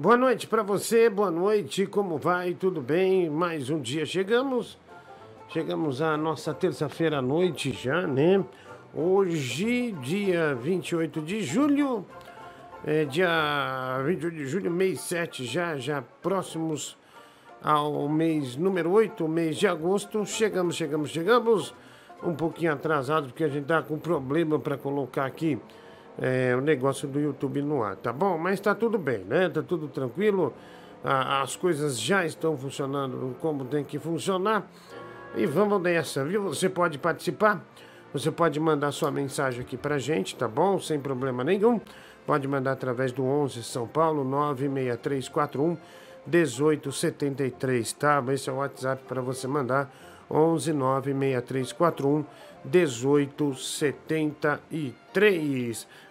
Boa noite para você, boa noite, como vai? Tudo bem? Mais um dia chegamos. Chegamos à nossa terça-feira à noite já, né? Hoje, dia 28 de julho, é dia 28 de julho, mês 7, já, já próximos ao mês número 8, mês de agosto. Chegamos, chegamos, chegamos. Um pouquinho atrasados, porque a gente tá com problema para colocar aqui é, o negócio do YouTube no ar, tá bom? Mas tá tudo bem, né? Tá tudo tranquilo. as coisas já estão funcionando como tem que funcionar. E vamos nessa, viu? Você pode participar. Você pode mandar sua mensagem aqui pra gente, tá bom? Sem problema nenhum. Pode mandar através do 11 São Paulo 96341 1873, tá? Esse é o WhatsApp para você mandar 11 96341 1873.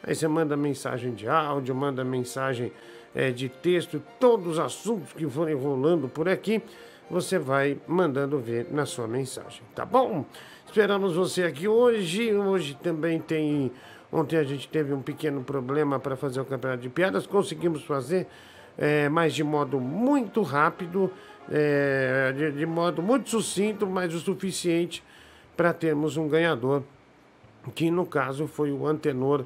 Aí você manda mensagem de áudio, manda mensagem é, de texto, todos os assuntos que forem rolando por aqui, você vai mandando ver na sua mensagem, tá bom? Esperamos você aqui hoje. Hoje também tem. Ontem a gente teve um pequeno problema para fazer o campeonato de piadas, conseguimos fazer, é, mas de modo muito rápido, é, de, de modo muito sucinto, mas o suficiente para termos um ganhador, que no caso foi o Antenor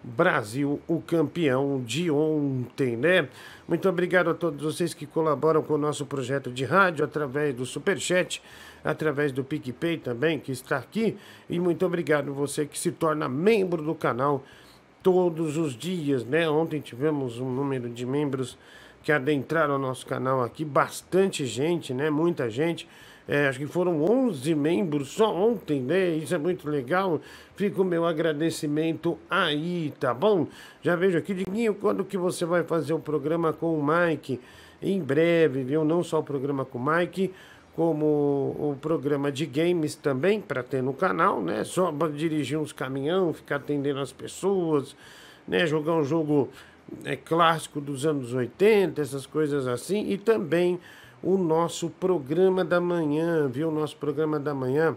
Brasil, o campeão de ontem, né? Muito obrigado a todos vocês que colaboram com o nosso projeto de rádio através do Superchat, através do PicPay também, que está aqui. E muito obrigado você que se torna membro do canal todos os dias, né? Ontem tivemos um número de membros que adentraram o nosso canal aqui, bastante gente, né? Muita gente. É, acho que foram 11 membros só ontem, né? Isso é muito legal. Fica o meu agradecimento aí, tá bom? Já vejo aqui, Diguinho, quando que você vai fazer o programa com o Mike? Em breve, viu? Não só o programa com o Mike, como o programa de games também, para ter no canal, né? Só para dirigir uns caminhão, ficar atendendo as pessoas, né? Jogar um jogo é, clássico dos anos 80, essas coisas assim. E também o nosso programa da manhã, viu? O nosso programa da manhã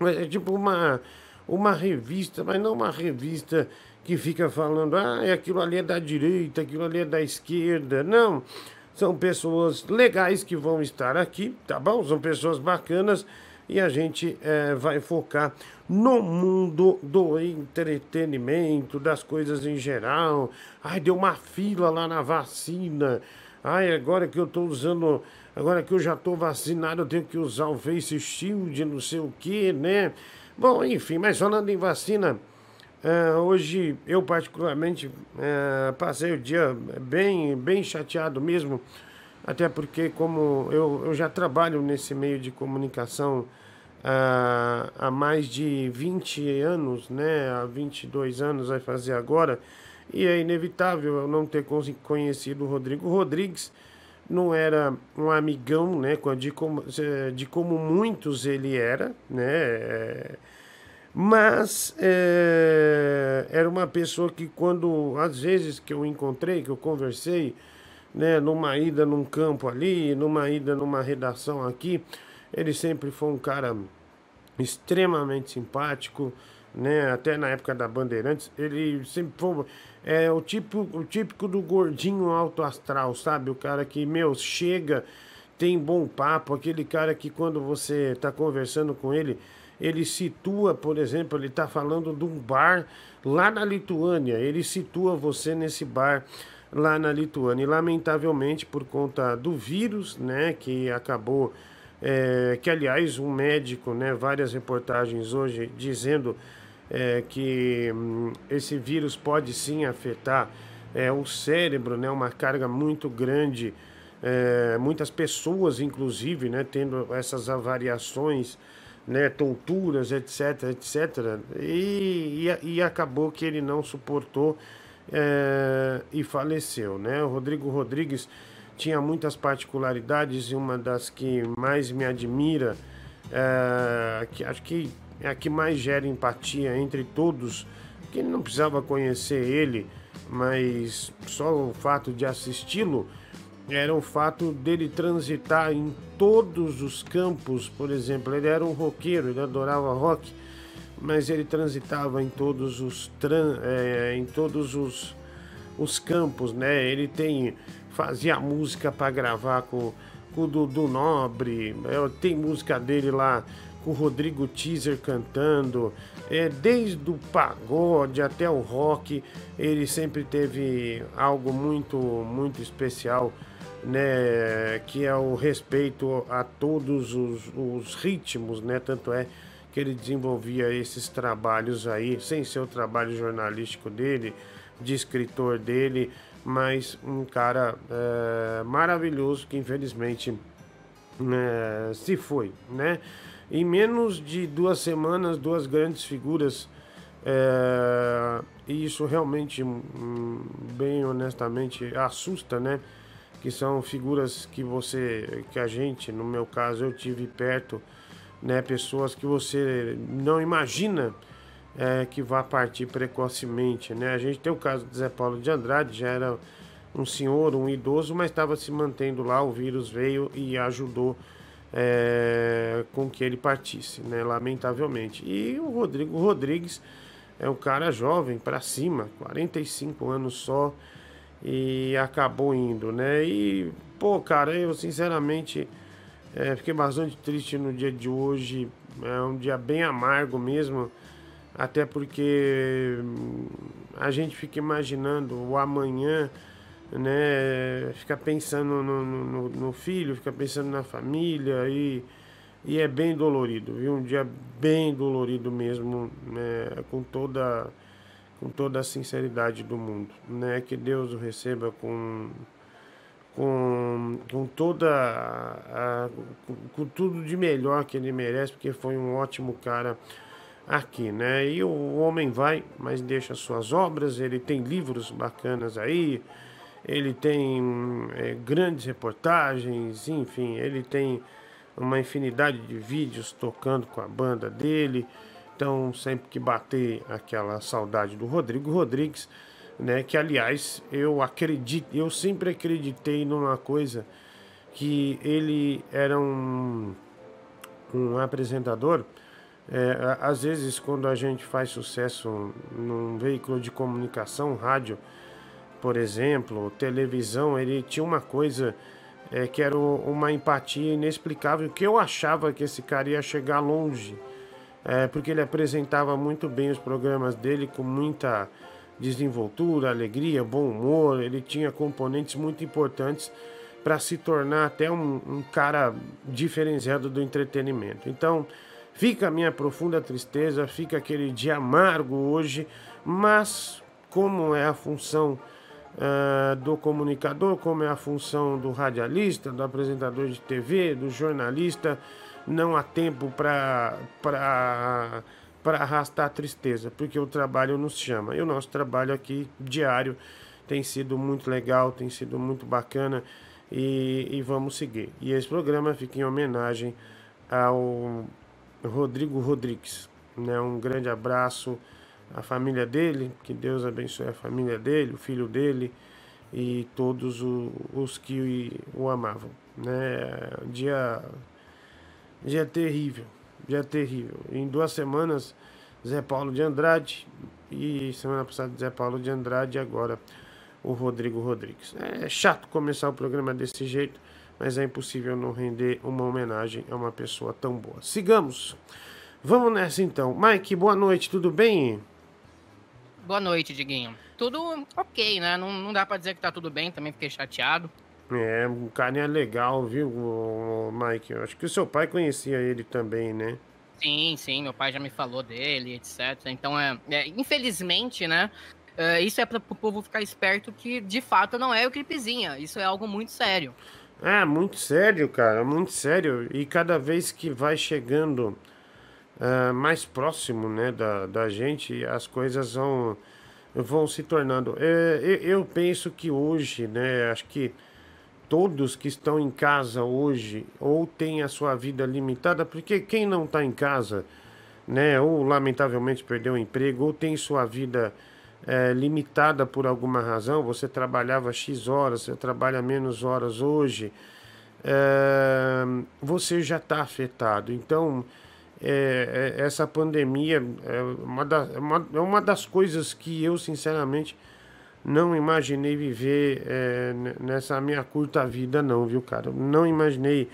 é tipo uma, uma revista, mas não uma revista que fica falando, ah, aquilo ali é da direita, aquilo ali é da esquerda. Não. São pessoas legais que vão estar aqui, tá bom? São pessoas bacanas e a gente é, vai focar no mundo do entretenimento, das coisas em geral. Ai, deu uma fila lá na vacina. Ai, agora que eu estou usando, agora que eu já estou vacinado, eu tenho que usar o Face Shield, não sei o que, né? Bom, enfim, mas falando em vacina, uh, hoje eu particularmente uh, passei o dia bem, bem chateado mesmo, até porque como eu, eu já trabalho nesse meio de comunicação uh, há mais de 20 anos, né? Há 22 anos vai fazer agora, e é inevitável eu não ter conhecido o Rodrigo Rodrigues. Não era um amigão, né? De como, de como muitos ele era, né? Mas é, era uma pessoa que quando, às vezes que eu encontrei, que eu conversei, né? Numa ida num campo ali, numa ida numa redação aqui, ele sempre foi um cara extremamente simpático, né? Até na época da Bandeirantes, ele sempre foi é, o, tipo, o típico do gordinho alto astral, sabe? O cara que, meu, chega, tem bom papo, aquele cara que quando você está conversando com ele, ele situa, por exemplo, ele está falando de um bar lá na Lituânia, ele situa você nesse bar lá na Lituânia. E lamentavelmente, por conta do vírus, né, que acabou, é, que aliás, um médico, né, várias reportagens hoje dizendo é, que hum, esse vírus pode sim afetar é, o cérebro, né, uma carga muito grande, é, muitas pessoas, inclusive, né, tendo essas variações, né, tonturas, etc, etc, e, e, e acabou que ele não suportou é, e faleceu, né? O Rodrigo Rodrigues tinha muitas particularidades e uma das que mais me admira, é, que acho que é a que mais gera empatia entre todos, que não precisava conhecer ele, mas só o fato de assisti-lo era o fato dele transitar em todos os campos, por exemplo, ele era um roqueiro, ele adorava rock, mas ele transitava em todos os tran, é, em todos os, os campos, né? Ele tem fazia música para gravar com, com o Dudu Nobre, é, tem música dele lá o Rodrigo Teaser cantando, é, desde o pagode até o rock, ele sempre teve algo muito, muito especial, né, que é o respeito a todos os, os ritmos, né, tanto é que ele desenvolvia esses trabalhos aí, sem ser o trabalho jornalístico dele, de escritor dele, mas um cara é, maravilhoso que infelizmente é, se foi, né? Em menos de duas semanas, duas grandes figuras, é, e isso realmente, hum, bem honestamente, assusta, né? Que são figuras que você, que a gente, no meu caso, eu tive perto, né? Pessoas que você não imagina é, que vá partir precocemente, né? A gente tem o caso de Zé Paulo de Andrade, já era um senhor, um idoso, mas estava se mantendo lá, o vírus veio e ajudou é, com que ele partisse, né? Lamentavelmente. E o Rodrigo Rodrigues é um cara jovem para cima, 45 anos só, e acabou indo, né? E, pô, cara, eu sinceramente é, fiquei bastante triste no dia de hoje, é um dia bem amargo mesmo até porque hum, a gente fica imaginando o amanhã, né? Fica pensando no, no, no, filho, fica pensando na família e, e é bem dolorido, viu? Um dia bem dolorido mesmo, né? Com toda, com toda a sinceridade do mundo, né? Que Deus o receba com com, com toda a, com, com tudo de melhor que ele merece, porque foi um ótimo cara aqui, né? E o homem vai, mas deixa suas obras, ele tem livros bacanas aí, ele tem é, grandes reportagens, enfim, ele tem uma infinidade de vídeos tocando com a banda dele. Então, sempre que bater aquela saudade do Rodrigo Rodrigues, né? Que aliás, eu acredito, eu sempre acreditei numa coisa que ele era um, um apresentador é, às vezes, quando a gente faz sucesso num veículo de comunicação, rádio, por exemplo, televisão, ele tinha uma coisa é, que era uma empatia inexplicável, que eu achava que esse cara ia chegar longe, é, porque ele apresentava muito bem os programas dele com muita desenvoltura, alegria, bom humor, ele tinha componentes muito importantes para se tornar até um, um cara diferenciado do entretenimento. Então, Fica a minha profunda tristeza, fica aquele dia amargo hoje, mas como é a função uh, do comunicador, como é a função do radialista, do apresentador de TV, do jornalista, não há tempo para arrastar a tristeza, porque o trabalho nos chama. E o nosso trabalho aqui, diário, tem sido muito legal, tem sido muito bacana e, e vamos seguir. E esse programa fica em homenagem ao Rodrigo Rodrigues. Né? Um grande abraço à família dele, que Deus abençoe a família dele, o filho dele e todos os que o amavam. Né? Dia, dia terrível, dia terrível. Em duas semanas, Zé Paulo de Andrade e semana passada Zé Paulo de Andrade e agora o Rodrigo Rodrigues. É chato começar o programa desse jeito, mas é impossível não render uma homenagem a uma pessoa tão boa. Sigamos. Vamos nessa então. Mike, boa noite, tudo bem? Boa noite, Diguinho. Tudo ok, né? Não, não dá para dizer que tá tudo bem, também fiquei chateado. É, um carinha legal, viu, Mike? Eu acho que o seu pai conhecia ele também, né? Sim, sim, meu pai já me falou dele, etc. Então, é, é infelizmente, né? É, isso é para o povo ficar esperto que, de fato, não é o gripezinha. Isso é algo muito sério. É, muito sério, cara, muito sério. E cada vez que vai chegando uh, mais próximo né, da, da gente, as coisas vão, vão se tornando. É, eu penso que hoje, né, acho que todos que estão em casa hoje ou têm a sua vida limitada, porque quem não está em casa, né, ou lamentavelmente perdeu o emprego, ou tem sua vida limitada é, limitada por alguma razão, você trabalhava X horas, você trabalha menos horas hoje, é, você já está afetado. Então, é, é, essa pandemia é uma, da, é uma, é uma das coisas que eu, sinceramente, não imaginei viver é, nessa minha curta vida, não, viu, cara? Não imaginei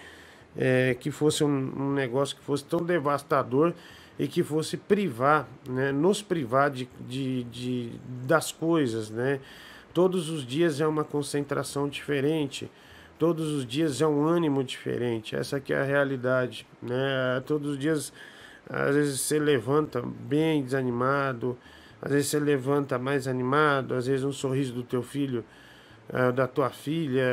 é, que fosse um, um, negócio que fosse tão devastador e que fosse privar, né? Nos privar de, de, de, das coisas, né? Todos os dias é uma concentração diferente, todos os dias é um ânimo diferente. Essa que é a realidade, né? Todos os dias, às vezes você levanta bem desanimado, às vezes você levanta mais animado, às vezes um sorriso do teu filho, uh, da tua filha,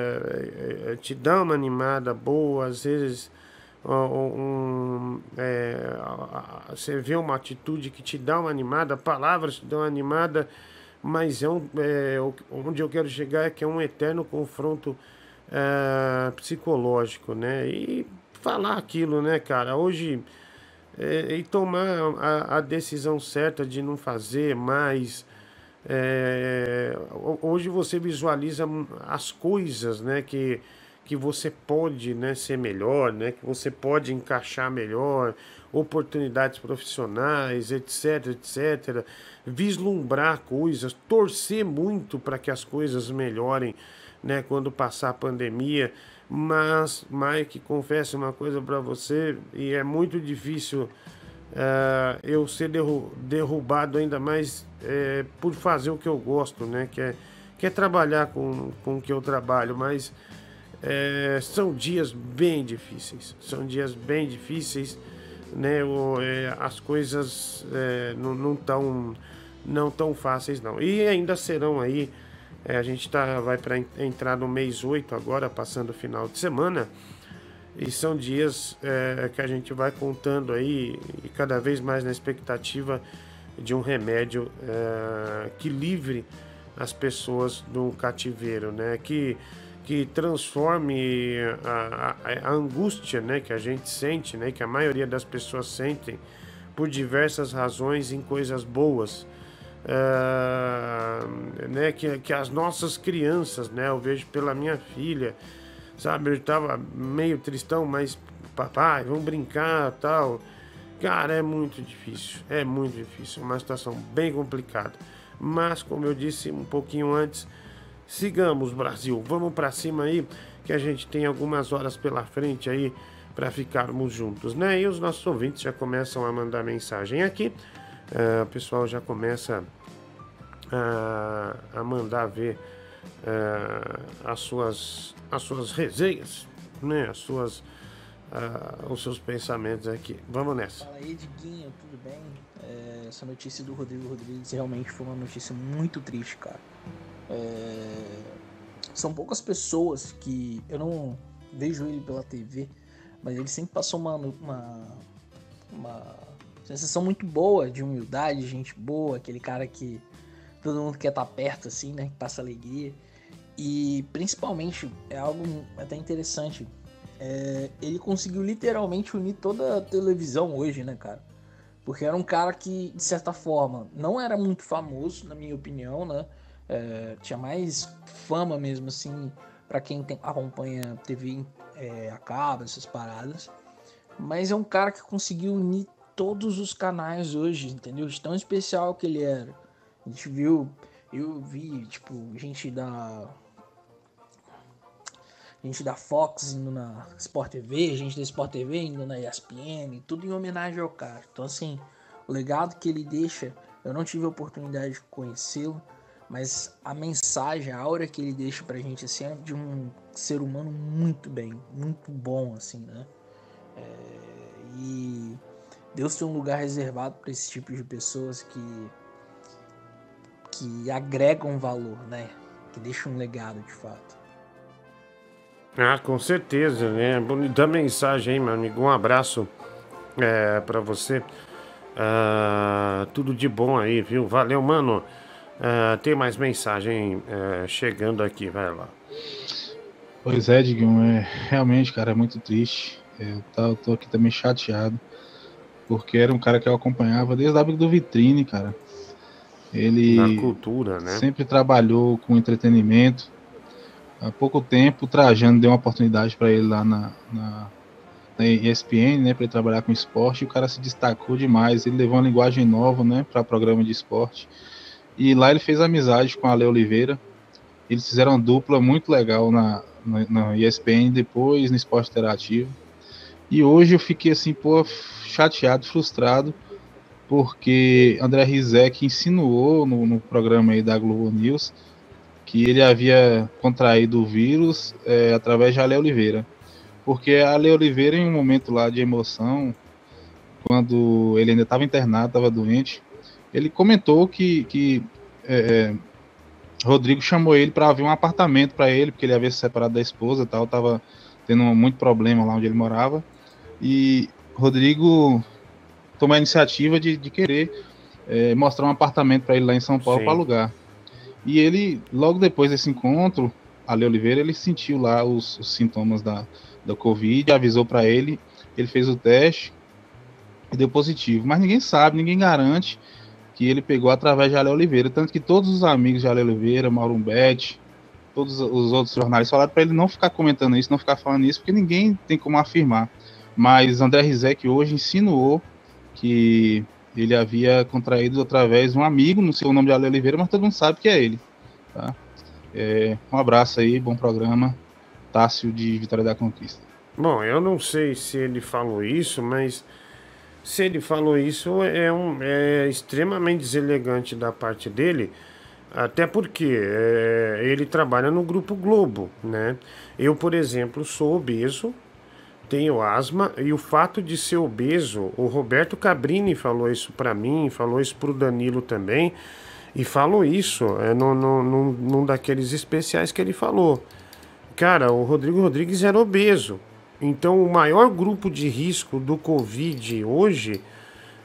uh, te dá uma animada boa, às vezes um, é, você vê uma atitude que te dá uma animada, palavras te dão uma animada, mas é, um, é onde eu quero chegar é que é um eterno confronto psicológico, né? E falar aquilo, né, cara? Hoje é, e tomar a, a, decisão certa de não fazer mais. É, hoje você visualiza as coisas né, que, que você pode né, ser melhor, né, que você pode encaixar melhor, oportunidades profissionais, etc, etc. Vislumbrar coisas, torcer muito para que as coisas melhorem né, quando passar a pandemia. Mas, Mike, confesso uma coisa para você, e é muito difícil uh, eu ser derru derrubado ainda mais uh, por fazer o que eu gosto, né? Que é, que é trabalhar com, com o que eu trabalho, mas uh, são dias bem difíceis, são dias bem difíceis, né? O, as coisas não estão não tão fáceis não. E ainda serão aí é, a gente tá, vai para entrar no mês 8 agora, passando o final de semana. E são dias é, que a gente vai contando aí, e cada vez mais na expectativa de um remédio é, que livre as pessoas do cativeiro, né? Que, que transforme a, a, a, angústia né? que a gente sente, né? que a maioria das pessoas sentem por diversas razões em coisas boas uh, né, que, que as nossas crianças, né, eu vejo pela minha filha, sabe, eu estava meio tristão, mas papai, vamos brincar, tal. Cara, é muito difícil, é muito difícil, uma situação bem complicada. Mas, como eu disse um pouquinho antes, sigamos, Brasil, vamos para cima aí, que a gente tem algumas horas pela frente aí para ficarmos juntos, né? E os nossos ouvintes já começam a mandar mensagem aqui. Uh, o pessoal já começa a, a mandar ver uh, as, suas, as suas resenhas, né? as suas, uh, os seus pensamentos aqui. Vamos nessa. Fala aí, Diguinho, tudo bem? É, essa notícia do Rodrigo Rodrigues realmente foi uma notícia muito triste, cara. É, são poucas pessoas que eu não vejo ele pela TV, mas ele sempre passou uma, uma, uma sensação muito boa de humildade, gente boa, aquele cara que todo mundo quer estar tá perto, assim, né? Que passa alegria. E principalmente, é algo até interessante. É, ele conseguiu literalmente unir toda a televisão hoje, né, cara? Porque era um cara que, de certa forma, não era muito famoso, na minha opinião, né? É, tinha mais fama mesmo, assim, para quem tem, acompanha TV é, a cabo, essas paradas. Mas é um cara que conseguiu unir todos os canais hoje, entendeu? De tão especial que ele era. A gente viu, eu vi, tipo, gente da. Gente da Fox indo na Sport TV, gente da Sport TV indo na ESPN, tudo em homenagem ao cara. Então, assim, o legado que ele deixa, eu não tive a oportunidade de conhecê-lo, mas a mensagem, a aura que ele deixa pra gente, assim, é de um ser humano muito bem, muito bom, assim, né? É, e Deus tem um lugar reservado para esse tipo de pessoas que que agregam valor, né? Que deixam um legado de fato. Ah, com certeza, né? Bonita mensagem aí, meu amigo. Um abraço é, para você. Ah, tudo de bom aí, viu? Valeu, mano. Ah, tem mais mensagem é, chegando aqui, vai lá. Pois é, Diguinho, é, realmente, cara, é muito triste. Eu tô, eu tô aqui também chateado porque era um cara que eu acompanhava desde a época do Vitrine, cara. Ele Na cultura, né? sempre trabalhou com entretenimento. Há pouco tempo, o Trajano deu uma oportunidade para ele lá na, na, na ESPN, né, para ele trabalhar com esporte. E o cara se destacou demais. Ele levou uma linguagem nova, né, para programa de esporte. E lá ele fez amizade com a Ale Oliveira. Eles fizeram uma dupla muito legal na, na, na ESPN, depois no Esporte Interativo. E hoje eu fiquei assim, pô, chateado, frustrado, porque André Rizek insinuou no, no programa aí da Globo News que ele havia contraído o vírus é, através de Ale Oliveira. Porque a Ale Oliveira, em um momento lá de emoção, quando ele ainda estava internado, estava doente, ele comentou que, que é, é Rodrigo chamou ele para ver um apartamento para ele, porque ele havia se separado da esposa tal, estava tendo muito problema lá onde ele morava. E Rodrigo tomou a iniciativa de, de querer é, mostrar um apartamento para ele lá em São Paulo para alugar. E ele, logo depois desse encontro, Ale Oliveira, ele sentiu lá os, os sintomas da, da Covid, avisou para ele, ele fez o teste e deu positivo. Mas ninguém sabe, ninguém garante que ele pegou através de Ale Oliveira. Tanto que todos os amigos de Ale Oliveira, Mauro Betti, todos os outros jornalistas falaram para ele não ficar comentando isso, não ficar falando isso, porque ninguém tem como afirmar. Mas André Rizek hoje insinuou que ele havia contraído através de um amigo, não sei o nome de Ale Oliveira, mas todo mundo sabe que é ele. Tá? É, um abraço aí, bom programa. Tássio de Vitória da Conquista. Bom, eu não sei se ele falou isso, mas se ele falou isso é, um, é extremamente deselegante da parte dele, até porque é, ele trabalha no Grupo Globo, né? Eu, por exemplo, sou obeso, tenho asma e o fato de ser obeso, o Roberto Cabrini falou isso para mim, falou isso para o Danilo também, e falou isso é, num, num, num daqueles especiais que ele falou. Cara, o Rodrigo Rodrigues era obeso. Então, o maior grupo de risco do Covid hoje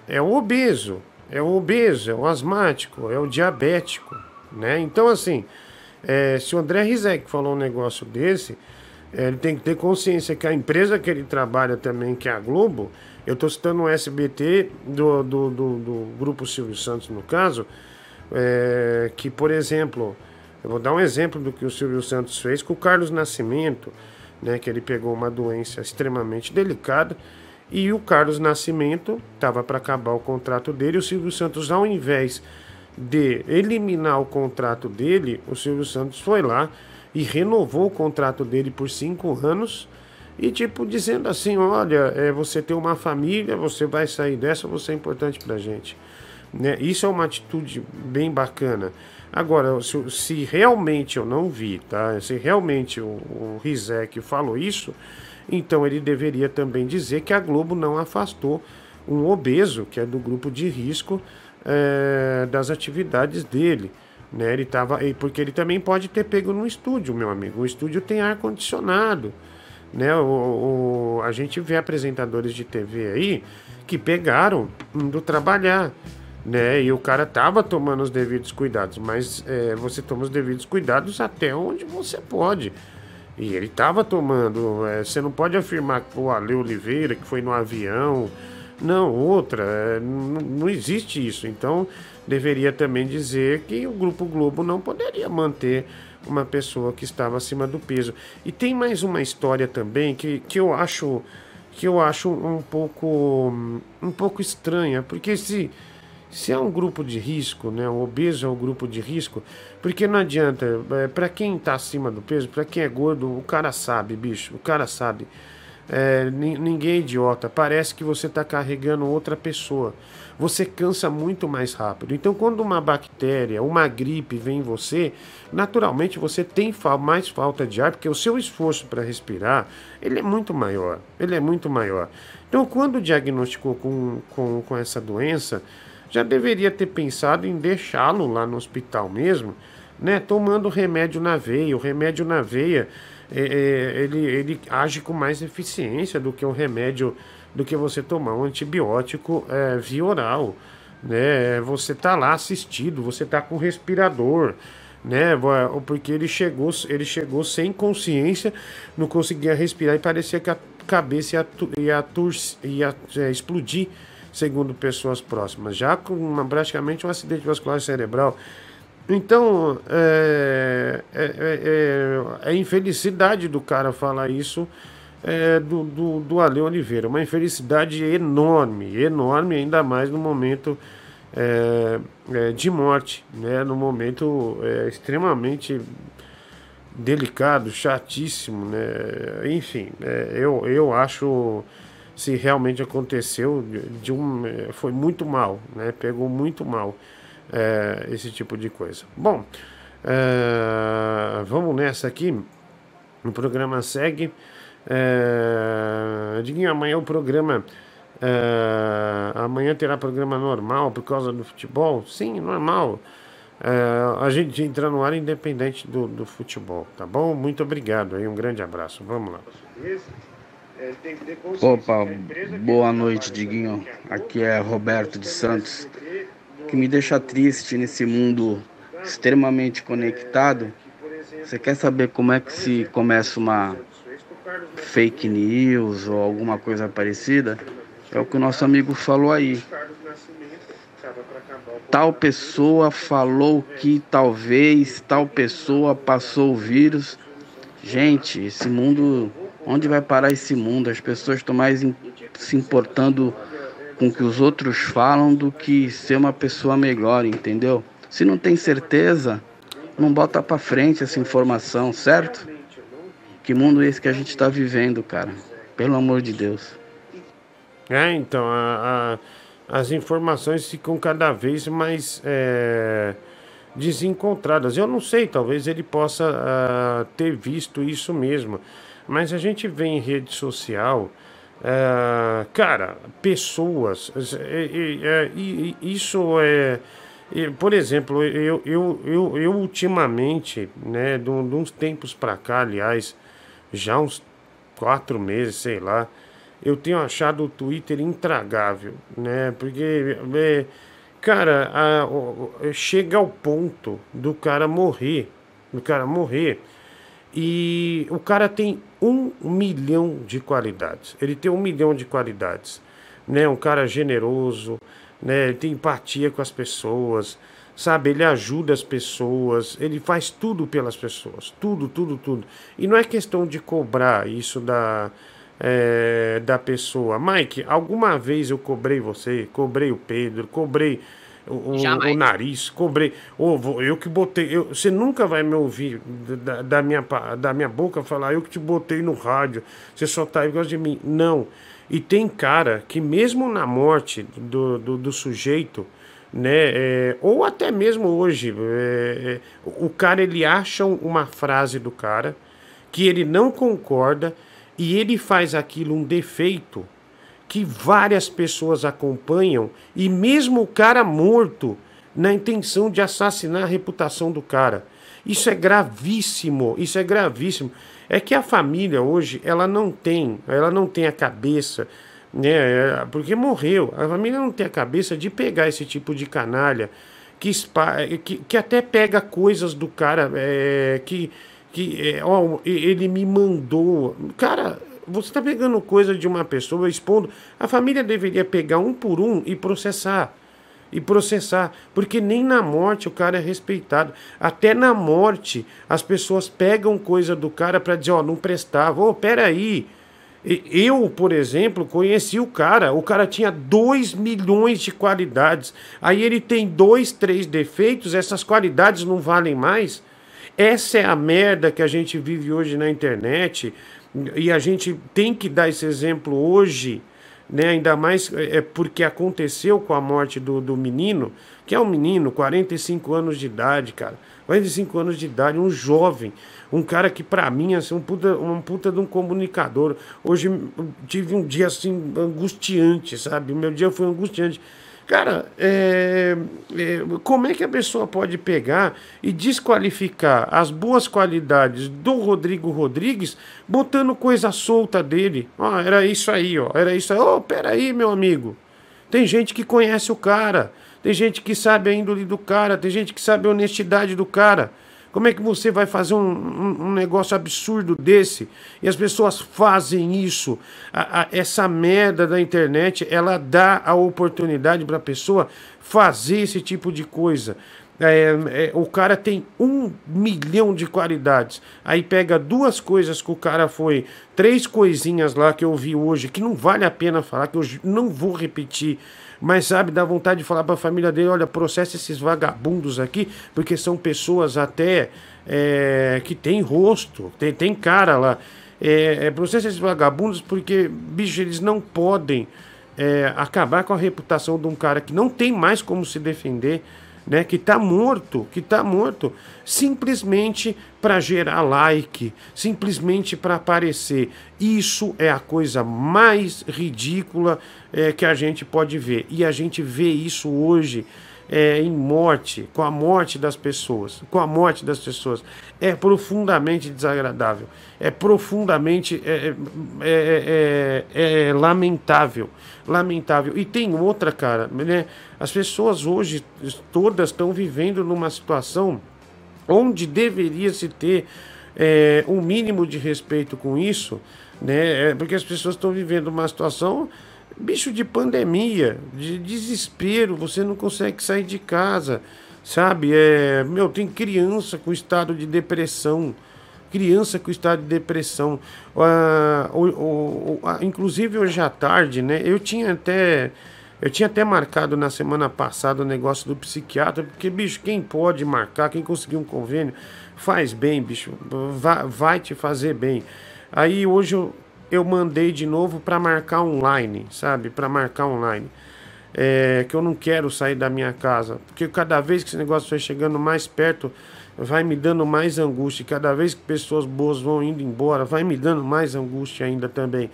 é o obeso. É o obeso, é o asmático, é o diabético. Né? Então, assim, é, se o André Rizek falou um negócio desse, é, ele tem que ter consciência que a empresa que ele trabalha também, que é a Globo, eu estou citando o SBT do, do, do, do, Grupo Silvio Santos, no caso, é, que, por exemplo, eu vou dar um exemplo do que o Silvio Santos fez com o Carlos Nascimento, né, que ele pegou uma doença extremamente delicada e o Carlos Nascimento estava para acabar o contrato dele. O Silvio Santos, ao invés de eliminar o contrato dele, o Silvio Santos foi lá e renovou o contrato dele por cinco anos e tipo dizendo assim, olha, é, você tem uma família, você vai sair dessa, você é importante para gente. Né? Isso é uma atitude bem bacana. Agora, se, se realmente eu não vi, tá? Se realmente o, o Rizek falou isso, então ele deveria também dizer que a Globo não afastou um obeso, que é do grupo de risco, é, das atividades dele. Né? Ele tava, porque ele também pode ter pego no estúdio, meu amigo. O estúdio tem ar condicionado. Né? O, o, a gente vê apresentadores de TV aí que pegaram indo trabalhar. Né? E o cara tava tomando os devidos cuidados, mas é, você toma os devidos cuidados até onde você pode. E ele tava tomando. É, você não pode afirmar que o Ale Oliveira, que foi no avião. Não, outra. É, não, não existe isso. Então, deveria também dizer que o Grupo Globo não poderia manter uma pessoa que estava acima do peso. E tem mais uma história também que, que eu acho que eu acho um pouco um pouco estranha, porque se se é um grupo de risco, né, o obeso é um grupo de risco, porque não adianta, é, para quem está acima do peso, para quem é gordo, o cara sabe, bicho, o cara sabe. É, ninguém é idiota, parece que você está carregando outra pessoa você cansa muito mais rápido. Então, quando uma bactéria, uma gripe vem em você, naturalmente você tem mais falta de ar, porque o seu esforço para respirar ele é muito maior. Ele é muito maior. Então, quando diagnosticou com, com, com essa doença, já deveria ter pensado em deixá-lo lá no hospital mesmo, né? Tomando remédio na veia. O remédio na veia é, é, ele, ele age com mais eficiência do que o remédio do que você tomar um antibiótico é, via oral. Né? Você tá lá assistido, você tá com respirador, né? Porque ele chegou, ele chegou sem consciência, não conseguia respirar e parecia que a cabeça ia, ia, ia, ia é, explodir, segundo pessoas próximas, já com uma, praticamente um acidente vascular cerebral. Então, é, é, é, é, é infelicidade do cara falar isso é, do, do, do Ale Oliveira. Uma infelicidade enorme, enorme, ainda mais no momento é, é, de morte, né? No momento é, extremamente delicado, chatíssimo, né? Enfim, é, eu, eu acho se realmente aconteceu de, um é, foi muito mal, né? Pegou muito mal é, esse tipo de coisa. Bom, é, vamos nessa aqui. O programa segue. É, Diguinho, amanhã o programa. É, amanhã terá programa normal por causa do futebol? Sim, normal. A gente entra no ar independente do, do futebol, tá bom? Muito obrigado aí, um grande abraço. Vamos lá. Opa, boa noite, Diguinho. Aqui é Roberto de Santos. O que me deixa triste nesse mundo extremamente conectado. Você quer saber como é que se começa uma fake news ou alguma coisa parecida? É o que o nosso amigo falou aí. Tal pessoa falou que talvez tal pessoa passou o vírus. Gente, esse mundo, onde vai parar esse mundo? As pessoas estão mais se importando com o que os outros falam do que ser uma pessoa melhor, entendeu? Se não tem certeza, não bota para frente essa informação, certo? Que mundo é esse que a gente está vivendo, cara? Pelo amor de Deus. É, então, a, a, as informações ficam cada vez mais é, desencontradas. Eu não sei, talvez ele possa uh, ter visto isso mesmo, mas a gente vê em rede social, uh, cara, pessoas, é, é, isso é. Por exemplo, eu, eu, eu, eu ultimamente, né, de, uns tempos para cá, aliás, já uns quatro meses, sei lá, eu tenho achado o Twitter intragável, né? Porque, é, cara, a, a, chega ao ponto do cara morrer, do cara morrer, e o cara tem um milhão de qualidades. Ele tem um milhão de qualidades, né? Um cara generoso, né? Ele tem empatia com as pessoas, sabe? Ele ajuda as pessoas, ele faz tudo pelas pessoas, tudo, tudo, tudo. E não é questão de cobrar isso da é, da pessoa. Mike, alguma vez eu cobrei você, cobrei o Pedro, cobrei o, o, nariz, cobrei. Oh, eu que botei. Eu, você nunca vai me ouvir da, da, minha, da minha boca falar, eu que te botei no rádio, você só tá aí por causa de mim. Não. E tem cara que, mesmo na morte do, do, do sujeito, né, é, ou até mesmo hoje, é, é, o cara ele acha uma frase do cara que ele não concorda e ele faz aquilo um defeito que várias pessoas acompanham e mesmo o cara morto na intenção de assassinar a reputação do cara. Isso é gravíssimo, isso é gravíssimo. É que a família hoje, ela não tem, ela não tem a cabeça, né, é, porque morreu. A família não tem a cabeça de pegar esse tipo de canalha que, que, que até pega coisas do cara é, que que é, ó, ele me mandou. Cara, você está pegando coisa de uma pessoa, expondo. A família deveria pegar um por um e processar. E processar. Porque nem na morte o cara é respeitado. Até na morte as pessoas pegam coisa do cara para dizer: Ó, não prestava. Ô, oh, peraí. Eu, por exemplo, conheci o cara. O cara tinha 2 milhões de qualidades. Aí ele tem dois, três defeitos. Essas qualidades não valem mais. Essa é a merda que a gente vive hoje na internet e a gente tem que dar esse exemplo hoje, né? Ainda mais é, é porque aconteceu com a morte do, do menino, que é um menino, 45 anos de idade, cara. 45 anos de idade, um jovem, um cara que para mim é assim, um puta, um puta de um comunicador. Hoje tive um dia assim angustiante, sabe? O meu dia foi angustiante Cara, é, é, como é que a pessoa pode pegar e desqualificar as boas qualidades do Rodrigo Rodrigues botando coisa solta dele? Era isso aí, ó, era isso aí. Ô, oh, peraí, meu amigo. Tem gente que conhece o cara, tem gente que sabe a índole do cara, tem gente que sabe a honestidade do cara. Como é que você vai fazer um, um, um negócio absurdo desse? E as pessoas fazem isso. A, a, essa merda da internet, ela dá a oportunidade para a pessoa fazer esse tipo de coisa. É, é, o cara tem um milhão de qualidades. Aí pega duas coisas que o cara foi, três coisinhas lá que eu vi hoje, que não vale a pena falar, que eu não vou repetir. Mas sabe, dá vontade de falar para a família dele: olha, processa esses vagabundos aqui, porque são pessoas até é, que tem rosto, tem, tem cara lá. É, é, processa esses vagabundos porque, bicho, eles não podem é, acabar com a reputação de um cara que não tem mais como se defender né, que está morto, que está morto, simplesmente para gerar like, simplesmente para aparecer. Isso é a coisa mais ridícula é, que a gente pode ver. E a gente vê isso hoje é, em morte, com a morte das pessoas, com a morte das pessoas. É profundamente desagradável, é profundamente é, é, é, é lamentável, lamentável. E tem outra, cara, né? As pessoas hoje todas estão vivendo numa situação onde deveria se ter é, um mínimo de respeito com isso, né? Porque as pessoas estão vivendo uma situação bicho de pandemia, de desespero, você não consegue sair de casa, sabe? É, meu, tem criança com estado de depressão, criança com estado de depressão. Ah, inclusive hoje à tarde, né? Eu tinha até eu tinha até marcado na semana passada o negócio do psiquiatra, porque, bicho, quem pode marcar, quem conseguir um convênio, faz bem, bicho, vai, vai te fazer bem. Aí hoje eu eu mandei de novo para marcar online, sabe? Para marcar online. É, que eu não quero sair da minha casa. Porque cada vez que esse negócio vai chegando mais perto, vai me dando mais angústia. Cada vez que pessoas boas vão indo embora, vai me dando mais angústia ainda também.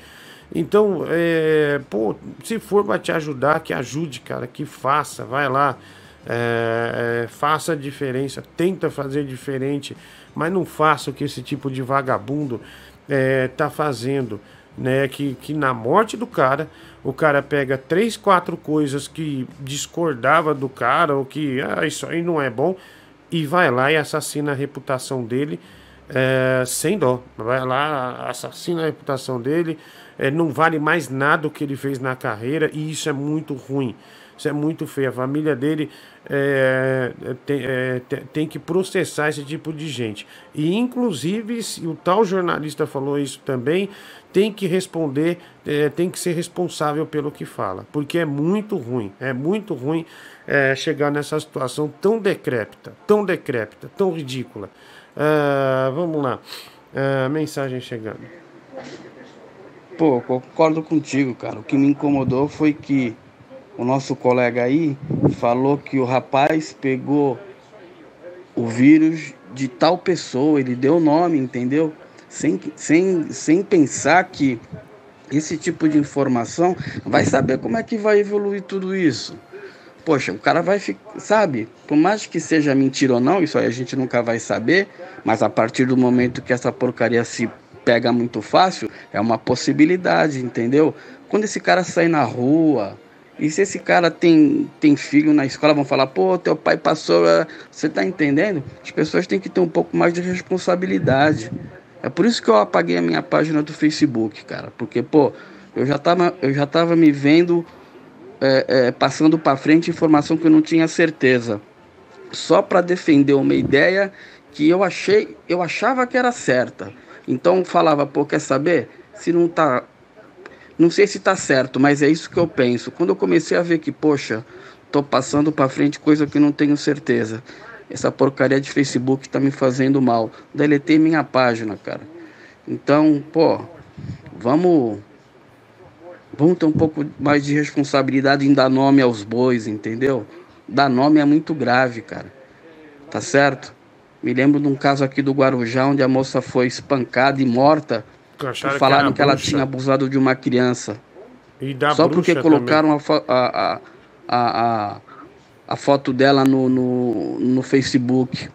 Então, é, pô, se for para te ajudar, que ajude, cara, que faça, vai lá. É, é, faça a diferença, tenta fazer diferente, mas não faça o que esse tipo de vagabundo é, tá fazendo, né? Que, que na morte do cara, o cara pega três, quatro coisas que discordava do cara, ou que ah, isso aí não é bom, e vai lá e assassina a reputação dele é, sem dó. Vai lá, assassina a reputação dele, é, não vale mais nada o que ele fez na carreira, e isso é muito ruim. Isso é muito feio. A família dele é, tem, é, tem que processar esse tipo de gente. E, inclusive, o tal jornalista falou isso também, tem que responder, é, tem que ser responsável pelo que fala. Porque é muito ruim, é muito ruim é, chegar nessa situação tão decrépita, tão decrépita, tão ridícula. Uh, vamos lá. Uh, mensagem chegando. Pô, concordo contigo, cara. O que me incomodou foi que o nosso colega aí falou que o rapaz pegou o vírus de tal pessoa, ele deu o nome, entendeu? Sem, sem, sem pensar que esse tipo de informação vai saber como é que vai evoluir tudo isso. Poxa, o cara vai ficar, sabe? Por mais que seja mentira ou não, isso aí a gente nunca vai saber, mas a partir do momento que essa porcaria se pega muito fácil, é uma possibilidade, entendeu? Quando esse cara sair na rua, e se esse cara tem, tem filho na escola, vão falar, pô, teu pai passou. É, você tá entendendo? As pessoas têm que ter um pouco mais de responsabilidade. É por isso que eu apaguei a minha página do Facebook, cara. Porque, pô, eu já tava, eu já tava me vendo é, é, passando para frente informação que eu não tinha certeza. Só para defender uma ideia que eu achei, eu achava que era certa. Então falava, pô, quer saber? Se não tá não sei se está certo, mas é isso que eu penso. Quando eu comecei a ver que, poxa, tô passando para frente coisa que não tenho certeza. Essa porcaria de Facebook está me fazendo mal. Deletei minha página, cara. Então, pô, vamos vamos ter um pouco mais de responsabilidade em dar nome aos bois, entendeu? Dar nome é muito grave, cara. Tá certo? Me lembro de um caso aqui do Guarujá onde a moça foi espancada e morta falaram que, que ela tinha abusado de uma criança. Só porque colocaram a, a, a, a, foto dela no, no, no Facebook.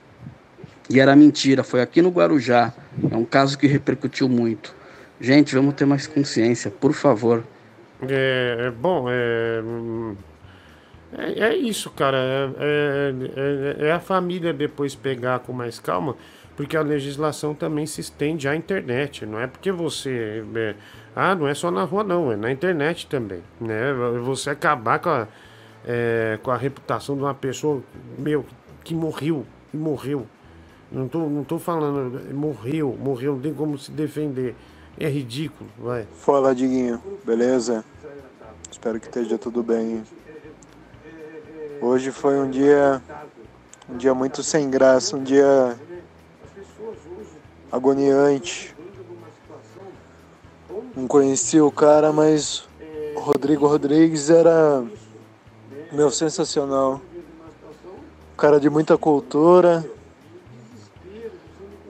E era mentira, foi aqui no Guarujá. É um caso que repercutiu muito. Gente, vamos ter mais consciência, por favor. É, é bom, é, é, é, isso, cara. É, é, é, é a família depois pegar com mais calma porque a legislação também se estende à internet. Não é porque você. É, ah, não é só na rua, não, é na internet também. Né? Você acabar com a, é, com a reputação de uma pessoa, meu, que morreu, e morreu. Não tô, não tô falando, morreu, morreu, não tem como se defender. É ridículo, vai. Fala, Diguinho, beleza? Espero que esteja tudo bem. Hoje foi um dia um dia muito sem graça, um dia agoniante. Não conheci o cara, mas o Rodrigo Rodrigues era meu sensacional. Um cara de muita cultura,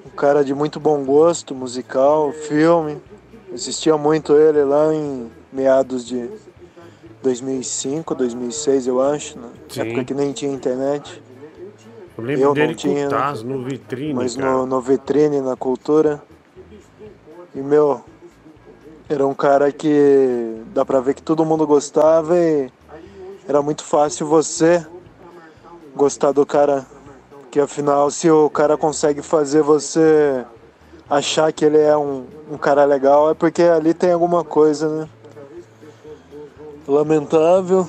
um cara de muito bom gosto musical, filme. Assistia muito ele lá em meados de 2005, 2006, eu acho, né? época que nem tinha internet. Eu lembro Eu dele não tinha, né? Taz no vitrine, mas no, no vitrine, na cultura. E meu, era um cara que dá pra ver que todo mundo gostava e era muito fácil você gostar do cara. Que afinal, se o cara consegue fazer você achar que ele é um, um cara legal, é porque ali tem alguma coisa, né? Lamentável.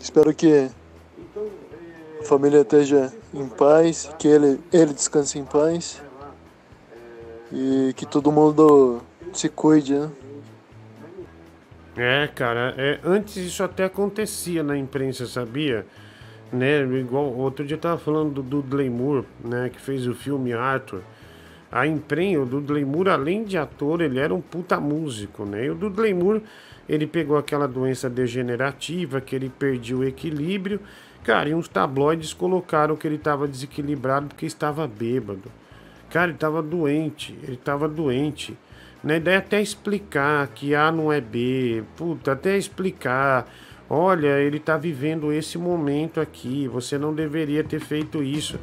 Espero que a família esteja em paz, que ele, ele descanse em paz e que todo mundo se cuide, né? É, cara, é, antes isso até acontecia na imprensa, sabia? Né, igual outro dia eu tava falando do Dudley Moore, né, que fez o filme Arthur. A imprensa, o Dudley Moore, além de ator, ele era um puta músico, né? E o Dudley Moore, ele pegou aquela doença degenerativa, que ele perdia o equilíbrio. Cara, e uns tabloides colocaram que ele tava desequilibrado porque estava bêbado. Cara, ele tava doente, ele tava doente. Né? Daí até explicar que A não é B, puta, até explicar. Olha, ele tá vivendo esse momento aqui, você não deveria ter feito isso.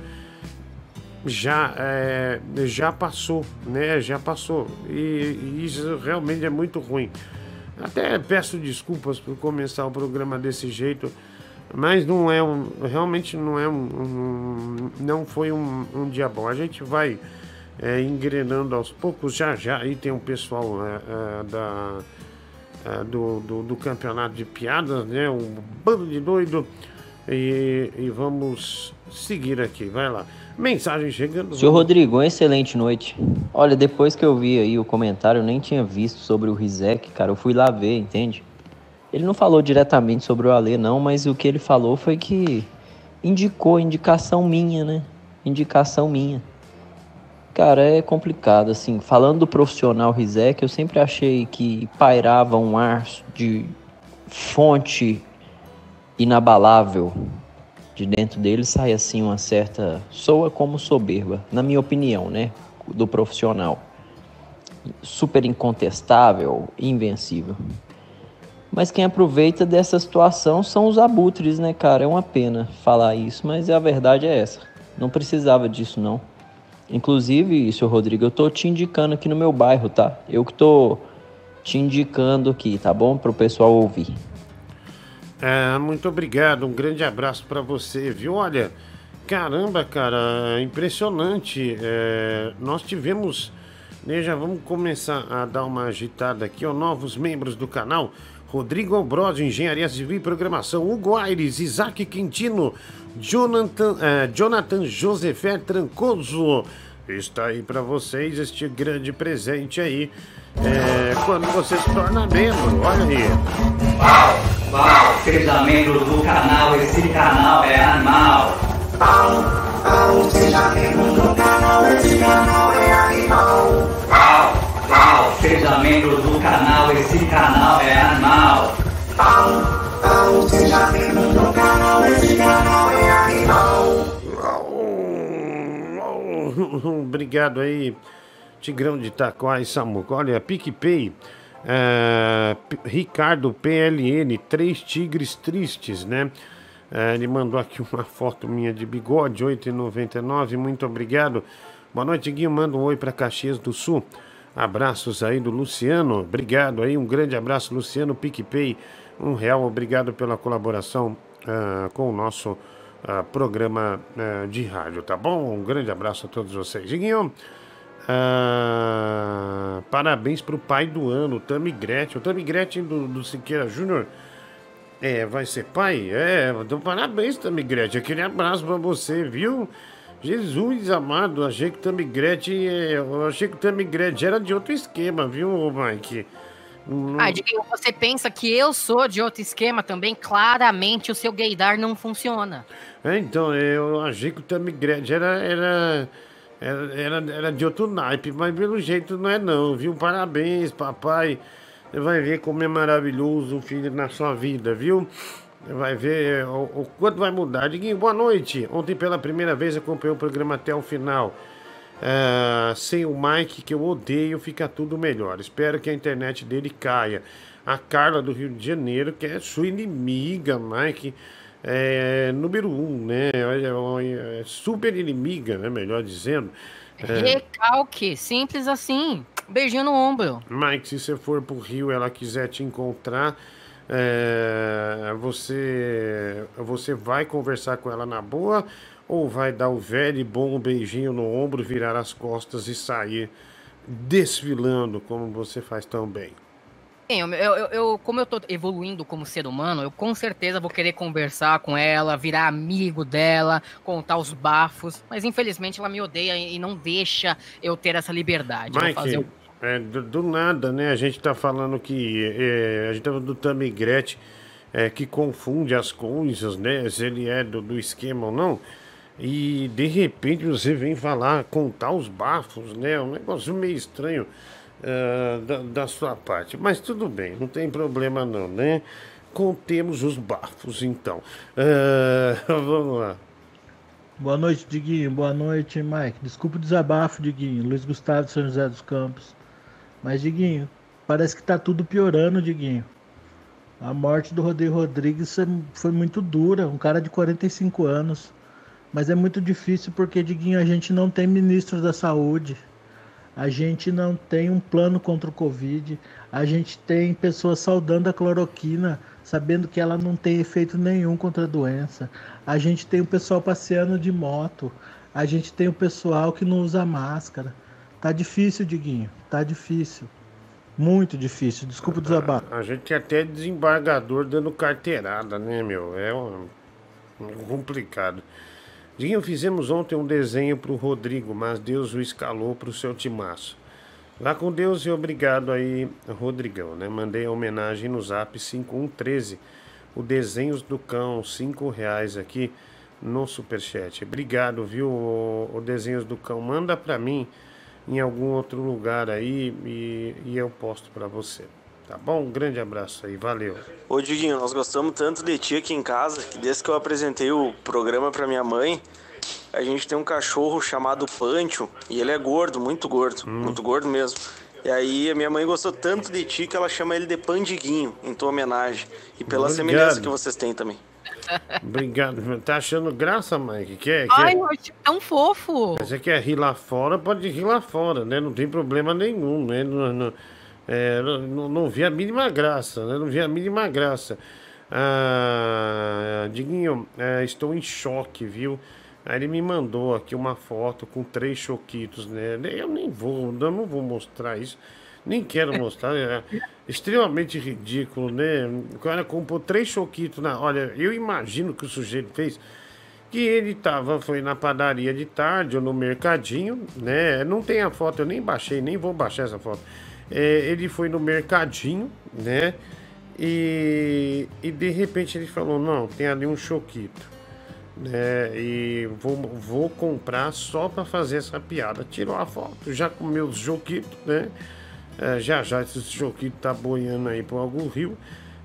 Já, é, já passou, né? Já passou. E, e isso realmente é muito ruim. Até peço desculpas por começar o programa desse jeito, mas não é um. Realmente não é um. um- não foi um, um dia bom. A gente vai é, engrenando aos poucos. Já já aí tem um pessoal é, é, da, é, do, do, do campeonato de piadas, né? Um bando de doido. E, e vamos seguir aqui. Vai lá. Mensagem chegando. Senhor Rodrigo, uma excelente noite. Olha, depois que eu vi aí o comentário, eu nem tinha visto sobre o Rizek, cara. Eu fui lá ver, entende? Ele não falou diretamente sobre o Alê, não, mas o que ele falou foi que indicou, indicação minha, né? Indicação minha. Cara, é complicado, assim. Falando do profissional Rizek, eu sempre achei que pairava um ar de fonte inabalável. De dentro dele sai assim uma certa. soa como soberba, na minha opinião, né? Do profissional. Super incontestável, invencível. Mas quem aproveita dessa situação são os abutres, né, cara? É uma pena falar isso, mas a verdade é essa. Não precisava disso, não. Inclusive, senhor Rodrigo, eu tô te indicando aqui no meu bairro, tá? Eu que tô te indicando aqui, tá bom? Pro pessoal ouvir. É, muito obrigado, um grande abraço pra você, viu? Olha, caramba, cara, impressionante. É, nós tivemos, né, já vamos começar a dar uma agitada aqui, ó, novos membros do canal. Rodrigo Albrod, Engenharia Civil e Programação, Hugo Aires, Isaac Quintino, Jonathan, é, Jonathan Josefé Trancoso. Está aí pra vocês este grande presente aí. é, quando você se torna membro, olha aí. Uau, seja membro do canal, esse canal é animal. Uau, uau, seja membro do canal, esse canal é animal. Obrigado aí, Tigrão de Itaquá e Samuca. Olha, PicPay, é, Ricardo PLN, três tigres tristes, né? É, ele mandou aqui uma foto minha de bigode, 8,99. Muito obrigado. Boa noite, Guinho. Manda um oi para Caxias do Sul. Abraços aí do Luciano. Obrigado aí. Um grande abraço, Luciano. PicPay, um real. Obrigado pela colaboração ah, com o nosso ah, programa ah, de rádio, tá bom? Um grande abraço a todos vocês. Guinho, ah, parabéns pro pai do ano, o Tami Gretchen. O Tami Gretchen do, do Siqueira Júnior É, vai ser pai? É, então parabéns, Tamigrete. Aquele abraço pra você, viu? Jesus amado, achei que o Tamigrete. é, Eu achei que o Tamigrete era de outro esquema, viu, Mike? Não- Ah, Diguinho, você pensa que eu sou de outro esquema também? Claramente o seu gaydar não funciona. É, então, eu achei que o Tamigrete era, era, era, era, era de outro naipe, mas pelo jeito não é não, viu? Parabéns, papai. Você vai ver como é maravilhoso um filho na sua vida, viu? Vai ver o, o quanto vai mudar. Diguinho, boa noite. Ontem pela primeira vez acompanhei o programa até o final. Ah, sem o Mike, que eu odeio, fica tudo melhor. Espero que a internet dele caia. A Carla do Rio de Janeiro, que é sua inimiga, Mike, é número um, né? É, é super inimiga, né? Melhor dizendo. É, Recalque, simples assim. Beijinho no ombro. Mike, se você for pro Rio e ela quiser te encontrar, é, você, você vai conversar com ela na boa ou vai dar o velho e bom beijinho no ombro, virar as costas e sair desfilando como você faz tão bem? Sim, Eu, eu, eu- como eu tô evoluindo como ser humano, eu com certeza vou querer conversar com ela, virar amigo dela, contar os bafos. Mas infelizmente ela me odeia e não deixa eu ter essa liberdade. Vou fazer Mike, o- é, do, do nada, né? A gente tá falando que. é, a gente tá falando do Tamigrete é, que confunde as coisas, né? Se ele é do, do esquema ou não. E de repente você vem falar, contar os bafos, né? É um negócio meio estranho ah, da, da sua parte. Mas tudo bem, não tem problema não, né? Contemos os bafos, então. Ah, vamos lá. Boa noite, Diguinho. Boa noite, Mike. Desculpa o desabafo, Diguinho. Luiz Gustavo de São José dos Campos. Mas, Diguinho, parece que tá tudo piorando, Diguinho. A morte do Rodrigo Rodrigues é- foi muito dura, um cara de 45 anos. Mas é muito difícil porque, Diguinho, a gente não tem ministro da saúde. A gente não tem um plano contra o Covid. A gente tem pessoas saudando a cloroquina, sabendo que ela não tem efeito nenhum contra a doença. A gente tem o pessoal passeando de moto. A gente tem o pessoal que não usa máscara. Tá difícil, Diguinho. Tá difícil. Muito difícil. Desculpa o desabafo. A gente tem até desembargador dando carteirada, né, meu? É um, um complicado. Dinho, fizemos ontem um desenho pro Rodrigo, mas Deus o escalou pro seu timaço. Lá com Deus e obrigado aí, Rodrigão, né? Mandei a homenagem no zap 5113. O Desenhos do Cão, 5 reais aqui no Superchat. Obrigado, viu, o, o Desenhos do Cão. Manda pra mim em algum outro lugar aí e, e eu posto pra você. Tá bom? Um grande abraço aí, valeu. Ô Diguinho, nós gostamos tanto de ti aqui em casa que desde que eu apresentei o programa pra minha mãe, a gente tem um cachorro chamado Pancho e ele é gordo, muito gordo, muito gordo mesmo. E aí a minha mãe gostou tanto de ti que ela chama ele de Pandiguinho, em tua homenagem. E pela Obrigado. semelhança que vocês têm também. Obrigado. Tá achando graça, Mike? Quer, quer, Ai, eu acho tão fofo. Você quer rir lá fora, pode rir lá fora, né? Não tem problema nenhum, né? Não, não, é, não, não- vi a mínima graça, né? Não vi a mínima graça. Ah, Diguinho, é, estou em choque, viu? Aí ele me mandou aqui uma foto com três choquitos, né? Eu nem vou, eu não vou mostrar isso. Nem quero mostrar, é extremamente ridículo, né? O cara comprou três choquitos na. Olha, eu imagino que o sujeito fez que ele tava, foi na padaria de tarde ou no mercadinho, né? Não tem a foto, eu nem baixei, nem vou baixar essa foto. É, ele foi no mercadinho, né? E, e de repente ele falou: Não, tem ali um choquito, né? E vou, vou comprar só para fazer essa piada. Tirou a foto, já comeu os choquitos, né? É, já já esse choquito tá boiando aí por algum rio.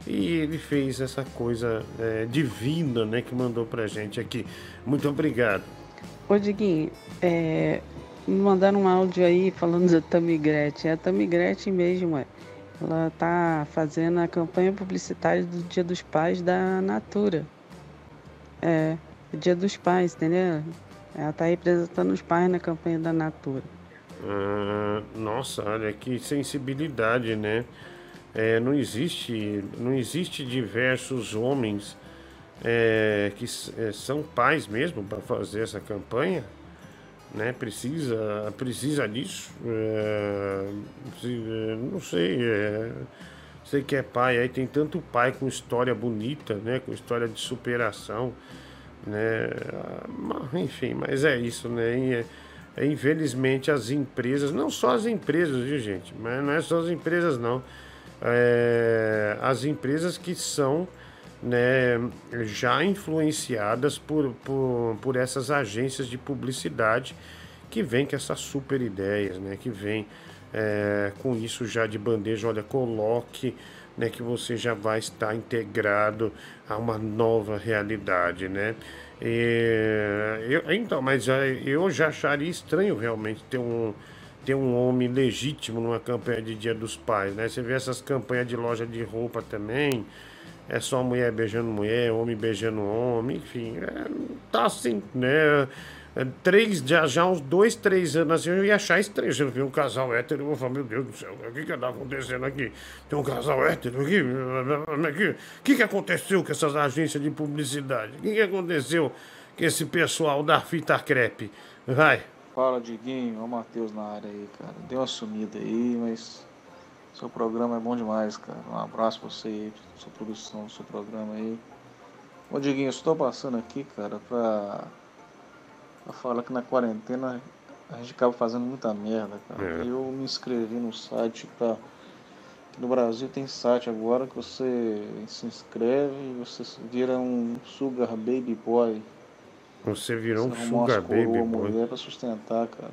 E ele fez essa coisa é, divina, né, que mandou pra gente aqui. Muito obrigado. Ô Diguinho, é, me mandaram um áudio aí falando da Tamigrete. É a Tamigrete mesmo, é. Ela tá fazendo a campanha publicitária do Dia dos Pais da Natura. É, Dia dos Pais, entendeu? Ela tá representando os pais na campanha da Natura. Ah, nossa, olha que sensibilidade, né? É, não existe, não existe diversos homens é, que é, são pais mesmo para fazer essa campanha, né? Precisa, precisa disso. É, é, não sei. é, Você que é pai, aí tem tanto pai com história bonita, né? Com história de superação, né? Ah, Enfim, mas é isso, né? É- é, infelizmente as empresas, não só as empresas, viu gente? Mas não é só as empresas não. É, as empresas que são né, já influenciadas por, por, por essas agências de publicidade que vem com essas super ideias, né? Que vem é, com isso já de bandeja, olha, coloque né, que você já vai estar integrado a uma nova realidade, né? E, eu, então, mas é, eu já acharia estranho realmente ter um, ter um homem legítimo numa campanha de Dia dos Pais, né? Você vê essas campanhas de loja de roupa também, é só mulher beijando mulher, homem beijando homem, enfim, é, tá assim, né? É, Três, já, já uns dois, três anos assim, eu ia achar estranho. Eu ver um casal hétero, eu vou falar, meu Deus do céu, o que que tá acontecendo aqui? Tem um casal hétero aqui? O que que aconteceu com essas agências de publicidade? O que que aconteceu com esse pessoal da fita crepe? Vai. Fala, Diguinho. Ó o Matheus na área aí, cara. Deu uma sumida aí, mas seu programa é bom demais, cara. Um abraço pra você aí, sua produção, seu programa aí. Ô, Diguinho, eu estou passando aqui, cara, pra, pra falar que na quarentena a gente acaba fazendo muita merda, cara. É. Eu me inscrevi no site pra. No Brasil tem site agora que você se inscreve e você vira um sugar baby boy. Você virou um Você arrumar sugar baby boy. mulher pra sustentar, cara.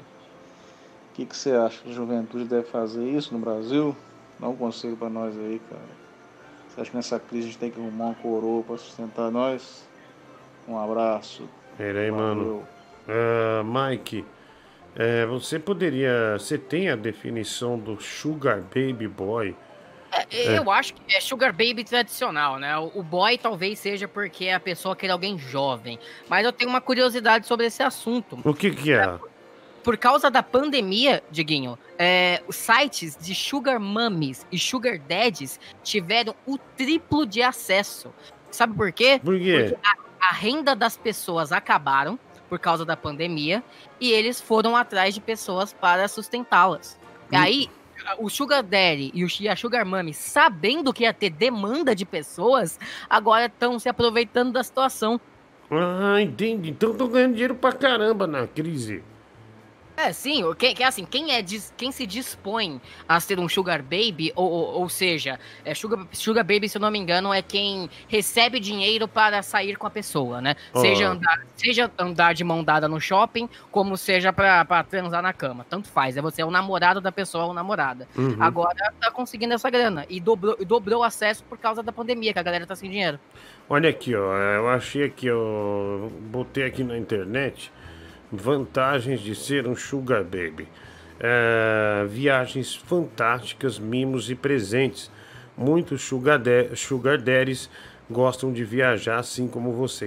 O que, que você acha a juventude deve fazer isso no Brasil? Dá um conselho pra nós aí, cara. Você acha que nessa crise a gente tem que arrumar uma coroa pra sustentar nós? Um abraço. Peraí, mano. Ah, Mike, é, você poderia. Você tem a definição do Sugar Baby Boy? É, Eu acho que é Sugar Baby tradicional, né? O boy talvez seja porque a pessoa quer alguém jovem. Mas eu tenho uma curiosidade sobre esse assunto. O que que é? Por causa da pandemia, Diguinho, é, os sites de Sugar Mummies e Sugar Daddies tiveram o triplo de acesso. Sabe por quê? Por quê? Porque a, a renda das pessoas acabaram por causa da pandemia e eles foram atrás de pessoas para sustentá-las. E aí, o Sugar Daddy e, o, e a Sugar Mummy, sabendo que ia ter demanda de pessoas, agora estão se aproveitando da situação. Ah, entendi. Então tô ganhando dinheiro pra caramba na crise. É, sim, o que, é assim, quem, é, quem se dispõe a ser um Sugar Baby, ou, ou, ou seja, é, sugar, sugar Baby, se eu não me engano, é quem recebe dinheiro para sair com a pessoa, né? Ó. Seja, andar, seja andar de mão dada no shopping, como seja pra transar na cama. Tanto faz, é você é o namorado da pessoa ou namorada. Uhum. Agora tá conseguindo essa grana. E dobrou, dobrou o acesso por causa da pandemia, que a galera tá sem dinheiro. Olha aqui, ó. Eu achei aqui, ó. Botei aqui na internet vantagens de ser um Sugar Baby. É, viagens fantásticas, mimos e presentes. Muitos Sugar, da- sugar Daddies gostam de viajar assim como você.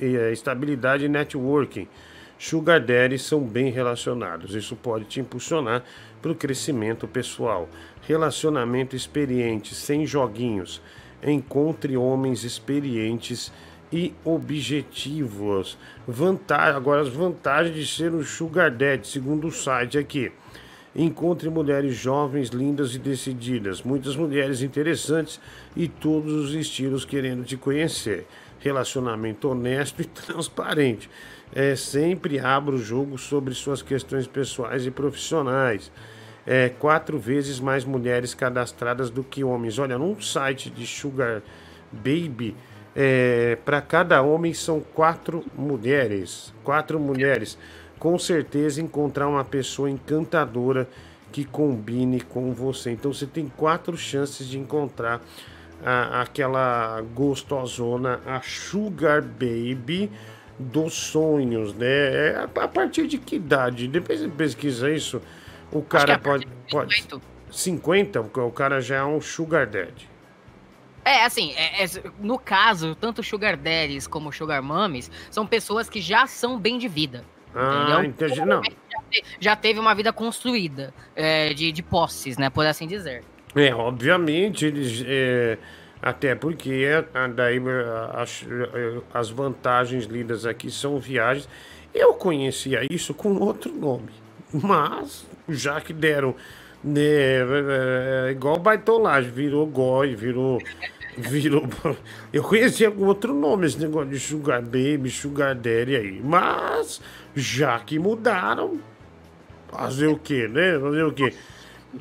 Eh, estabilidade e networking. Sugar Daddies são bem relacionados. Isso pode te impulsionar para o crescimento pessoal. Relacionamento experiente, sem joguinhos. Encontre homens experientes e objetivos. Vantagem, agora as vantagens de ser um Sugar Daddy, segundo o site aqui. Encontre mulheres jovens, lindas e decididas, muitas mulheres interessantes e todos os estilos querendo te conhecer. Relacionamento honesto e transparente. É, sempre abra o jogo sobre suas questões pessoais e profissionais. É, quatro vezes mais mulheres cadastradas do que homens. Olha, num site de Sugar Baby, é, para cada homem são quatro mulheres. Quatro mulheres. Com certeza encontrar uma pessoa encantadora que combine com você. Então você tem quatro chances de encontrar a- aquela gostosona, a Sugar Baby dos sonhos, né? É, a partir de que idade? Depois você pesquisa isso. O cara pode, pode. 50, porque o cara já é um Sugar Daddy. É, assim, é- é- no caso, tanto Sugar Daddies como Sugar Mummies são pessoas que já são bem de vida. Ah, entendeu? entendi. Não. Já, te- já teve uma vida construída é, de, de posses, né? Por assim dizer. É, obviamente, eles. é, até porque é, daí é, as, é, as vantagens lidas aqui são viagens. Eu conhecia isso com outro nome, mas já que deram É, é, é igual baitolagem, virou goi, virou. Virou. Eu conhecia algum outro nome esse negócio de Sugar Baby, Sugar Daddy aí. Mas, já que mudaram, fazer o quê, né? Fazer o quê?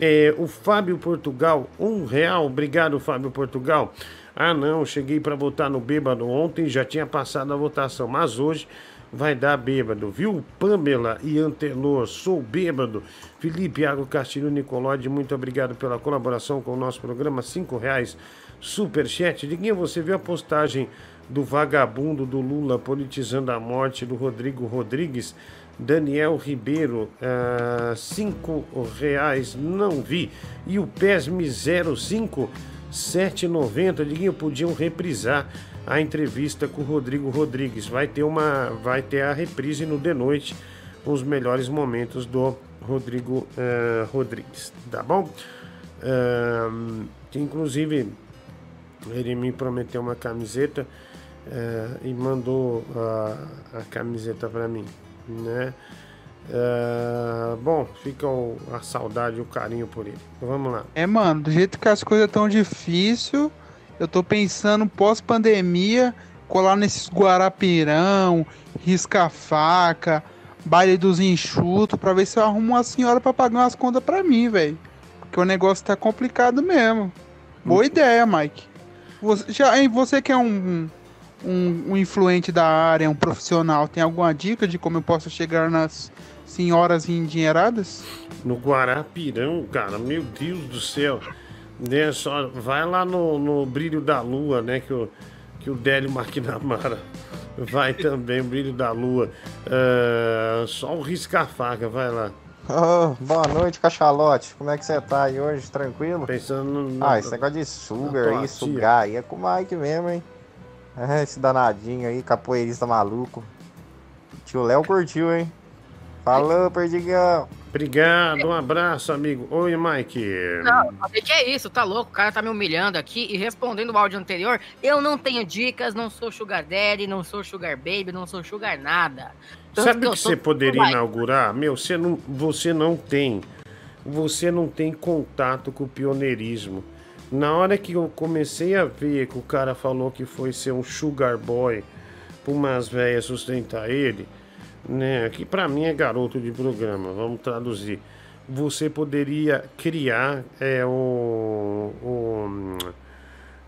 É, o Fábio Portugal, um real. Obrigado, Fábio Portugal. Ah, não, cheguei para votar no bêbado ontem, já tinha passado a votação, mas hoje vai dar bêbado, viu? Pamela e Antenor, sou bêbado. Felipe Água Castilho Nicolodi, muito obrigado pela colaboração com o nosso programa. Cinco reais, superchat. Diguinho, você viu a postagem do vagabundo do Lula politizando a morte do Rodrigo Rodrigues? Daniel Ribeiro, uh, cinco reais, não vi. E o PESME 05, 7,90. Diguinho, podiam reprisar a entrevista com o Rodrigo Rodrigues. Vai ter uma, vai ter a reprise no de noite, os melhores momentos do Rodrigo uh, Rodrigues, tá bom? Uh, inclusive ele me prometeu uma camiseta uh, e mandou a camiseta para mim, né? bom, fica o, a saudade e o carinho por ele. Vamos lá. É, mano, do jeito que as coisas tão difíceis eu tô pensando pós-pandemia, colar nesses Guarapirão, risca-faca, baile dos enxutos, pra ver se eu arrumo uma senhora pra pagar umas contas pra mim, velho. Porque o negócio tá complicado mesmo. Boa ideia, Mike. Você, já, hein, você que é um, um, um influente da área, um profissional, tem alguma dica de como eu posso chegar nas senhoras endinheiradas? No Guarapirão, cara, meu Deus do céu. Só vai lá no, no Brilho da Lua, né? Que o, que o Délio Maquinamara vai também, o Brilho da Lua. Uh, só o risca-faca, vai lá. Oh, boa noite, cachalote. Como é que você tá aí hoje? Tranquilo? Pensando no. Ah, esse negócio de sugar aí, sugar aí é com o Mike mesmo, hein? É, esse danadinho aí, capoeirista maluco. Tio Léo curtiu, hein? Falou, Perdigão. Obrigado, um abraço, amigo. Oi, Mike. Não, que é isso, tá louco? O cara tá me humilhando aqui e respondendo o áudio anterior. Eu não tenho dicas, não sou Sugar Daddy, não sou Sugar Baby, não sou Sugar nada. Tanto Sabe o que, que você poderia inaugurar? Meu, você não, você não tem. Você não tem contato com o pioneirismo. Na hora que eu comecei a ver que o cara falou que foi ser um sugar boy pra umas velhas sustentar ele, né, que para mim é garoto de programa, vamos traduzir. Você poderia criar é, o, o,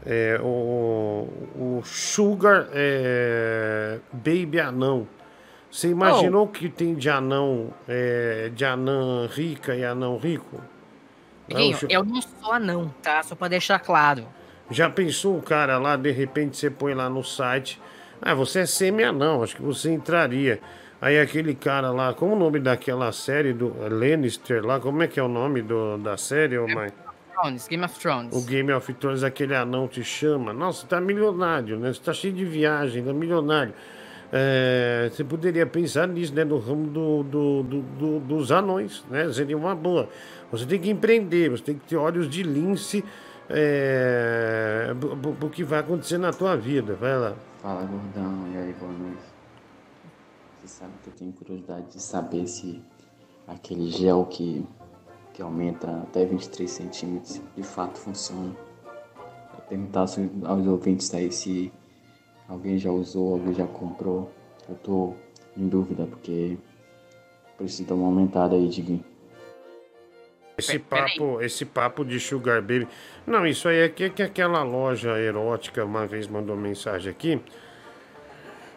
é, o, o Sugar é, Baby Anão. Você imaginou oh. que tem de anão, é, de anã rica e anão rico? Guinho, eu não sou anão, tá? Só pra deixar claro. Já pensou o cara lá, de repente você põe lá no site. Ah, você é semi-anão, acho que você entraria. Aí aquele cara lá, como o nome daquela série do Lannister lá, como é que é o nome do, da série, ô mãe? Thrones, Game of Thrones. O Game of Thrones, aquele anão te chama. Nossa, tá milionário, né? Você tá cheio de viagem, tá milionário. É, você poderia pensar nisso, né? No ramo do, do, do, do, dos anões, né? Seria uma boa. Você tem que empreender, você tem que ter olhos de lince é, o que vai acontecer na tua vida. Vai lá. Fala, gordão. E aí, boa noite. Você sabe que eu tenho curiosidade de saber se aquele gel que, que aumenta até 23 centímetros de fato funciona. Eu perguntar aos ouvintes aí se alguém já usou, alguém já comprou. Eu tô em dúvida porque preciso dar uma aumentada aí, Diguinho. Esse papo, esse papo de Sugar Baby. Não, isso aí é que, que aquela loja erótica uma vez mandou mensagem aqui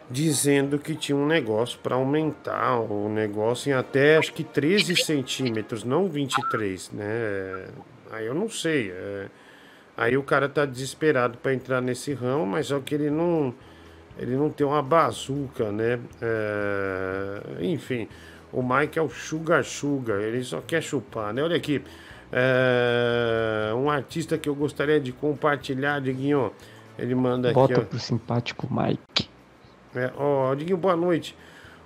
dizendo que tinha um negócio para aumentar o negócio em até acho que 13 centímetros, não 23, né? Aí eu não sei. É... Aí o cara tá desesperado para entrar nesse ramo, mas só que ele não ele não tem uma bazuca, né? É... Enfim, o Mike é o sugar sugar, ele só quer chupar, né? Olha aqui, é... um artista que eu gostaria de compartilhar, Diguinho, ele manda Bota aqui. Bota pro simpático Mike. É, Diguinho, boa noite.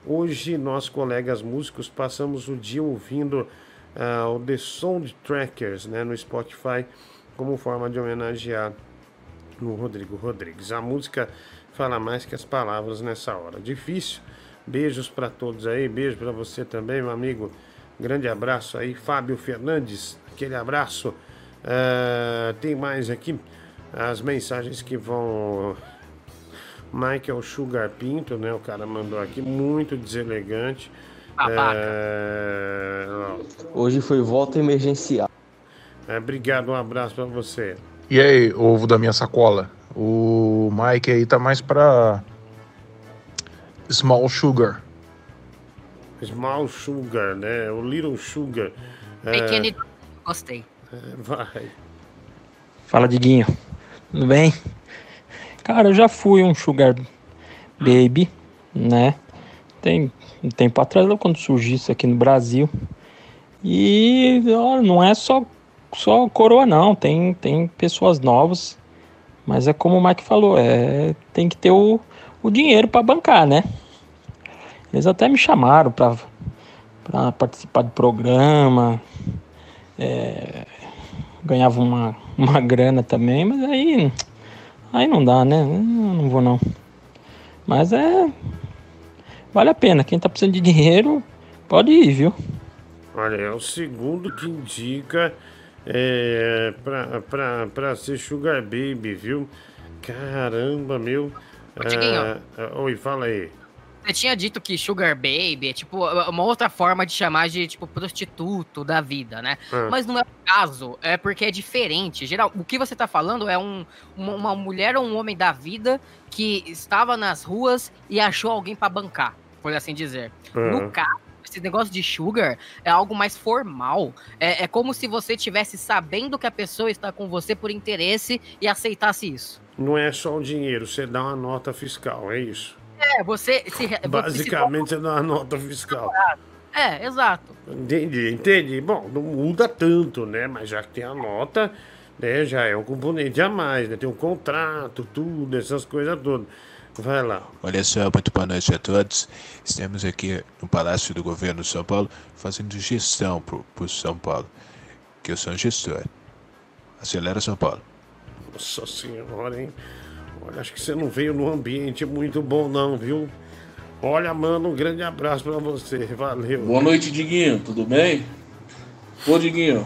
Hoje, nós, colegas músicos, passamos o dia ouvindo uh, o The Sound Trackers né, no Spotify como forma de homenagear o Rodrigo Rodrigues. A música fala mais que as palavras nessa hora. Difícil. Beijos para todos aí, beijo para você também, meu amigo Grande abraço aí, Fábio Fernandes. Aquele abraço. Ah, tem mais aqui as mensagens que vão. Michael Sugar Pinto, né? O cara mandou aqui, muito deselegante. É, Hoje foi volta emergencial. é, obrigado, um abraço pra você. E aí, ovo da minha sacola? O Mike aí tá mais pra Small Sugar. Small Sugar, né? O Little Sugar. É, Pequeno. Gostei. é, vai. Fala, Diguinho. Tudo bem? Cara, eu já fui um Sugar Baby, né? Tem um tempo atrás, quando surgiu isso aqui no Brasil. E ó, não é só, só coroa, não. Tem, tem pessoas novas. Mas é como o Mike falou, é, tem que ter o, o dinheiro para bancar, né? Eles até me chamaram para participar do programa. É, ganhava uma, uma grana também, mas aí, aí não dá, né? Eu não vou não. Mas é. Vale a pena. Quem tá precisando de dinheiro, pode ir, viu? Olha, é o segundo que indica é, pra, pra, pra ser Sugar Baby, viu? Caramba, meu. Ah, ah, oi, fala aí. Você tinha dito que Sugar Baby é tipo uma outra forma de chamar de tipo prostituto da vida, né? Ah. Mas não é o caso, é porque é diferente. Geral, o que você tá falando é um, uma, uma mulher ou um homem da vida que estava nas ruas e achou alguém pra bancar, por assim dizer. Ah. No caso, esse negócio de sugar é algo mais formal. É, é como se você tivesse sabendo que a pessoa está com você por interesse e aceitasse isso. Não é só o dinheiro, você dá uma nota fiscal, é isso. É, você se. você se Basicamente, você dá uma nota fiscal. É, exato. Entendi, entendi. Bom, não muda tanto, né? Mas já que tem a nota, né? Já é um componente a mais, né? Tem um contrato, tudo, essas coisas todas. Vai lá. Olha só, muito boa noite a todos. Estamos aqui no Palácio do Governo de São Paulo fazendo gestão pro, pro São Paulo. Que eu sou um gestor. Acelera São Paulo. Nossa senhora, hein? Olha, acho que você não veio num ambiente muito bom, não, viu? Olha, mano, um grande abraço pra você. Valeu. Boa noite, Diguinho. Tudo bem? Pô, Diguinho,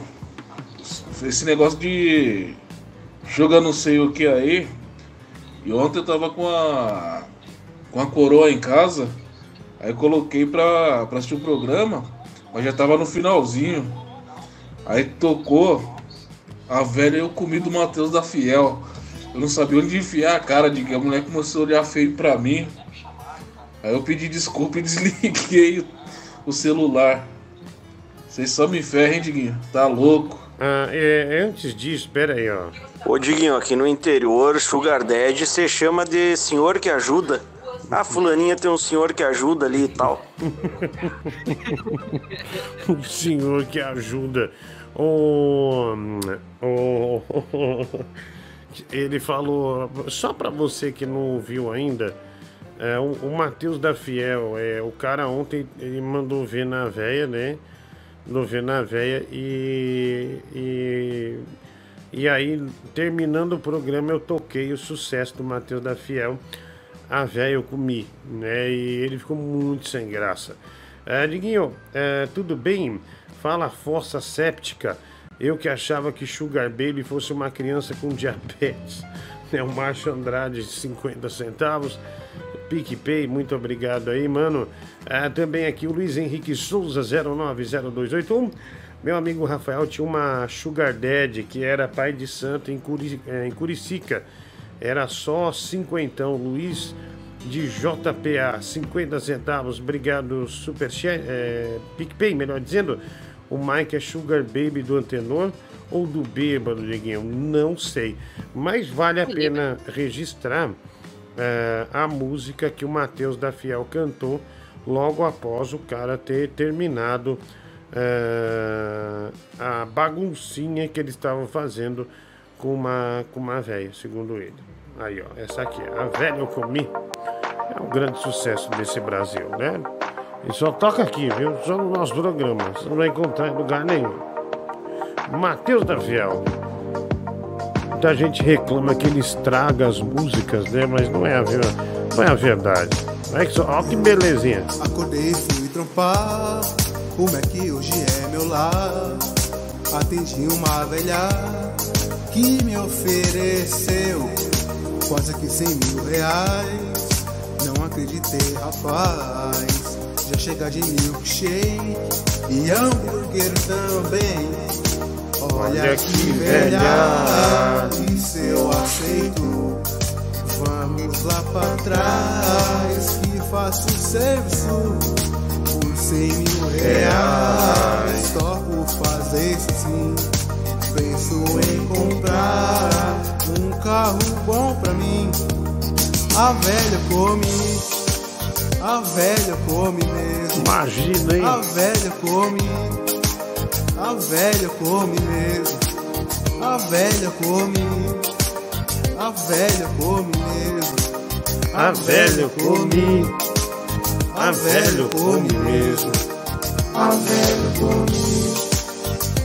esse negócio de jogar não sei o que aí. E ontem eu tava com a com a coroa em casa. Aí coloquei pra, pra assistir o programa, mas já tava no finalzinho. Aí tocou a velha eu comi do Matheus da Fiel. Eu não sabia onde enfiar a cara de que a mulher começou a olhar feio pra mim. Aí eu pedi desculpa e desliguei o celular. Vocês só me ferrem, Diguinho. Tá louco. Ah, é, antes disso, pera aí, ó. Ô Diguinho, aqui no interior, Sugar Daddy, você chama de senhor que ajuda. Ah, fulaninha tem um senhor que ajuda ali e tal. o senhor que ajuda. O, o, ele falou, só pra você que não ouviu ainda, é, o, o Matheus da Fiel, é, o cara ontem ele mandou ver na véia, né? Mandou ver na véia e, e, e aí, terminando o programa, eu toquei o sucesso do Matheus da Fiel. A véia eu comi, né? E ele ficou muito sem graça. É, Diguinho, é, tudo bem? Fala força séptica. Eu que achava que Sugar Baby fosse uma criança com diabetes. É o Márcio Andrade, 50 centavos. PicPay, muito obrigado aí, mano. É, também aqui o Luiz Henrique Souza, 090281. Meu amigo Rafael tinha uma Sugar Daddy que era pai de santo em, Curi, é, em Curicica. Era só cinquentão. Luiz de JPA, 50 centavos. Obrigado, Superchat. É, PicPay, melhor dizendo. O Mike é Sugar Baby do Antenor ou do Bêbado, Diguinho? Não sei. Mas vale a pena registrar é, a música que o Matheus da Fiel cantou logo após o cara ter terminado é, a baguncinha que eles estavam fazendo com uma, com uma velha, segundo ele. Aí, ó, essa aqui, a velha eu comi. É um grande sucesso desse Brasil, né? E só toca aqui, viu? Só no nosso programa. Você não vai encontrar em lugar nenhum. Matheus da Fiel. Muita gente reclama que ele estraga as músicas, né? Mas não é a, não é a verdade. É que só, que belezinha. Acordei, fui trampar. O Mac hoje é meu lar. Atendi uma velha que me ofereceu quase que cem mil reais. Não acreditei, rapaz. Já chega de milkshake e hambúrguer também. Olha que velha, isso eu aceito. Vamos lá pra trás que faço serviço por cem mil reais. Topo fazer isso sim. Penso em comprar um carro bom pra mim. A velha come, a velha come mesmo. Imagina, hein? A velha come, a velha come mesmo. A velha come, a velha come mesmo. A velha come, a velha come mesmo. A velha come,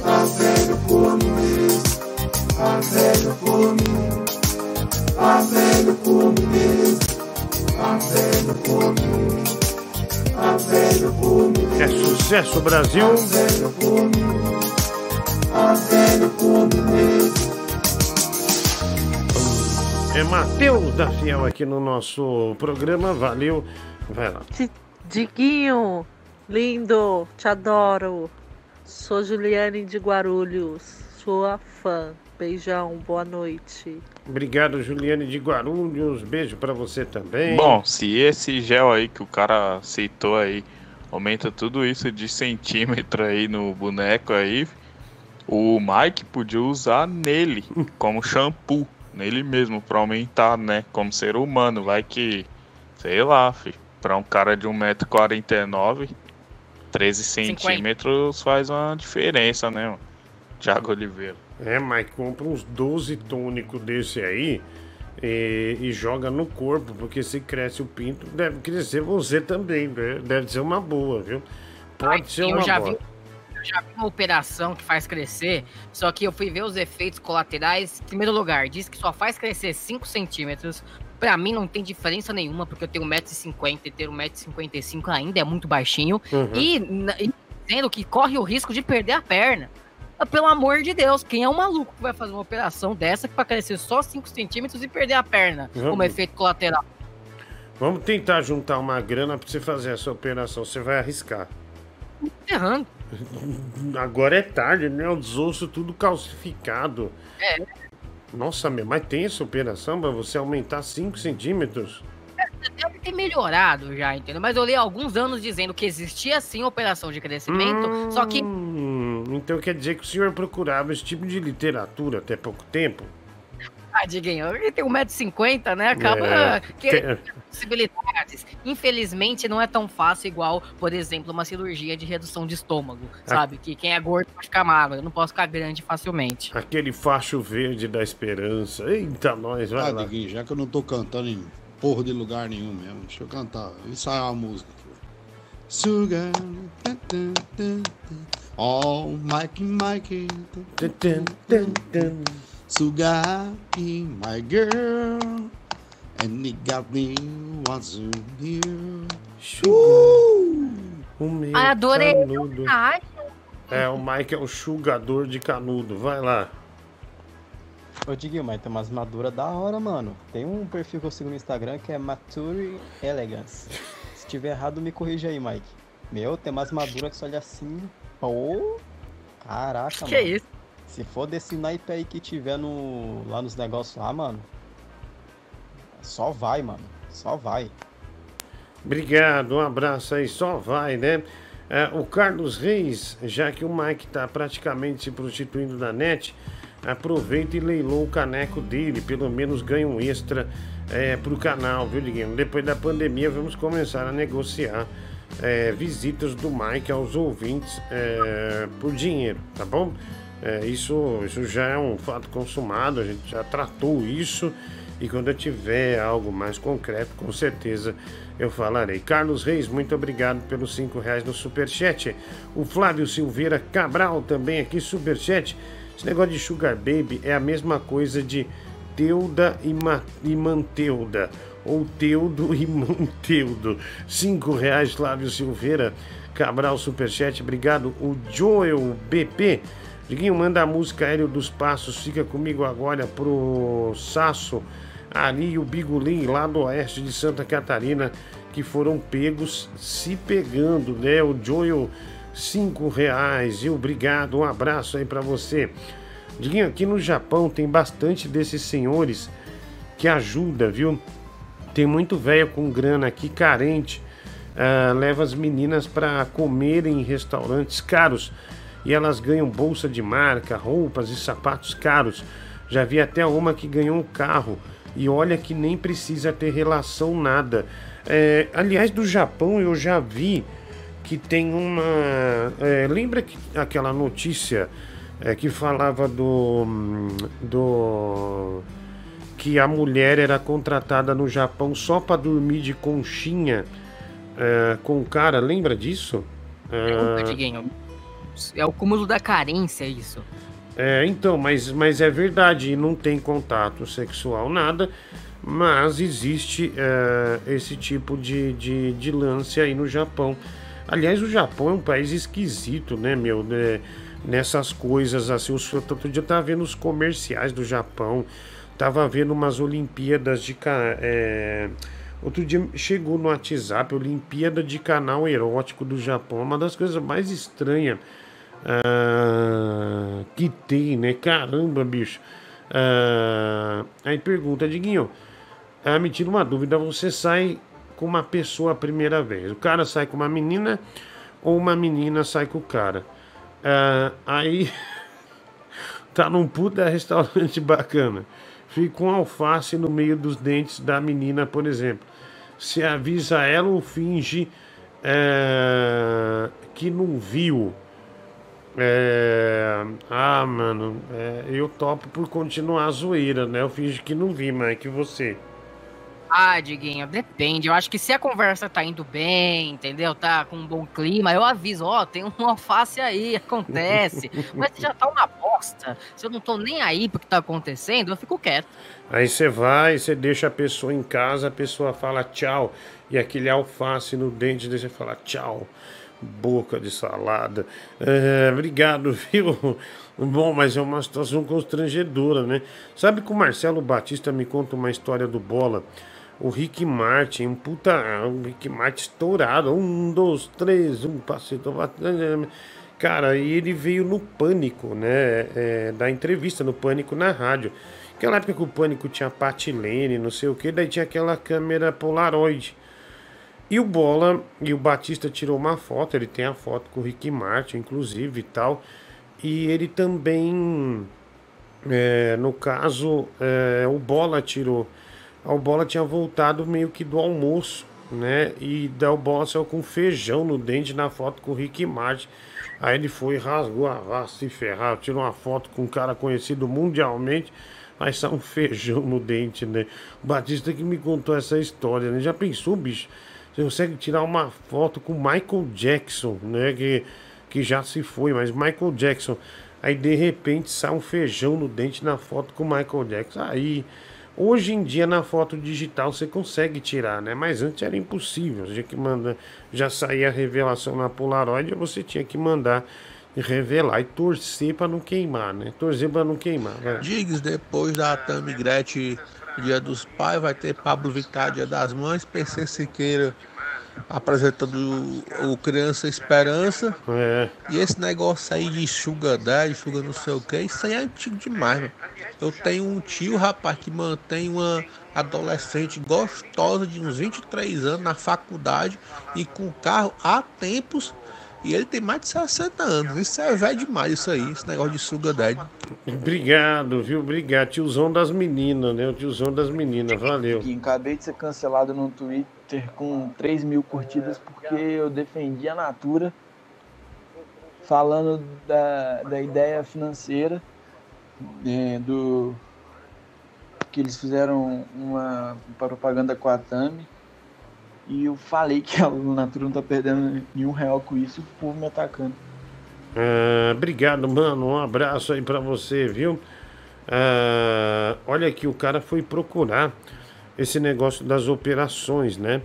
a velha come mesmo. A velha come, a velha come mesmo. É sucesso, Brasil. É Matheus da Fiel aqui no nosso programa. Valeu. Vai lá. Diguinho, lindo, te adoro. Sou Juliane de Guarulhos, sua fã. Beijão, boa noite. Obrigado, Juliane de Guarulhos. Beijo pra você também. Bom, se esse gel aí que o cara aceitou aí aumenta tudo isso de centímetro aí no boneco aí, o Mike podia usar nele como shampoo, nele mesmo, pra aumentar, né? Como ser humano. Vai que, sei lá, fi, pra um cara de 1,49m, 13 centímetros faz uma diferença, né, mano? Thiago Oliveira. É, mas compra uns 12 tônicos desse aí e, e joga no corpo, porque se cresce o pinto, deve crescer você também, né? Deve ser uma boa, viu? Pode ser eu uma boa. vi, eu já vi uma operação que faz crescer, só que eu fui ver os efeitos colaterais. Em primeiro lugar, diz que só faz crescer 5 centímetros. Pra mim não tem diferença nenhuma, porque eu tenho 1,50m e ter 1,55m ainda é muito baixinho. Uhum. E, e dizendo que corre o risco de perder a perna. Ah, Pelo amor de Deus, quem é um maluco que vai fazer uma operação dessa que vai crescer só 5 centímetros e perder a perna Vamos. como efeito colateral? Vamos tentar juntar uma grana pra você fazer essa operação. Você vai arriscar. Errando. Agora é tarde, né? Os ossos tudo calcificado. É, Nossa, mas tem essa operação pra você aumentar 5 centímetros? Deve ter melhorado já, entendeu? Mas eu li há alguns anos dizendo que existia sim operação de crescimento, só que Hum, então quer dizer que o senhor procurava esse tipo de literatura até pouco tempo? Ah, Diguinho, ele tem 1,50m, né? Acaba É, querendo tem- possibilidades. Infelizmente, não é tão fácil igual, por exemplo, uma cirurgia de redução de estômago, sabe? Que quem é gordo pode ficar magro, eu não posso ficar grande facilmente. Aquele facho verde da esperança. Eita, nós, vai Ah, lá. Diguinho, já que eu não tô cantando em porra de lugar nenhum mesmo, deixa eu cantar, ensaiar a música. Sugar. Oh, Mikey, Mikey. Sugar in my girl. And he got me once a year. Uh! O meu Ah, adorei. canudo. Ai, É, o Mike é o chugador de canudo. Vai lá. Ô Diguinho, mas tem umas maduras da hora, mano. Tem um perfil que eu sigo no Instagram que é Mature Elegance. Se tiver errado, me corrija aí, Mike. Meu, tem umas maduras que você olha assim. Pô. Caraca, Que mano. isso? Se for desse naipe aí que tiver no, lá nos negócios lá, mano. Só vai, mano. Só vai. Obrigado, um abraço aí, só vai, né? É, o Carlos Reis, já que o Mike tá praticamente se prostituindo da net, aproveita e leilou o caneco dele, pelo menos ganha um extra é, pro canal, viu, Diguinho? Depois da pandemia, vamos começar a negociar é, visitas do Mike aos ouvintes é, por dinheiro, tá bom? É, isso, isso já é um fato consumado, a gente já tratou isso. E quando eu tiver algo mais concreto, com certeza eu falarei. Carlos Reis, muito obrigado pelos cinco reais no Superchat. O Flávio Silveira Cabral também aqui, Superchat. Esse negócio de Sugar Baby é a mesma coisa de Teuda e, Ma e Manteuda. ou Teudo e Monteudo. Cinco reais, Flávio Silveira. Cabral Superchat, obrigado. O Joel BP. Diguinho, manda a música Aéreo dos Passos. Fica comigo agora pro Sasso, ali e o Bigulim, lá do oeste de Santa Catarina, que foram pegos se pegando, né? O Joel, cinco reais. E obrigado, um abraço aí para você. Diguinho, aqui no Japão tem bastante desses senhores que ajuda, viu? Tem muito velho com grana aqui, carente. ah, leva as meninas para comerem em restaurantes caros e elas ganham bolsa de marca, roupas e sapatos caros. Já vi até uma que ganhou um carro e olha que nem precisa ter relação nada. É, aliás, do Japão eu já vi que tem uma. é, lembra que aquela notícia é, que falava do. do. que a mulher era contratada no Japão só para dormir de conchinha é, com o cara? Lembra disso? Pergunta, Diguinho. É o cúmulo da carência isso. É, então, mas, mas é verdade, não tem contato sexual, nada, mas existe é, esse tipo de, de, de lance aí no Japão. Aliás, o Japão é um país esquisito, né, meu? né, nessas coisas assim. Os, outro dia eu tava vendo os comerciais do Japão, tava vendo umas Olimpíadas de. é, outro dia chegou no WhatsApp, Olimpíada de canal erótico do Japão, uma das coisas mais estranhas ah, que tem, né? Caramba, bicho. Ah, aí pergunta, Diguinho, ah, me tira uma dúvida, você sai com uma pessoa a primeira vez. O cara sai com uma menina ou uma menina sai com o cara. Ah, aí tá num puta restaurante bacana. Fica com alface no meio dos dentes da menina, por exemplo. Se avisa ela ou finge é, que não viu. É, ah, mano, é, eu topo por continuar a zoeira, né? Eu finge que não vi, mas é que você. Ah, Diguinho, depende. Eu acho que se a conversa tá indo bem, entendeu? Tá com um bom clima, eu aviso, ó, tem um alface aí, acontece. Mas se já tá uma bosta, se eu não tô nem aí pro que tá acontecendo, eu fico quieto. Aí você vai, você deixa a pessoa em casa, a pessoa fala tchau, e aquele alface no dente, daí você fala tchau, boca de salada. É, obrigado, viu? Bom, mas é uma situação constrangedora, né? Sabe que o Marcelo Batista me conta uma história do Bola? O Rick Martin, puta. O Rick Martin estourado. Um, dois, três, um passito. Cara, e ele veio no pânico, né? É, da entrevista no pânico na rádio. Aquela época que o pânico tinha patilene, não sei o que, daí tinha aquela câmera Polaroid. E o Bola e o Batista tirou uma foto, ele tem a foto com o Rick Martin, inclusive e tal. E ele também, é, no caso, é, o Bola tirou. O Bola tinha voltado meio que do almoço, né? E daí o Bola saiu com feijão no dente na foto com o Rick Martin. Aí ele foi, rasgou a raça, se ferrar, tirou uma foto com um cara conhecido mundialmente. Aí saiu um feijão no dente, né? O Batista que me contou essa história, né? Já pensou, bicho? Você consegue tirar uma foto com Michael Jackson, né? Que, que já se foi, mas Michael Jackson. Aí de repente sai um feijão no dente na foto com Michael Jackson. Aí, hoje em dia na foto digital você consegue tirar, né? Mas antes era impossível. Você que mandar, já saía a revelação na Polaroid, você tinha que mandar revelar e torcer para não queimar, né? Torcer para não queimar. vai. Diggs, depois da Tami Gretchen, Dia dos Pais, vai ter Pablo Vittar, Dia das Mães, PC Siqueira apresentando o, Criança Esperança. É. E esse negócio aí de Sugar Daddy, Sugar não sei o que, isso aí é antigo demais, mano. Eu tenho um tio, rapaz, que mantém uma adolescente gostosa de uns 23 anos na faculdade e com carro há tempos. E ele tem mais de 60 anos. Isso é velho demais, isso aí, esse negócio de Sugar Daddy. Obrigado, viu? Obrigado. Tiozão das meninas, né? O tiozão das meninas, valeu. Acabei de ser cancelado no Twitter com 3 mil curtidas porque eu defendi a Natura falando da, da ideia financeira é, do que eles fizeram uma propaganda com a Tami e eu falei que a Natura não tá perdendo nenhum real com isso, o povo me atacando. Ah, obrigado, mano. Um abraço aí pra você, viu? Ah, olha aqui, o cara foi procurar. Esse negócio das operações, né?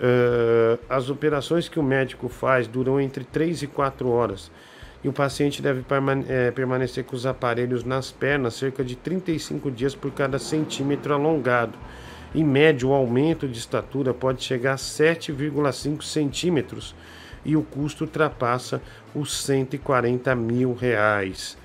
Eh, as operações que o médico faz duram entre 3 e 4 horas. E o paciente deve permane- eh, permanecer com os aparelhos nas pernas cerca de 35 dias por cada centímetro alongado. Em média, o aumento de estatura pode chegar a 7,5 centímetros e o custo ultrapassa os 140 mil reais.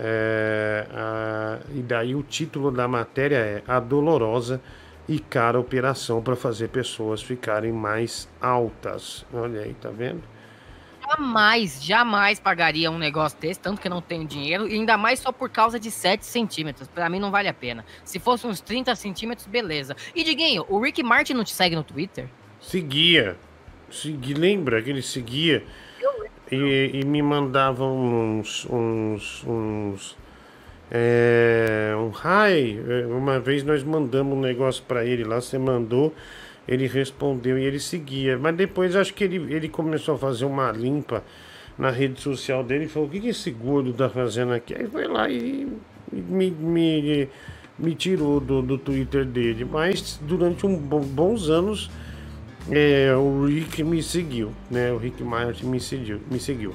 É, a- e daí o título da matéria é A Dolorosa e Cara Operação para fazer pessoas ficarem mais altas. Olha aí, tá vendo? Jamais, jamais pagaria um negócio desse, tanto que eu não tenho dinheiro, e ainda mais só por causa de 7 centímetros. Pra mim não vale a pena. Se fosse uns 30 centímetros, beleza. E Diguinho, o Rick Martin não te segue no Twitter? Seguia. Segui, lembra que ele seguia e, e me mandava uns. uns, uns é, um hi. É, Uma vez nós mandamos um negócio pra ele lá, você mandou, ele respondeu e ele seguia. Mas depois acho que ele, ele começou a fazer uma limpa na rede social dele e falou: O que, que esse gordo tá fazendo aqui? Aí foi lá e, me, me, me tirou do, do Twitter dele. Mas durante um, bo- bons anos. É, o Rick me seguiu, né? O Rick Martin me seguiu, me seguiu.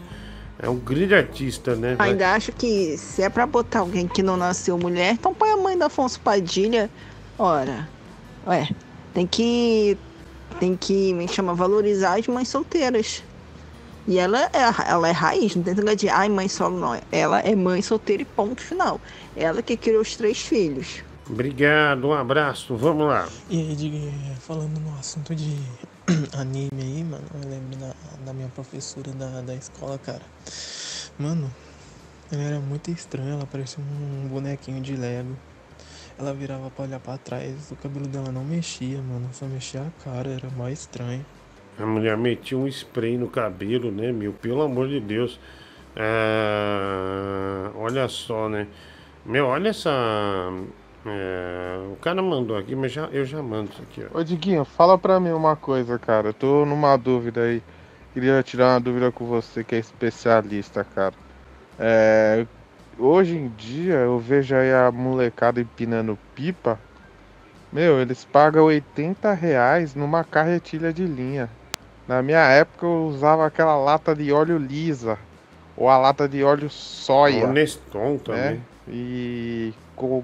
É um grande artista, né? Vai- Ainda acho que se é pra botar alguém que não nasceu mulher, então põe a mãe da Afonso Padilha. Ora, ué, tem que. Tem que, me chama, valorizar as mães solteiras. E ela é, ela é raiz, não tem negócio de ai, mãe solo, não. Ela é mãe solteira e ponto final. Ela que criou os três filhos. Obrigado, um abraço, vamos lá. E aí, Dig, falando no assunto de anime aí, mano, eu lembro da, da minha professora da, da escola, cara. Mano, ela era muito estranha, ela parecia um bonequinho de Lego. Ela virava pra olhar pra trás, o cabelo dela não mexia, mano, só mexia a cara, era mais estranho. A mulher metia um spray no cabelo, né, meu? Pelo amor de Deus. Ah, olha só, né? Meu, olha essa. É, o cara mandou aqui, mas já, eu já mando isso aqui, ó. Ô Diguinho, fala pra mim uma coisa, cara. Eu tô numa dúvida aí. Queria tirar uma dúvida com você que é especialista, cara. É, hoje em dia eu vejo aí a molecada empinando pipa. Meu, eles pagam 80 reais numa carretilha de linha. Na minha época eu usava aquela lata de óleo lisa. Ou a lata de óleo soia. O Neston também. né? E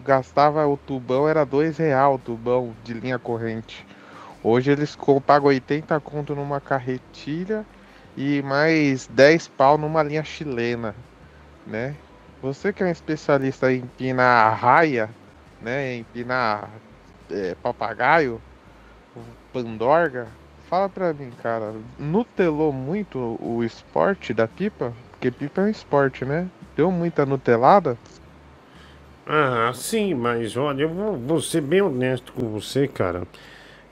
gastava o tubão, era dois real o tubão de linha corrente. Hoje eles pagam 80 conto numa carretilha e mais 10 pau numa linha chilena, né? Você que é um especialista em empinar raia, né? Empinar é, papagaio, pandorga, fala pra mim, cara, nutelou muito o esporte da pipa? Porque pipa é um esporte, né? Deu muita nutelada? Ah, sim, mas olha, eu vou, vou ser bem honesto com você, cara.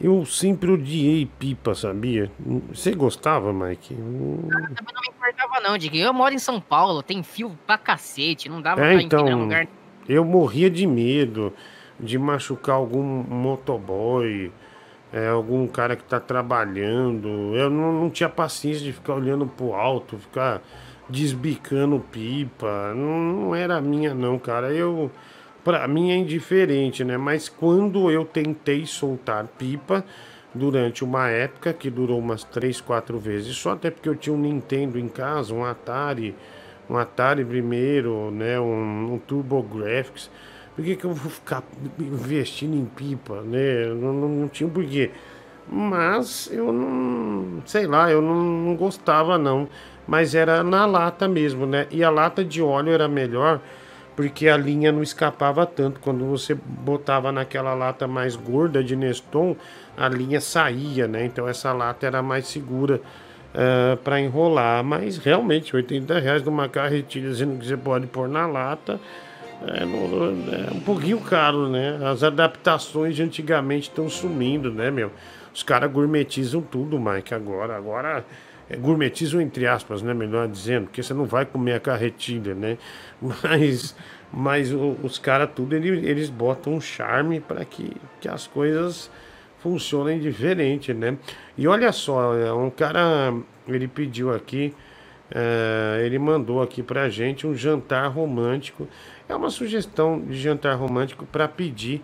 Eu sempre odiei pipa, sabia? Você gostava, Mike? Hum, Também não me importava não, Diguinho. Eu moro em São Paulo, tem fio pra cacete, não dava É, pra então, empinar lugar eu morria de medo de machucar algum motoboy, é, algum cara que tá trabalhando. Eu não, não tinha paciência de ficar olhando pro alto, ficar desbicando pipa. Não, não era minha, não, cara. Eu. Pra mim é indiferente, né? Mas quando eu tentei soltar pipa, durante uma época que durou umas 3, 4 vezes, só até porque eu tinha um Nintendo em casa, um Atari, um Atari primeiro, né? Um, um TurboGrafx. Por que, que eu vou ficar investindo em pipa, né? Não, não, não tinha porquê. Mas eu não, sei lá, eu não, não gostava não. Mas era na lata mesmo, né? E a lata de óleo era melhor porque a linha não escapava tanto. Quando você botava naquela lata mais gorda de Neston, a linha saía, né? Então essa lata era mais segura para enrolar. Mas realmente, 80 reais numa carretilha dizendo que você pode pôr na lata. É, é um pouquinho caro, né? As adaptações de antigamente estão sumindo, né, meu? Os caras gourmetizam tudo, Mike, agora. Agora, gourmetizam entre aspas, né? Melhor dizendo, porque você não vai comer a carretilha, né? Mas, mas os caras tudo, ele- eles botam um charme para que, que as coisas funcionem diferente, né? E olha só, é, um cara, ele pediu aqui, é, ele mandou aqui pra gente um jantar romântico. É uma sugestão de jantar romântico para pedir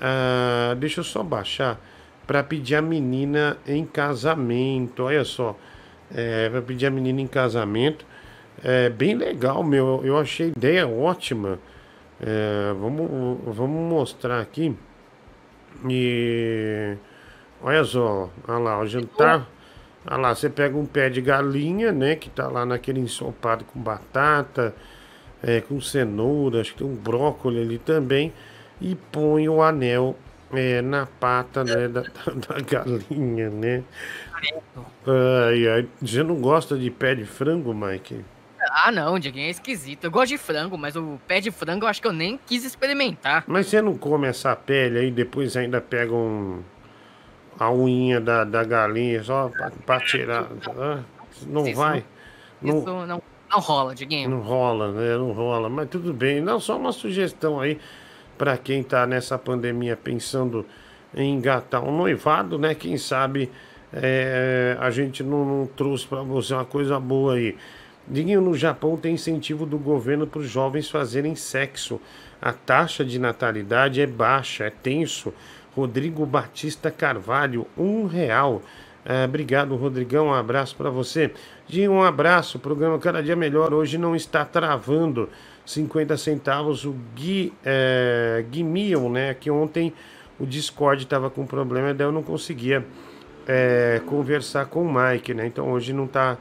Ah, deixa eu só baixar para pedir a menina em casamento. Olha só, é, para pedir a menina em casamento. É bem legal, meu. Eu achei a ideia ótima. É, vamos, vamos mostrar aqui. E olha só, olha lá, o jantar. Olha lá, você pega um pé de galinha, né? Que tá lá naquele ensopado com batata, é, com cenoura, acho que tem um brócolis ali também. E põe o anel é, na pata né, da, da, da galinha, né? Ai, ai. Você não gosta de pé de frango, Mike? Ah, não, Dieguinho, é esquisito. Eu gosto de frango, mas o pé de frango eu acho que eu nem quis experimentar. Mas você não come essa pele aí, depois ainda pega um, a unha da, da galinha só pra, pra tirar. Ah, Não Isso vai? Não, Não, isso não, não rola, Dieguinho. não rola, né? Não rola. Mas tudo bem. Não, só uma sugestão aí pra quem tá nessa pandemia pensando em engatar um noivado, né? Quem sabe é, a gente não, não trouxe pra você uma coisa boa aí. Diguinho, no Japão tem incentivo do governo para os jovens fazerem sexo. A taxa de natalidade é baixa, é tenso. Rodrigo Batista Carvalho, um real. Ah, obrigado, Rodrigão. Um abraço para você. Dinho, um abraço. Programa Cada Dia Melhor hoje não está travando. 50 centavos. O Gui, é, Gui Mion, né? Que ontem o Discord estava com problema, daí eu não conseguia é, conversar com o Mike, né? Então hoje não tá.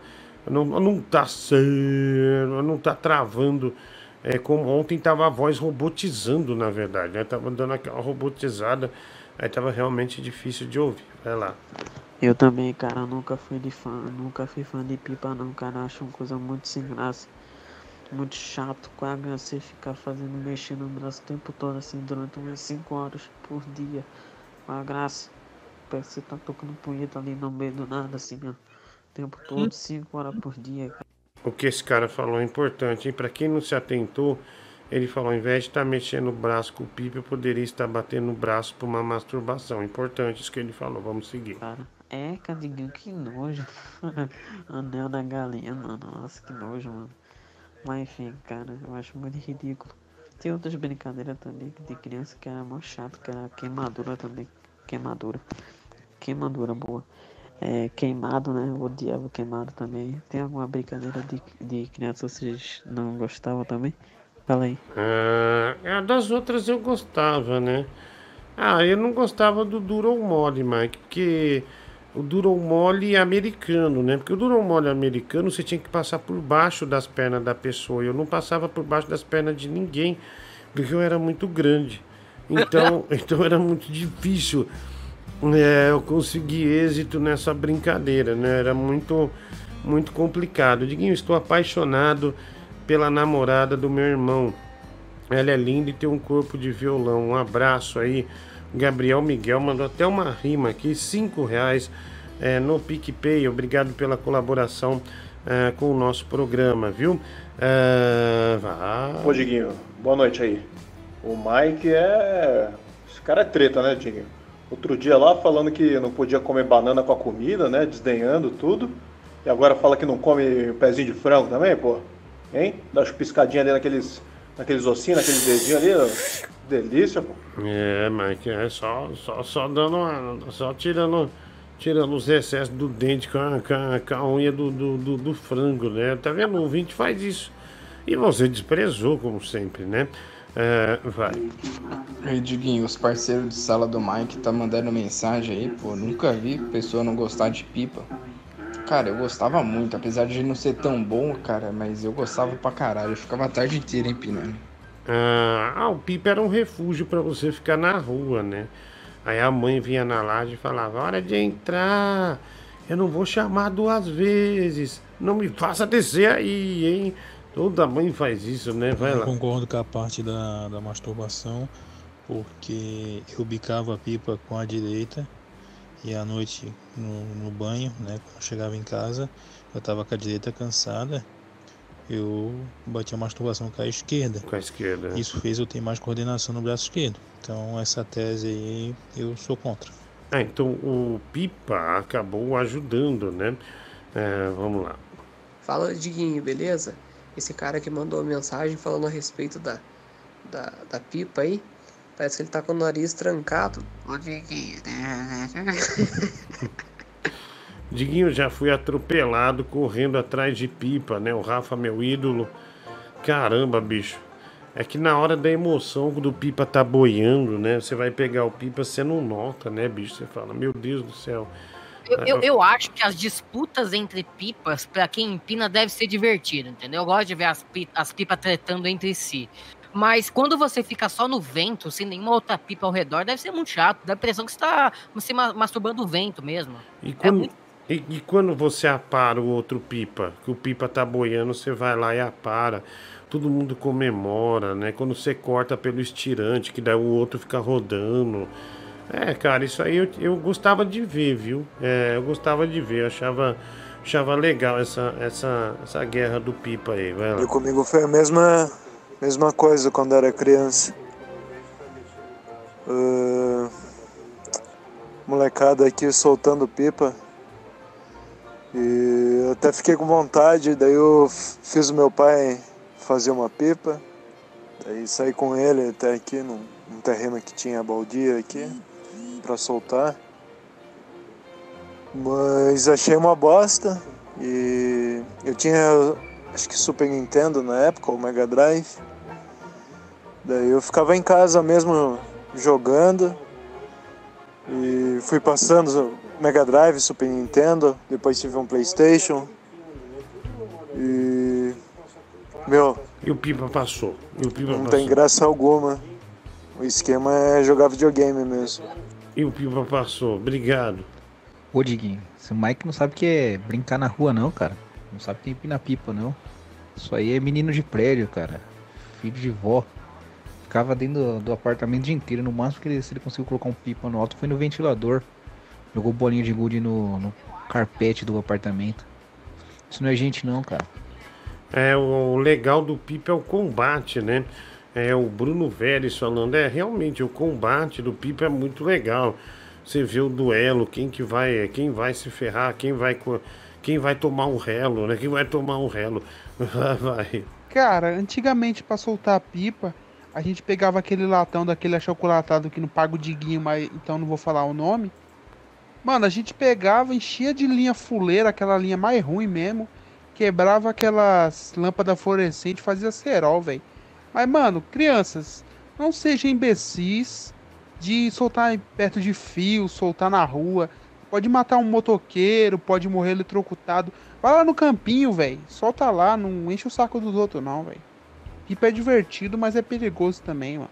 Não, não tá sendo. Não tá travando. É, como ontem tava a voz robotizando, na verdade, né? Tava dando aquela robotizada, aí tava realmente difícil de ouvir. Vai lá. Eu também, cara, nunca fui de fã, nunca fui fã de pipa não, cara, acho uma coisa muito sem graça. Muito chato, cara, você ficar fazendo, mexendo no braço o tempo todo, assim, durante umas 5 horas por dia. Com a graça. Parece que você tá tocando punheta ali no meio do nada, assim, ó. O tempo todo, 5 horas por dia, cara. O que esse cara falou é importante, hein? Pra quem não se atentou, ele falou: ao invés de estar mexendo o braço com o pipa, eu poderia estar batendo o braço por uma masturbação. Importante isso que ele falou. Vamos seguir. É, Cadinho, que nojo. Anel da galinha, mano. Nossa, que nojo, mano. Mas enfim, cara, eu acho muito ridículo. Tem outras brincadeiras também de criança que era mó chato, que era queimadura também. Queimadura. Queimadura boa. É, queimado, né? Eu odiava queimado também. Tem alguma brincadeira de, de criança que vocês não gostavam também? Fala aí. Ah, das outras eu gostava, né? Ah, eu não gostava do Duro ou Mole, Mike, porque o Duro ou Mole é americano, né? Porque o Duro ou Mole americano você tinha que passar por baixo das pernas da pessoa. Eu não passava por baixo das pernas de ninguém, porque eu era muito grande. Então, então era muito difícil é, eu conseguir êxito nessa brincadeira, né? Era muito, muito complicado. Diguinho, estou apaixonado pela namorada do meu irmão. Ela é linda e tem um corpo de violão. Um abraço aí. Gabriel Miguel mandou até uma rima aqui, cinco reais é, no PicPay. Obrigado pela colaboração é, com o nosso programa, viu? É, vá. Ô, Diguinho, boa noite aí. O Mike é. Esse cara é treta, né, Diguinho? Outro dia lá falando que não podia comer banana com a comida, né? Desdenhando tudo. E agora fala que não come pezinho de frango também, pô. Hein? Dá umas piscadinhas ali naqueles, naqueles ossinhos, naqueles dedinhos ali. ó. Delícia, pô. É, Mike, é só, só, só dando uma. Só tirando, tirando os excessos do dente com a, com a, com a unha do, do, do, do frango, né? Tá vendo? O ouvinte faz isso. E você desprezou, como sempre, né? É, vai. Aí, Diguinho, os parceiros de sala do Mike tá mandando mensagem aí, pô. Nunca vi pessoa não gostar de pipa. Cara, eu gostava muito, apesar de não ser tão bom, cara, mas eu gostava pra caralho. Eu ficava a tarde inteira empinando. Ah, ah, o pipa era um refúgio para você ficar na rua, né? Aí a mãe vinha na laje e falava: Hora de entrar, eu não vou chamar duas vezes, não me faça descer aí, hein? Toda mãe faz isso, né? Vai Eu lá. concordo com a parte da, da masturbação, porque eu bicava a pipa com a direita e à noite no, no banho, né? Quando eu chegava em casa, eu tava com a direita cansada, eu batia a masturbação com a esquerda. Com a esquerda. Isso fez eu ter mais coordenação no braço esquerdo. Então essa tese aí eu sou contra. Ah, então o pipa acabou ajudando, né? É, vamos lá. Fala, Diguinho, beleza? Esse cara que mandou a mensagem falando a respeito da, da, da pipa aí. Parece que ele tá com o nariz trancado. Diguinho já fui atropelado correndo atrás de pipa, né? O Rafa, meu ídolo. Caramba, bicho. É que na hora da emoção, quando o pipa tá boiando, né? Você vai pegar o pipa, você não nota, né, bicho? Você fala, meu Deus do céu. Eu, eu, eu acho que as disputas entre pipas, pra quem empina, deve ser divertido, entendeu? Eu gosto de ver as, as pipas tretando entre si. Mas quando você fica só no vento, sem nenhuma outra pipa ao redor, deve ser muito chato. Dá a impressão que você tá se ma- masturbando o vento mesmo. E quando, e, e quando você apara o outro pipa, que o pipa tá boiando, você vai lá e apara. Todo mundo comemora, né? Quando você corta pelo estirante, que daí o outro fica rodando. É, cara, isso aí eu, eu gostava de ver, viu? É, eu gostava de ver, eu achava, achava legal essa, essa, essa guerra do pipa aí, lá. E comigo foi a mesma, mesma coisa quando era criança. Ah, molecada aqui soltando pipa. E eu até fiquei com vontade, daí eu fiz o meu pai fazer uma pipa. Daí saí com ele até aqui num, num terreno que tinha baldia aqui pra soltar. Mas achei uma bosta e eu tinha acho que Super Nintendo na época, ou Mega Drive. Daí eu ficava em casa mesmo jogando e fui passando Mega Drive, Super Nintendo, depois tive um Playstation e meu, E o pipa passou. O pipa não passou. tem graça alguma. O esquema é jogar videogame mesmo. E o pipa passou. Obrigado. Ô, Diguinho, esse Mike não sabe o que é brincar na rua, não, cara. Não sabe quem empina pipa, não. Isso aí é menino de prédio, cara. Filho de vó. Ficava dentro do, do apartamento o dia inteiro. No máximo que ele, se ele conseguiu colocar um pipa no alto foi no ventilador. Jogou bolinha de gude no, no carpete do apartamento. Isso não é gente, não, cara. É, o, o legal do pipa é o combate, né? É o Bruno Vélez falando, é, realmente, o combate do pipa é muito legal. Você vê o duelo, quem que vai, quem vai se ferrar, quem vai, quem vai tomar um relo, né? Quem vai tomar um relo. vai. Cara, antigamente pra soltar a pipa, a gente pegava aquele latão daquele achocolatado que não paga o diguinho, mas então não vou falar o nome. Mano, a gente pegava, enchia de linha fuleira, aquela linha mais ruim mesmo, quebrava aquelas lâmpadas fluorescentes, fazia cerol, velho. Mas, mano, crianças, não sejam imbecis de soltar perto de fio, soltar na rua. Pode matar um motoqueiro, pode morrer eletrocutado. Vai lá no campinho, velho. Solta lá, não enche o saco dos outros, não, velho. Pipa é divertido, mas é perigoso também, mano.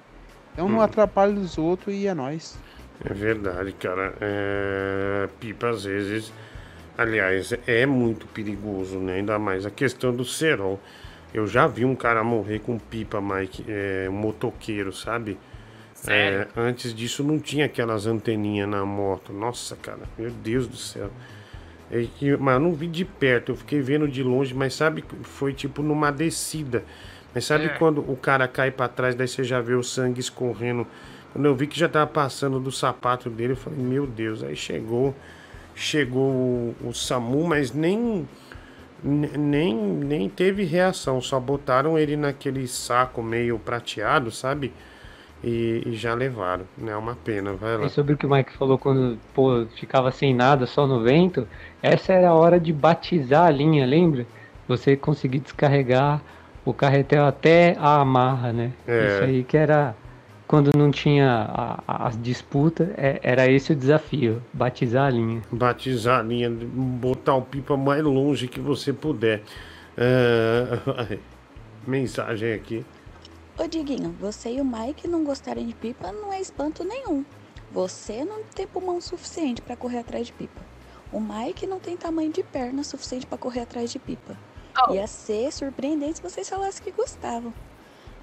Então não Hum. atrapalha os outros e é nóis. É verdade, cara. É, Pipa às vezes, aliás, é muito perigoso, né? Ainda mais a questão do cerol. Eu já vi um cara morrer com pipa, Mike, é, um motoqueiro, sabe? É, antes disso não tinha aquelas anteninhas na moto. Nossa, cara, meu Deus do céu. É que- mas eu não vi de perto, eu fiquei vendo de longe, mas sabe, foi tipo numa descida. Mas sabe É. quando o cara cai pra trás, daí você já vê o sangue escorrendo. Quando eu vi que já tava passando do sapato dele, eu falei, meu Deus, aí chegou, chegou o, o SAMU, mas nem, ne- nem, nem teve reação, só botaram ele naquele saco meio prateado, sabe? E, e já levaram, né? É uma pena, vai lá. E sobre o que o Mike falou quando pô, ficava sem nada, só no vento, essa era a hora de batizar a linha, lembra? Você conseguir descarregar o carretel até a amarra, né? É. Isso aí que era quando não tinha as disputas, é- era esse o desafio, batizar a linha. Batizar a linha, botar o pipa mais longe que você puder. Ah, mensagem aqui. Ô Diguinho, você e o Mike não gostarem de pipa não é espanto nenhum. Você não tem pulmão suficiente pra correr atrás de pipa. O Mike não tem tamanho de perna suficiente pra correr atrás de pipa. Ia ser surpreendente se vocês falassem que gostavam.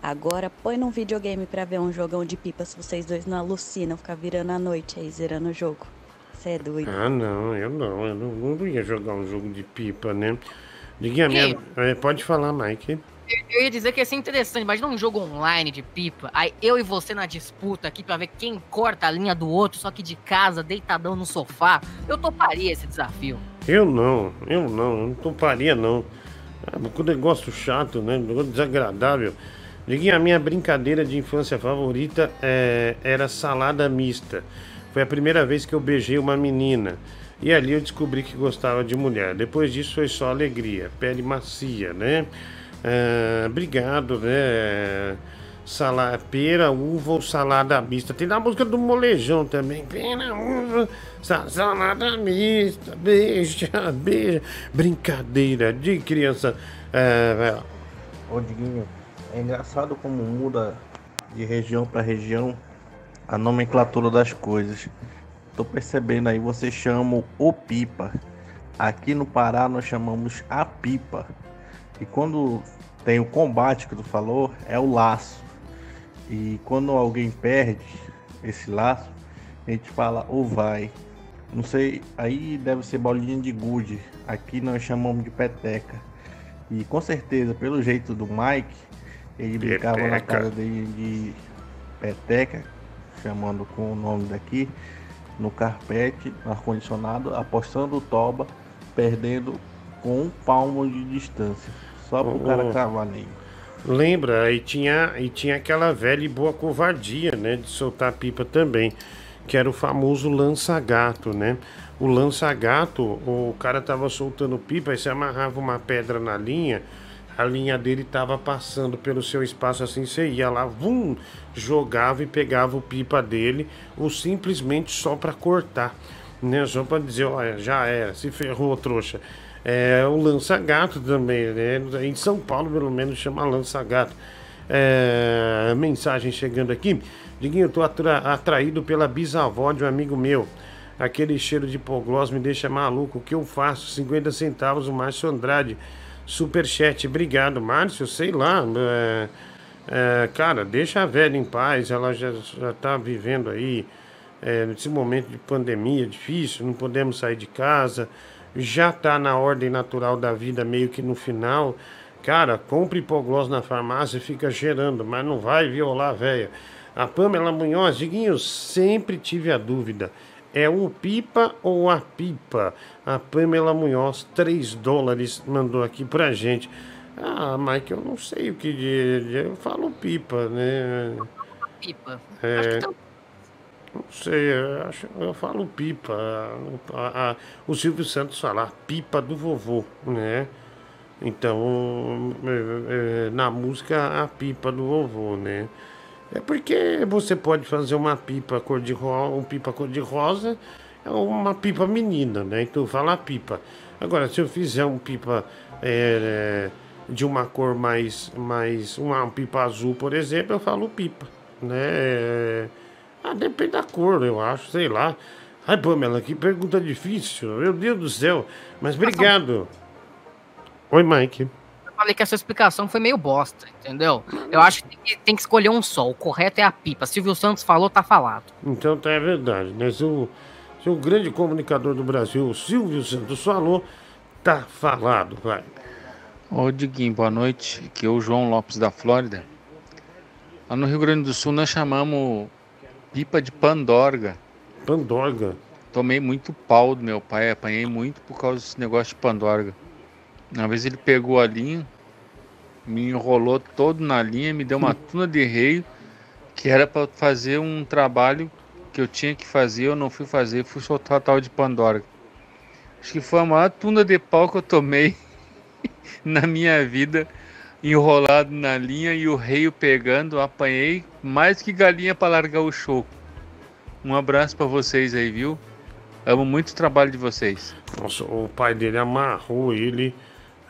Agora põe num videogame pra ver um jogão de pipa se vocês dois não alucinam ficar virando a noite aí, zerando o jogo. Você é doido. Ah, não, eu não. Eu não, não ia jogar um jogo de pipa, né? Diguinha, minha, é, pode falar, Mike. Eu ia dizer que ia ser interessante, imagina um jogo online de pipa, aí eu e você na disputa aqui pra ver quem corta a linha do outro, só que de casa, deitadão no sofá. Eu toparia esse desafio. Eu não, eu não, eu não toparia, não. Ah, que negócio chato, né? Negócio desagradável. Diguinho, a minha brincadeira de infância favorita é, era salada mista. Foi a primeira vez que eu beijei uma menina. E ali eu descobri que gostava de mulher. Depois disso foi só alegria, pele macia, né? Ah, obrigado, né? Sala, pera, uva ou salada mista. Tem na música do molejão também. Pera, uva, sa- salada mista. Beija, beija. Brincadeira de criança. Lá. Ô Diguinho, é engraçado como muda de região para região a nomenclatura das coisas. Tô percebendo aí, você chama o pipa. Aqui no Pará nós chamamos a pipa. E quando tem o combate que tu falou, é o laço. E quando alguém perde esse laço, a gente fala o vai. Não sei, aí deve ser bolinha de gude. Aqui nós chamamos de peteca. E com certeza, pelo jeito do Mike, ele brincava na Peteca. casa dele de peteca, chamando com o nome daqui, no carpete, no ar-condicionado, apostando o toba, perdendo com um palmo de distância. Só pro Ô, cara ô. cravar nele. Lembra, e tinha, e tinha aquela velha e boa covardia, né? De soltar pipa também. Que era o famoso lança-gato, né? O lança-gato, o cara tava soltando pipa, aí você amarrava uma pedra na linha, a linha dele tava passando pelo seu espaço assim, você ia lá, vum, jogava e pegava o pipa dele, ou simplesmente só pra cortar, né? Só pra dizer, olha, já era, se ferrou, trouxa. É o lança-gato também, né? Em São Paulo, pelo menos, chama lança-gato. É, mensagem chegando aqui. Diguinho, eu tô atra- atraído pela bisavó de um amigo meu. Aquele cheiro de hipoglós me deixa maluco. O que eu faço? 50 centavos, o Márcio Andrade. Superchat, obrigado, Márcio. Sei lá. é, é, cara, deixa a velha em paz. Ela já, já tá vivendo aí é, nesse momento de pandemia difícil. Não podemos sair de casa. Já tá na ordem natural da vida, meio que no final. Cara, compre hipoglós na farmácia e fica cheirando, mas não vai violar a véia. A Pamela Munhoz, Diguinho, sempre tive a dúvida. É o pipa ou a pipa? A Pamela Munhoz, 3 dólares, mandou aqui pra gente. Ah, Mike, eu não sei o que de- Eu falo pipa, né? Pipa. É, tá- não sei, eu, acho, eu falo pipa. A- a- o Silvio Santos fala a pipa do vovô, né? Então, é, é, na música, a pipa do vovô, né? É porque você pode fazer uma pipa cor-de-rosa, um pipa cor-de-rosa, é uma pipa menina, né? Então fala pipa. Agora, se eu fizer um pipa é, de uma cor mais, mais uma um pipa azul, por exemplo, eu falo pipa, né? É, ah, depende da cor, eu acho, sei lá. Ai, Pamela, que pergunta difícil, meu Deus do céu. Mas obrigado. Oi, Mike. Falei que essa explicação foi meio bosta, entendeu? Eu acho que tem, que tem que escolher um só. O correto é a pipa. Silvio Santos falou, tá falado. Então tá é verdade, né? Se o, se o grande comunicador do Brasil, o Silvio Santos, falou, tá falado, vai. Ô Diguinho, boa noite. Aqui é o João Lopes da Flórida. Lá no Rio Grande do Sul nós chamamos pipa de pandorga. Pandorga? Tomei muito pau do meu pai, apanhei muito por causa desse negócio de pandorga. Uma vez ele pegou a linha, me enrolou todo na linha, me deu uma tuna de reio, que era para fazer um trabalho que eu tinha que fazer, eu não fui fazer, fui soltar a tal de pandorga. Acho que foi a maior tuna de pau que eu tomei na minha vida, enrolado na linha e o reio pegando, apanhei mais que galinha para largar o show. Um abraço para vocês aí, viu? Amo muito o trabalho de vocês. Nossa, o pai dele amarrou ele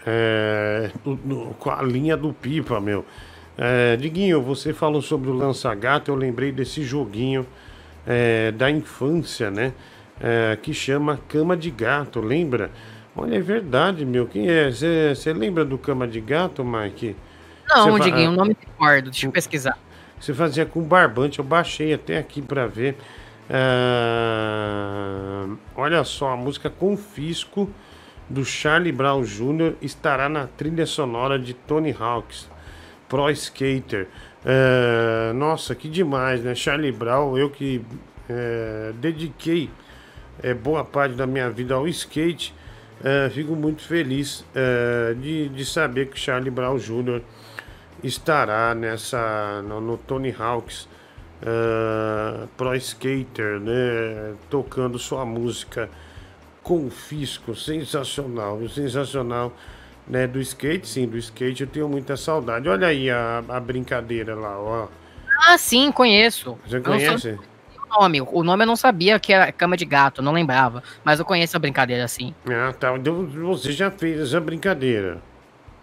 é, no- com a linha do pipa, meu. É, Diguinho, você falou sobre o lança-gato, eu lembrei desse joguinho é, da infância, né? É, que chama Cama de Gato, lembra? Olha, é verdade, meu. Quem é? Você lembra do Cama de Gato, Mike? Não, Cê Diguinho, o nome recordo. Deixa eu pesquisar. Você fazia com barbante, eu baixei até aqui pra ver. Ah, olha só, a música Confisco do Charlie Brown Jr. estará na trilha sonora de Tony Hawks, Pro Skater. Ah, nossa, que demais, né? Charlie Brown, eu que eh, dediquei eh, boa parte da minha vida ao skate, eh, fico muito feliz eh, de, de saber que Charlie Brown Jr. estará nessa no, no Tony Hawk's ah, Pro Skater, né? Tocando sua música Confisco, sensacional, sensacional, né? Do skate, sim, do skate eu tenho muita saudade. Olha aí a, a brincadeira lá, ó. Ah, sim, conheço. Você conhece? O nome, o nome eu não sabia que era cama de gato, não lembrava. Mas eu conheço a brincadeira assim. Ah, tá. Então você já fez essa brincadeira.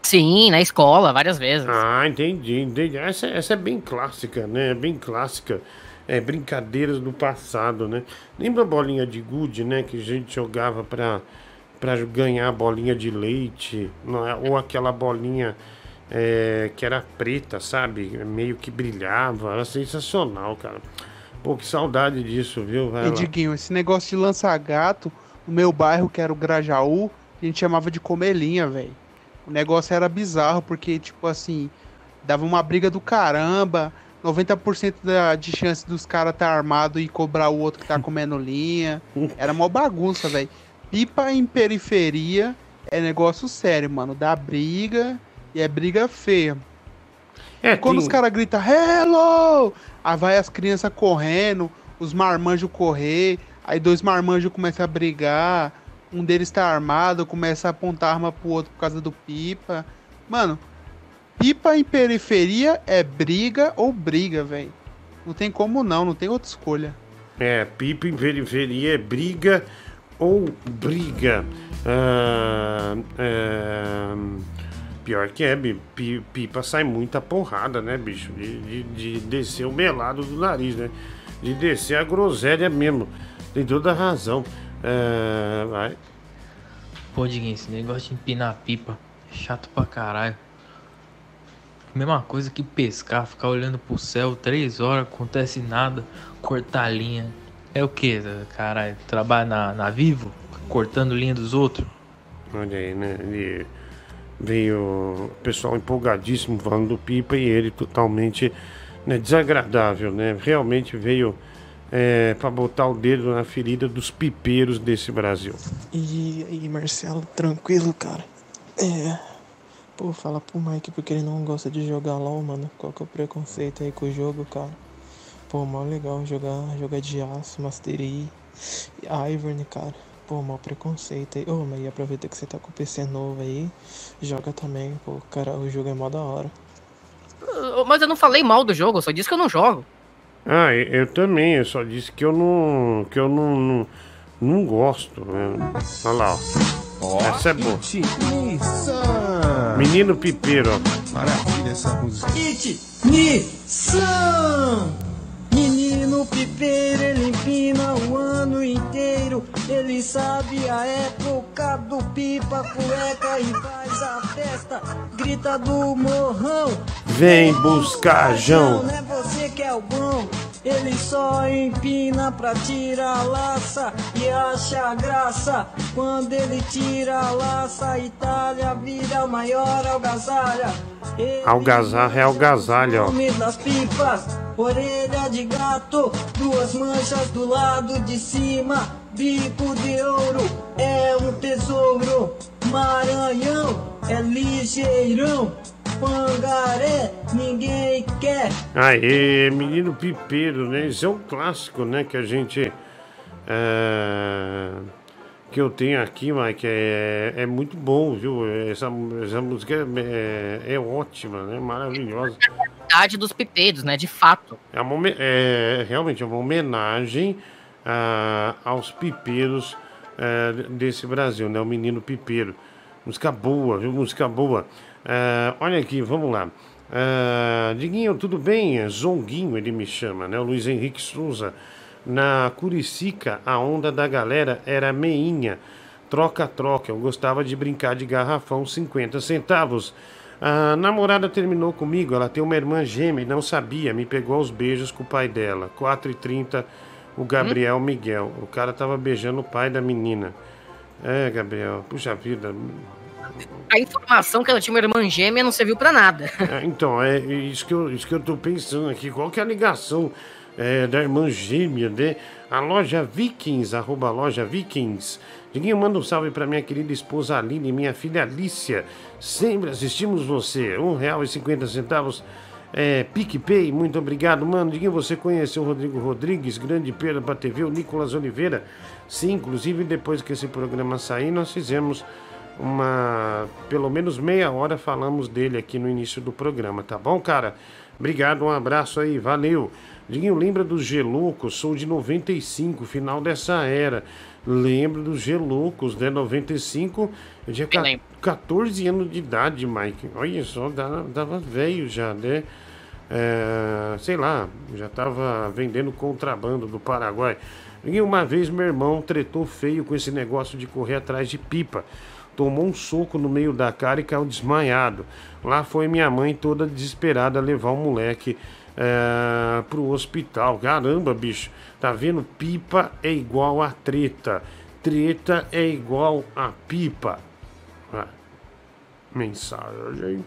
Sim, na escola, várias vezes. Ah, entendi, entendi. Essa, essa é bem clássica, né? Bem clássica. É, brincadeiras do passado, né? Lembra a bolinha de gude, né? Que a gente jogava pra, pra ganhar a bolinha de leite, não é? ou aquela bolinha é, que era preta, sabe? Meio que brilhava. Era sensacional, cara. Pô, que saudade disso, viu? Vai lá. Diguinho, esse negócio de lançar gato, no meu bairro, que era o Grajaú, a gente chamava de comelinha, velho. O negócio era bizarro, porque, tipo assim, dava uma briga do caramba. 90% da, de chance dos caras tá armado e cobrar o outro que tá comendo linha. Era mó bagunça, velho. Pipa em periferia é negócio sério, mano. Dá briga e é briga feia. É, quando tem- os caras gritam hello, aí vai as crianças correndo, os marmanjos correr, aí dois marmanjos começam a brigar, um deles tá armado, começa a apontar arma pro outro por causa do pipa. Mano, pipa em periferia é briga ou briga, velho. Não tem como não, não tem outra escolha. É, pipa em periferia é briga ou briga. Ah, é, pior que é, pipa sai muita porrada, né, bicho? De, de, de descer o melado do nariz, né? De descer a groselha mesmo. Tem toda a razão. É, vai. Pô, Diguinho, esse negócio de empinar pipa é chato pra caralho. Mesma coisa que pescar, ficar olhando pro céu três horas, acontece nada, cortar linha. É o que, caralho? Trabalha na, na Vivo, cortando linha dos outros? Olha aí, né? Ele veio o pessoal empolgadíssimo falando do Pipa e ele totalmente né, desagradável, né? Realmente veio é, para botar o dedo na ferida dos pipeiros desse Brasil. E aí, Marcelo, tranquilo, cara? É. Pô, fala pro Mike porque ele não gosta de jogar LOL, mano. Qual que é o preconceito aí com o jogo, cara? Pô, mó legal jogar, jogar de aço, Mastery, Ivern, cara. Pô, mó preconceito aí. Ô, mas e aproveita que você tá com o PC novo aí, joga também, pô, cara, o jogo é mó da hora. Mas eu não falei mal do jogo, eu só disse que eu não jogo. Ah, eu, eu também, eu só disse que eu não. que eu não. não, não gosto. Né? Olha lá, ó. Essa é boa. Menino pipeiro. Maravilha essa música. It, Nissan! Menino pipeiro, ele empina o ano inteiro. Ele sabe a época do pipa, cueca e faz a festa. Grita do morrão. Vem buscar Jão. Não é você que é o bom. Ele só empina pra tirar a laça e acha graça. Quando ele tira a laça, a Itália vira a maior algazarha. Ele Algazarra é algazalha, ó. Das pipas, orelha de gato, duas manchas do lado de cima, bico de ouro, é um tesouro, Maranhão é ligeirão, pangaré ninguém quer. Aê, menino pipeiro, né? Isso é um clássico, né? Que a gente. é, que eu tenho aqui, Mike, é, é muito bom, viu? Essa, essa música é, é, é ótima, né? Maravilhosa. Idade dos pipeiros, né? De fato. É, uma, é realmente é uma homenagem ah, aos pipeiros eh, desse Brasil, né? O menino pipeiro. Música boa, viu? Música boa. Ah, olha aqui, vamos lá. Ah, Diguinho, tudo bem? Zonguinho ele me chama, né? O Luiz Henrique Souza. Na Curicica, a onda da galera era meinha. Troca-troca. Eu gostava de brincar de garrafão 50 centavos. A namorada terminou comigo, ela tem uma irmã gêmea e não sabia, me pegou aos beijos com o pai dela. 4h30, o Gabriel Miguel. O cara tava beijando o pai da menina. É, Gabriel, puxa vida. A informação que ela tinha uma irmã gêmea não serviu pra nada. É, então, é isso que, eu, isso que eu tô pensando aqui. Qual que é a ligação é, da irmã gêmea, né? A loja Vikings, arroba loja Vikings. Diguinho, manda um salve pra minha querida esposa Aline e minha filha Alicia. Sempre assistimos você. Um real e cinquenta centavos. É, PicPay, muito obrigado, mano. Diguinho, você conheceu o Rodrigo Rodrigues, grande perda pra TV, o Nicolas Oliveira. Sim, inclusive depois que esse programa sair, nós fizemos uma. pelo menos meia hora falamos dele aqui no início do programa, tá bom, cara? Obrigado, um abraço aí, valeu. Diguinho, lembra dos Geloucos? Sou de 95, final dessa era. Lembro dos Geloucos, né? 95, eu tinha ca- 14 anos de idade, Mike. Olha só, dava, dava velho já, né? É, sei lá, já tava vendendo contrabando do Paraguai. E uma vez meu irmão tretou feio com esse negócio de correr atrás de pipa. Tomou um soco no meio da cara e caiu desmaiado. Lá foi minha mãe toda desesperada levar o moleque é, pro hospital. Caramba, bicho, tá vendo? Pipa é igual a treta. Treta é igual a pipa. Ah, mensagem.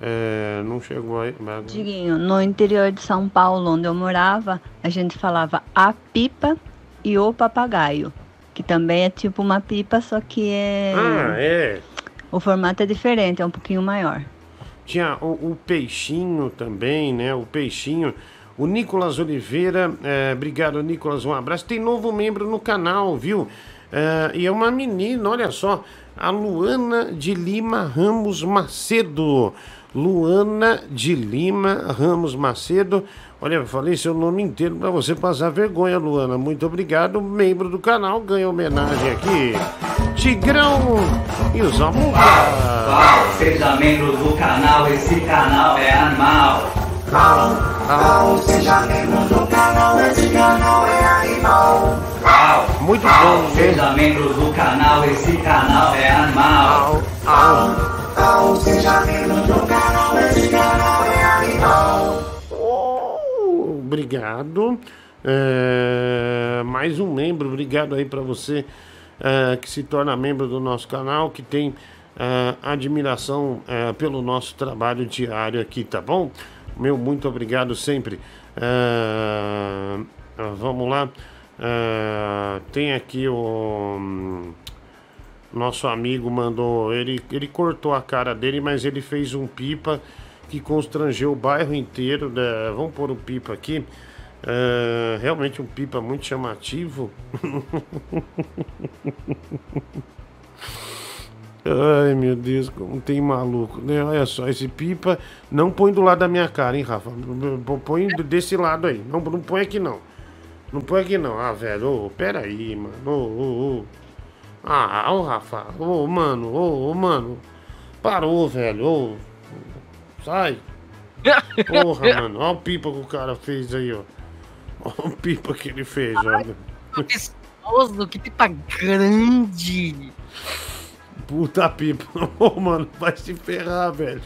É, não chegou aí. mas- Diguinho, no interior de São Paulo, onde eu morava, a gente falava a pipa e o papagaio, que também é tipo uma pipa, só que é. Ah, é. O formato é diferente, é um pouquinho maior. Tinha o, o Peixinho também, né? O Peixinho. O Nicolas Oliveira, é, obrigado, Nicolas, um abraço. Tem novo membro no canal, viu? É, e é uma menina, olha só, a Luana de Lima Ramos Macedo. Luana de Lima Ramos Macedo. Olha, eu falei seu nome inteiro para você passar vergonha, Luana. Muito obrigado, membro do canal, ganha homenagem aqui. Tigrão e os Amuca. Seja membro do canal, esse canal é animal. Seja membro do canal, esse canal é animal. Muito bom. Seja membro do canal, esse canal é animal. Seja membro do canal, Obrigado. É, mais um membro, obrigado aí para você é, que se torna membro do nosso canal, que tem é, admiração é, pelo nosso trabalho diário aqui, tá bom? Meu muito obrigado sempre. É, vamos lá. É, tem aqui o hum, nosso amigo mandou, ele, ele cortou a cara dele, mas ele fez um pipa que constrangeu o bairro inteiro. né? Vamos pôr o pipa aqui. É, realmente um pipa muito chamativo. Ai meu Deus, como tem maluco, né? Olha só, esse pipa não põe do lado da minha cara, hein, Rafa? Põe desse lado aí. Não, não põe aqui não. Não põe aqui não. Ah, velho, pera aí, mano. Ô, ô, ô. Ah, ô, Rafa. Ô, mano, ô, mano. Parou, velho. Ô. Sai. Porra, mano. Olha o pipa que o cara fez aí, ó. Olha o pipa que ele fez, olha. Gostoso, que pipa grande. Puta pipa. Ô, mano, vai se ferrar, velho.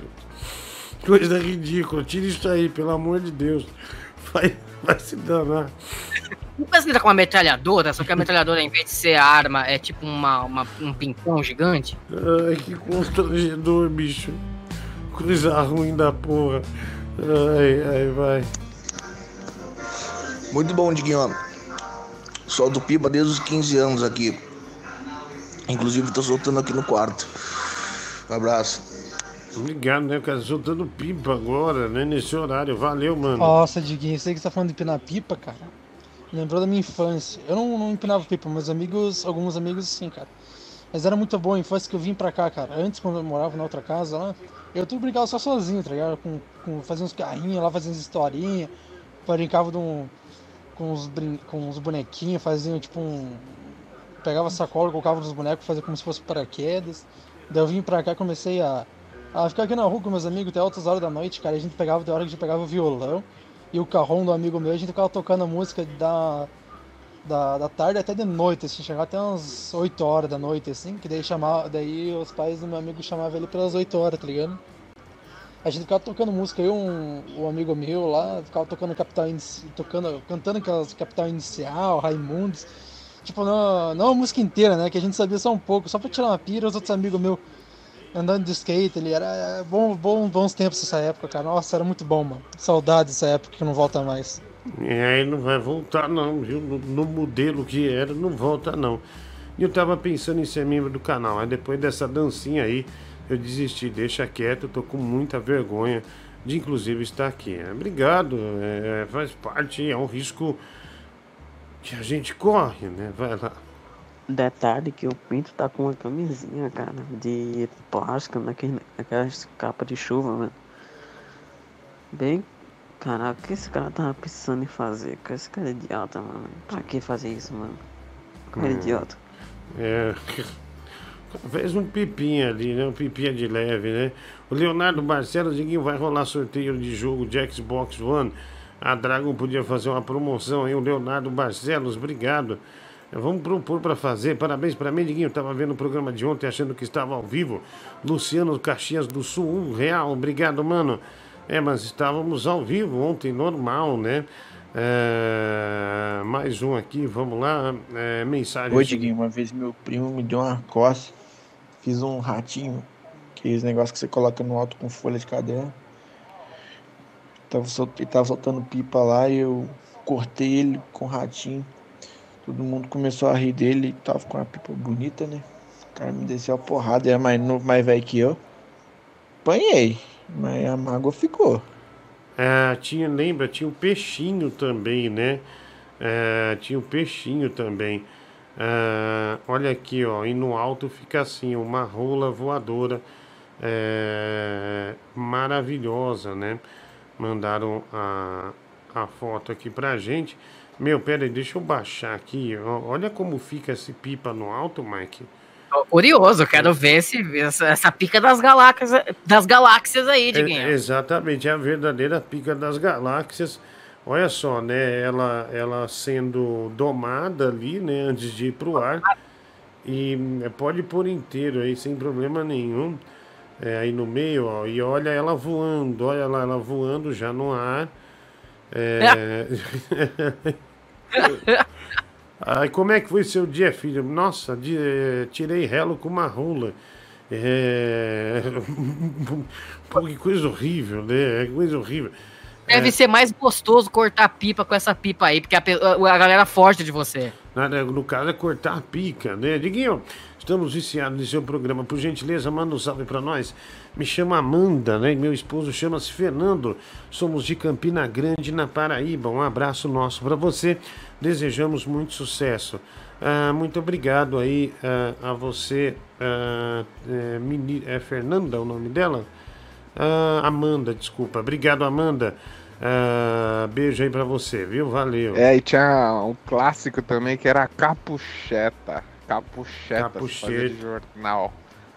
Coisa ridícula. Tira isso aí, pelo amor de Deus. Vai, vai se danar. Não parece que ele tá com uma metralhadora, só que a metralhadora, em vez de ser arma, é tipo uma, uma- um pimpão gigante. Ai, que constrangedor, bicho. Coisa ruim da porra. Ai, ai, vai. Muito bom, Diguinho. Solto pipa desde os 15 anos aqui. Inclusive, tô soltando aqui no quarto. Um abraço. Obrigado, né, cara? Soltando pipa agora, né? Nesse horário. Valeu, mano. Nossa, Diguinho, sei que você tá falando de empinar pipa, cara. Lembrou da minha infância. Eu não, não empinava pipa, meus amigos, alguns amigos sim, cara. Mas era muito boa a infância que eu vim pra cá, cara. Antes, quando eu morava na outra casa lá, eu tudo brincava só sozinho, tá ligado? Com, com, fazia uns carrinhos lá, fazia umas historinhas. Brincava de um, com, os brin... com os bonequinhos, fazia tipo um. Pegava sacola, colocava nos bonecos, fazia como se fosse paraquedas. Daí eu vim pra cá comecei a, a ficar aqui na rua com meus amigos até altas horas da noite, cara. A gente pegava, tem hora que a gente pegava o violão e o carrão do amigo meu, a gente ficava tocando a música da, da, da tarde até de noite, assim, chegava até umas 8 horas da noite, assim, que daí chamava, daí os pais do meu amigo chamavam ele pelas 8 horas, tá ligado? A gente ficava tocando música, eu um, um amigo meu lá, ficava tocando Capital tocando, cantando aquelas Capital Inicial, Raimundos. Tipo, não, não a música inteira, né? Que a gente sabia só um pouco, só pra tirar uma pira, os outros amigos meus andando de skate, ele era é, bom, bom, bons tempos essa época, cara. Nossa, era muito bom, mano. Saudade dessa época que não volta mais. E aí não vai voltar não, viu? No, no modelo que era, não volta não. E eu tava pensando em ser membro do canal, aí depois dessa dancinha aí, eu desisti, deixa quieto, tô com muita vergonha de inclusive estar aqui. É, Obrigado, é, faz parte, é um risco que a gente corre, né? Vai lá. Detalhe que o Pinto tá com uma camisinha, cara, de plástico naquelas capas de chuva, mano. Bem, caraca, o que esse cara tava pensando em fazer? cara? Esse cara é idiota, mano. Pra que fazer isso, mano? Cara é Hum. idiota. É. Fez um pipinha ali, né? Um pipinha de leve, né? O Leonardo Barcelos, Diguinho, vai rolar sorteio de jogo de Xbox One. A Dragon podia fazer uma promoção aí. O Leonardo Barcelos, obrigado. É, Vamos propor para fazer. Parabéns para mim, Diguinho. Tava vendo o programa de ontem achando que estava ao vivo. Luciano Caxias do Sul, um real. Obrigado, mano. É, mas estávamos ao vivo ontem, normal, né? É, mais um aqui, vamos lá. É, mensagem. Oi, Diguinho, uma vez meu primo me deu uma coça, fiz um ratinho, aqueles negócios que você coloca no alto com folha de caderno. Tava sol- Ele tava soltando pipa lá e eu cortei ele com ratinho. Todo mundo começou a rir dele, ele tava com uma pipa bonita, né? O cara me desceu a porrada, era mais, novo, mais velho que eu. Apanhei, mas a mágoa ficou. É, tinha, lembra, tinha o peixinho também, né? É, tinha o peixinho também. É, olha aqui, ó, e no alto fica assim, uma rola voadora é, maravilhosa, né? Mandaram a, a foto aqui pra gente. Meu, pera aí, deixa eu baixar aqui. Olha como fica esse pipa no alto, Mike. Tô Curioso, eu quero ver esse, essa, essa pica das galáxias, das galáxias aí, Diguinho. É, exatamente, é a verdadeira pica das galáxias. Olha só, né? Ela, ela sendo domada ali, né? Antes de ir pro ar. E é, pode pôr inteiro aí, sem problema nenhum. É, aí no meio, ó. E olha ela voando, olha lá, ela voando já no ar. É... Ai, como é que foi seu dia, filho? Nossa, de- eh, tirei relo com uma rola. É... Pô, que coisa horrível, né? Que coisa horrível. Deve É, ser mais gostoso cortar pipa com essa pipa aí, porque a, a galera foge de você. no caso é cortar a pica, né? Diguinho, estamos viciados em seu programa. Por gentileza, manda um salve pra nós. Me chama Amanda, né? Meu esposo chama-se Fernando. Somos de Campina Grande, na Paraíba. Um abraço nosso pra você. Desejamos muito sucesso. Ah, muito obrigado aí ah, a você, ah, é, meni- é Fernanda o nome dela? Ah, Amanda, desculpa. Obrigado, Amanda. Ah, beijo aí pra você, viu? Valeu. É, e tinha um clássico também que era a capucheta. Capucheta, Capucheta. jornal.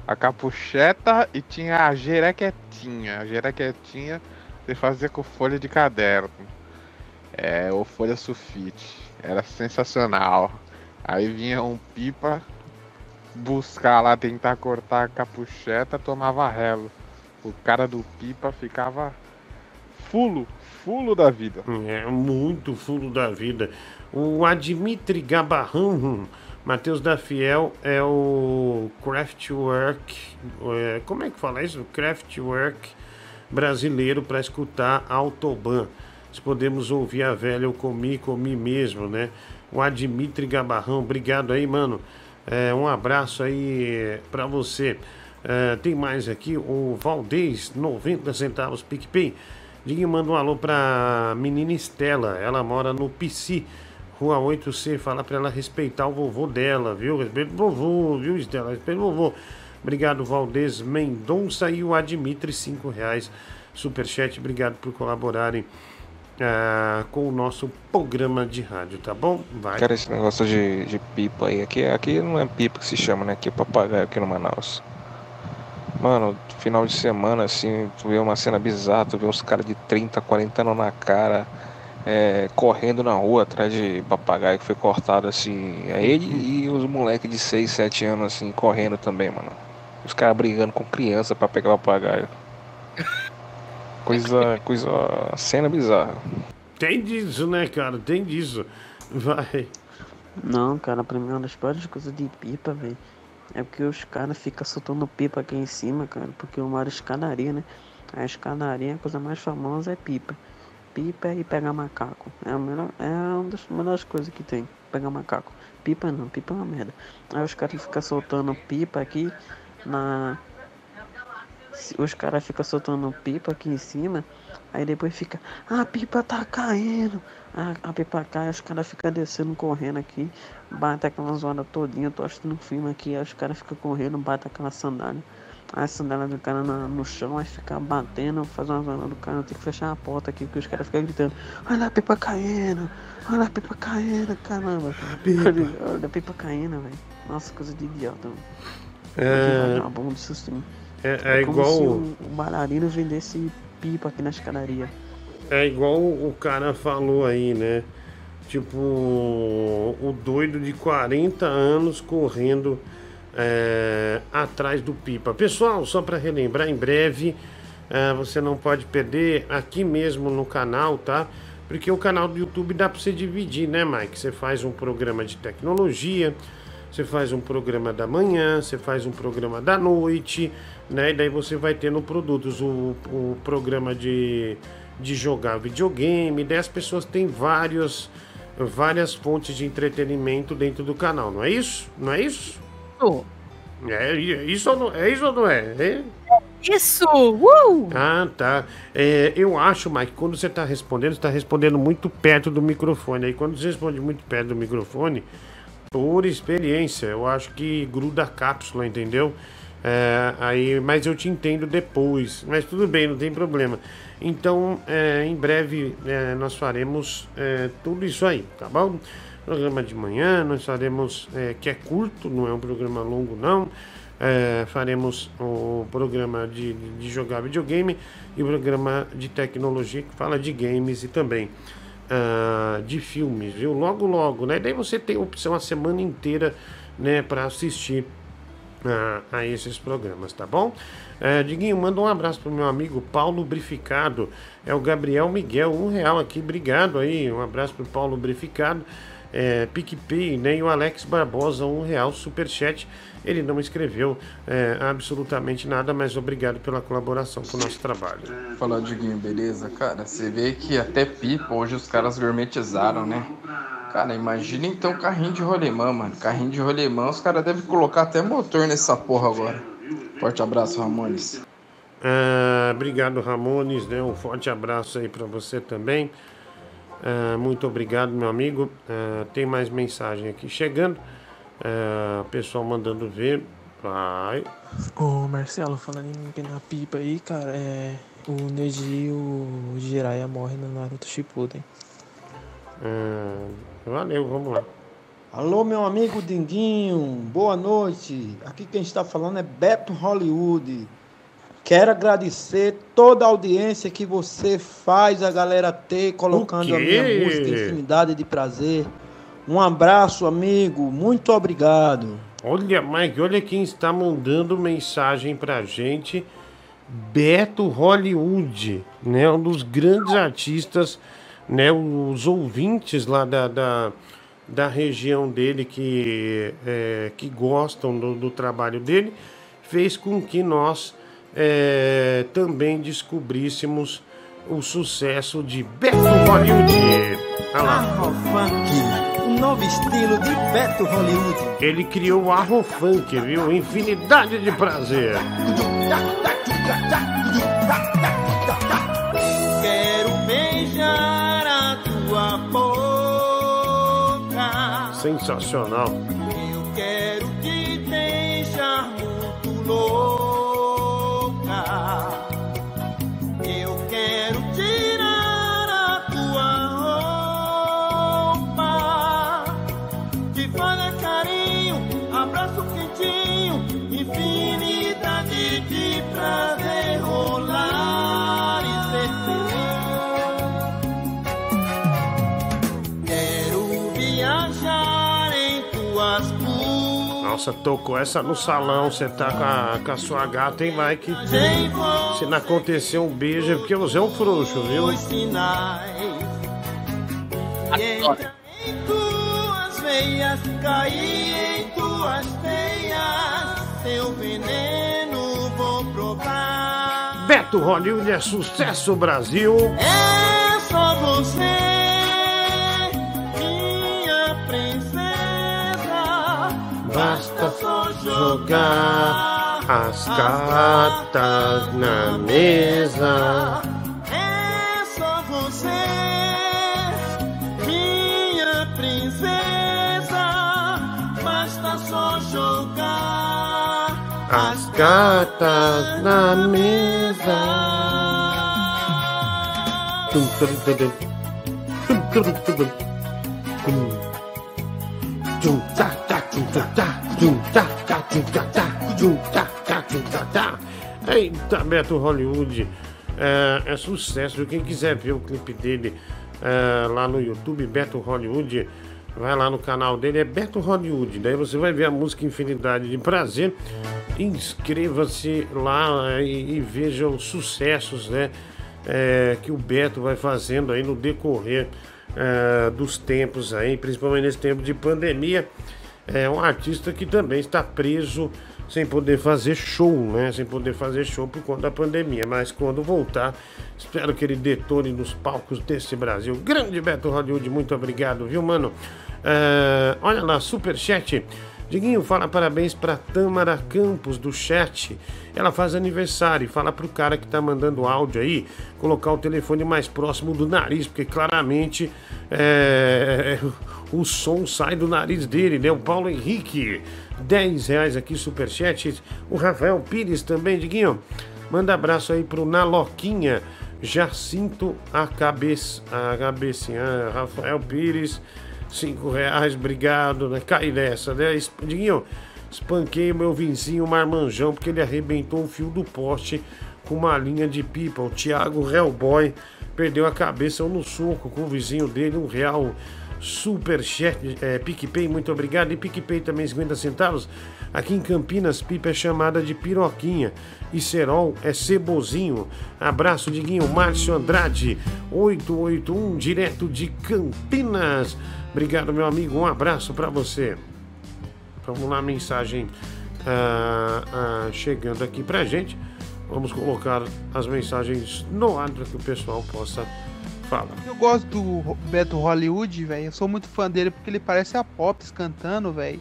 A capucheta e tinha a jerequetinha. A jerequetinha você fazia com folha de caderno. É, ou folha sulfite. Era sensacional. Aí vinha um pipa buscar lá, tentar cortar a capucheta, tomava relo. O cara do pipa ficava fulo, fulo da vida. É muito fulo da vida. O Admitri Gabarrão, Matheus da Fiel, é o Craftwork. é, como é que fala isso? Craftwork brasileiro para escutar Autoban. Se podemos ouvir a velha, eu comi, comi mesmo, né? O Admitri Gabarrão, obrigado aí, mano. É, um abraço aí para você. É, tem mais aqui, o Valdez, 90 centavos PicPay. Diguinho manda um alô pra menina Estela. Ela mora no Rua 8C. Fala pra ela respeitar o vovô dela, viu? Respeita o vovô, viu, Estela? Respeita o vovô. Obrigado, Valdez Mendonça e o Admitri, 5 reais. Superchat, obrigado por colaborarem ah, com o nosso programa de rádio, tá bom? Vai. Cara, esse negócio de, de pipa aí, aqui, aqui não é pipa que se chama, né? Aqui é papagaio aqui no Manaus. Mano, final de semana, assim, tu vê uma cena bizarra, tu vê uns caras de 30, 40 anos na cara, é, correndo na rua atrás de papagaio que foi cortado, assim. É ele e os moleques de 6, 7 anos, assim, correndo também, mano. Os caras brigando com criança pra pegar papagaio. Coisa, coisa, cena bizarra. Tem disso, né, cara? Tem disso. Vai. Não, cara, pra mim uma das piores coisas de pipa, velho. É porque os caras ficam soltando pipa aqui em cima, cara. Porque eu moro em escadaria, né? A escadaria, a coisa mais famosa é pipa. Pipa e pegar macaco. É, a melhor, é uma das melhores coisas que tem, pegar macaco. Pipa não, pipa é uma merda. Aí os caras ficam soltando pipa aqui na. Os caras ficam soltando pipa aqui em cima, aí depois fica, "Ah, a pipa tá caindo. A, a pipa cai, os caras ficam descendo, correndo aqui, bate aquela zoada todinha, eu tô assistindo um filme aqui, aí os caras ficam correndo, bate aquela sandália. Aí a sandália do cara na- no chão, aí fica batendo, faz uma zoada do cara, tem que fechar a porta aqui, porque os caras ficam gritando, olha a pipa caindo, olha a pipa caindo, caramba. Olha a pipa caindo, velho. Nossa, coisa de idiota. É. Vagabundo, isso sim. É, é como igual. se o, o bailarino vendesse pipa aqui na escadaria. É igual o cara falou aí, né? Tipo, o doido de 40 anos correndo é, atrás do pipa. Pessoal, só para relembrar, em breve é, você não pode perder aqui mesmo no canal, tá? Porque o canal do YouTube dá para você dividir, né, Mike? Você faz um programa de tecnologia, você faz um programa da manhã, você faz um programa da noite, né? E daí você vai tendo produtos, o, o programa de, de jogar videogame, daí as pessoas têm vários, várias fontes de entretenimento dentro do canal, não é isso? Não é isso? É, é isso ou não é? Isso ou não é? É? Isso! Uh! Ah, tá. É, eu acho, Mike, quando você está respondendo, você está respondendo muito perto do microfone. Aí quando você responde muito perto do microfone, por experiência, eu acho que gruda a cápsula, entendeu? É, aí, mas eu te entendo depois. Mas tudo bem, não tem problema. Então, é, em breve é, nós faremos é, tudo isso aí, tá bom? Programa de manhã, nós faremos, é, que é curto, não é um programa longo, não. É, faremos o programa de, de jogar videogame e o programa de tecnologia que fala de games e também ah, de filmes, viu? Logo, logo, né? Daí você tem opção a semana inteira, né, para assistir a, a esses programas, tá bom? É, Diguinho, manda um abraço pro meu amigo Paulo Brificado. É o Gabriel Miguel, um real aqui, obrigado aí. Um abraço pro Paulo Brificado. É, PicPay? E o Alex Barbosa, um real, superchat. Ele não escreveu é, absolutamente nada, mas obrigado pela colaboração com o nosso trabalho. Fala, Diguinho, beleza? Cara, você vê que até pipa hoje os caras gourmetizaram, né? Cara, imagina então carrinho de rolemã, mano. Carrinho de rolemã, os caras devem colocar até motor nessa porra agora. Forte abraço, Ramones. Ah, obrigado, Ramones, né? Um forte abraço aí para você também. Ah, muito obrigado, meu amigo. Ah, tem mais mensagem aqui chegando. Ah, pessoal mandando ver. Vai. Ô Marcelo, falando em empinar pipa aí, cara, é. O Neji e o Jiraiya morrem no Naruto Shippuden. Valeu, vamos lá. Alô, meu amigo Dinguinho, boa noite. Aqui quem está falando é Beto Hollywood. Quero agradecer toda a audiência que você faz a galera ter colocando a minha música Infinidade de Prazer. Um abraço, amigo. Muito obrigado. Olha, Mike, olha quem está mandando mensagem pra gente. Beto Hollywood, né? Um dos grandes artistas, né? Os ouvintes lá da, da, da região dele que, é, que gostam do, do trabalho dele, fez com que nós é, também descobríssemos o sucesso de Beto Hollywood. Afrofunk, um novo estilo de Beto Hollywood. Ele criou o Arrofunk, viu? Infinidade de prazer. Quero beijar a tua boca. Sensacional. Eu quero te deixar muito louca. Nossa, tocou essa no salão. Você tá com a, com a sua gata, hein, Mike? Se não acontecer um beijo é porque você é um frouxo, viu? Beto Hollywood é sucesso, Brasil. É só você, Basta só jogar as cartas na mesa. É só você, minha princesa. Basta só jogar As cartas na mesa. Tum, tum, tum, tum. Tum, tum, tum, tum. Tum. Tum, Eita, Beto Hollywood. É, é sucesso. Quem quiser ver o clipe dele é, lá no YouTube, Beto Hollywood, vai lá no canal dele, é Beto Hollywood. Daí você vai ver a música Infinidade de Prazer. Inscreva-se lá é, e, e veja os sucessos, né? é, que o Beto vai fazendo aí no decorrer é, dos tempos aí, principalmente nesse tempo de pandemia. É um artista que também está preso sem poder fazer show, né? Sem poder fazer show por conta da pandemia. Mas quando voltar, espero que ele detone nos palcos desse Brasil. Grande Beto Hollywood, muito obrigado, viu, mano? É, olha lá, superchat. Diguinho, fala parabéns para Tâmara Campos do chat. Ela faz aniversário. e Fala pro cara que tá mandando áudio aí colocar o telefone mais próximo do nariz, porque claramente é, o som sai do nariz dele, né? O Paulo Henrique, 10 reais aqui, superchat. O Rafael Pires também, Diguinho. Manda abraço aí pro Naloquinha. Jacinto a cabeça, a cabecinha, Rafael Pires. Cinco reais, obrigado, né? Cai nessa, né? Diguinho, espanquei o meu vizinho marmanjão porque ele arrebentou o fio do poste com uma linha de pipa. O Thiago Hellboy perdeu a cabeça no soco com o vizinho dele, um real. Superchat, é, PicPay, muito obrigado. E PicPay também 50 centavos. Aqui em Campinas, pipa é chamada de piroquinha. E cerol é cebozinho. Abraço, Diguinho. Márcio Andrade, 881, direto de Campinas. Obrigado, meu amigo. Um abraço para você. Vamos lá, mensagem ah, ah, chegando aqui pra gente. Vamos colocar as mensagens no ar para que o pessoal possa falar. Eu gosto do Beto Hollywood, velho. Eu sou muito fã dele porque ele parece a Pops cantando, velho.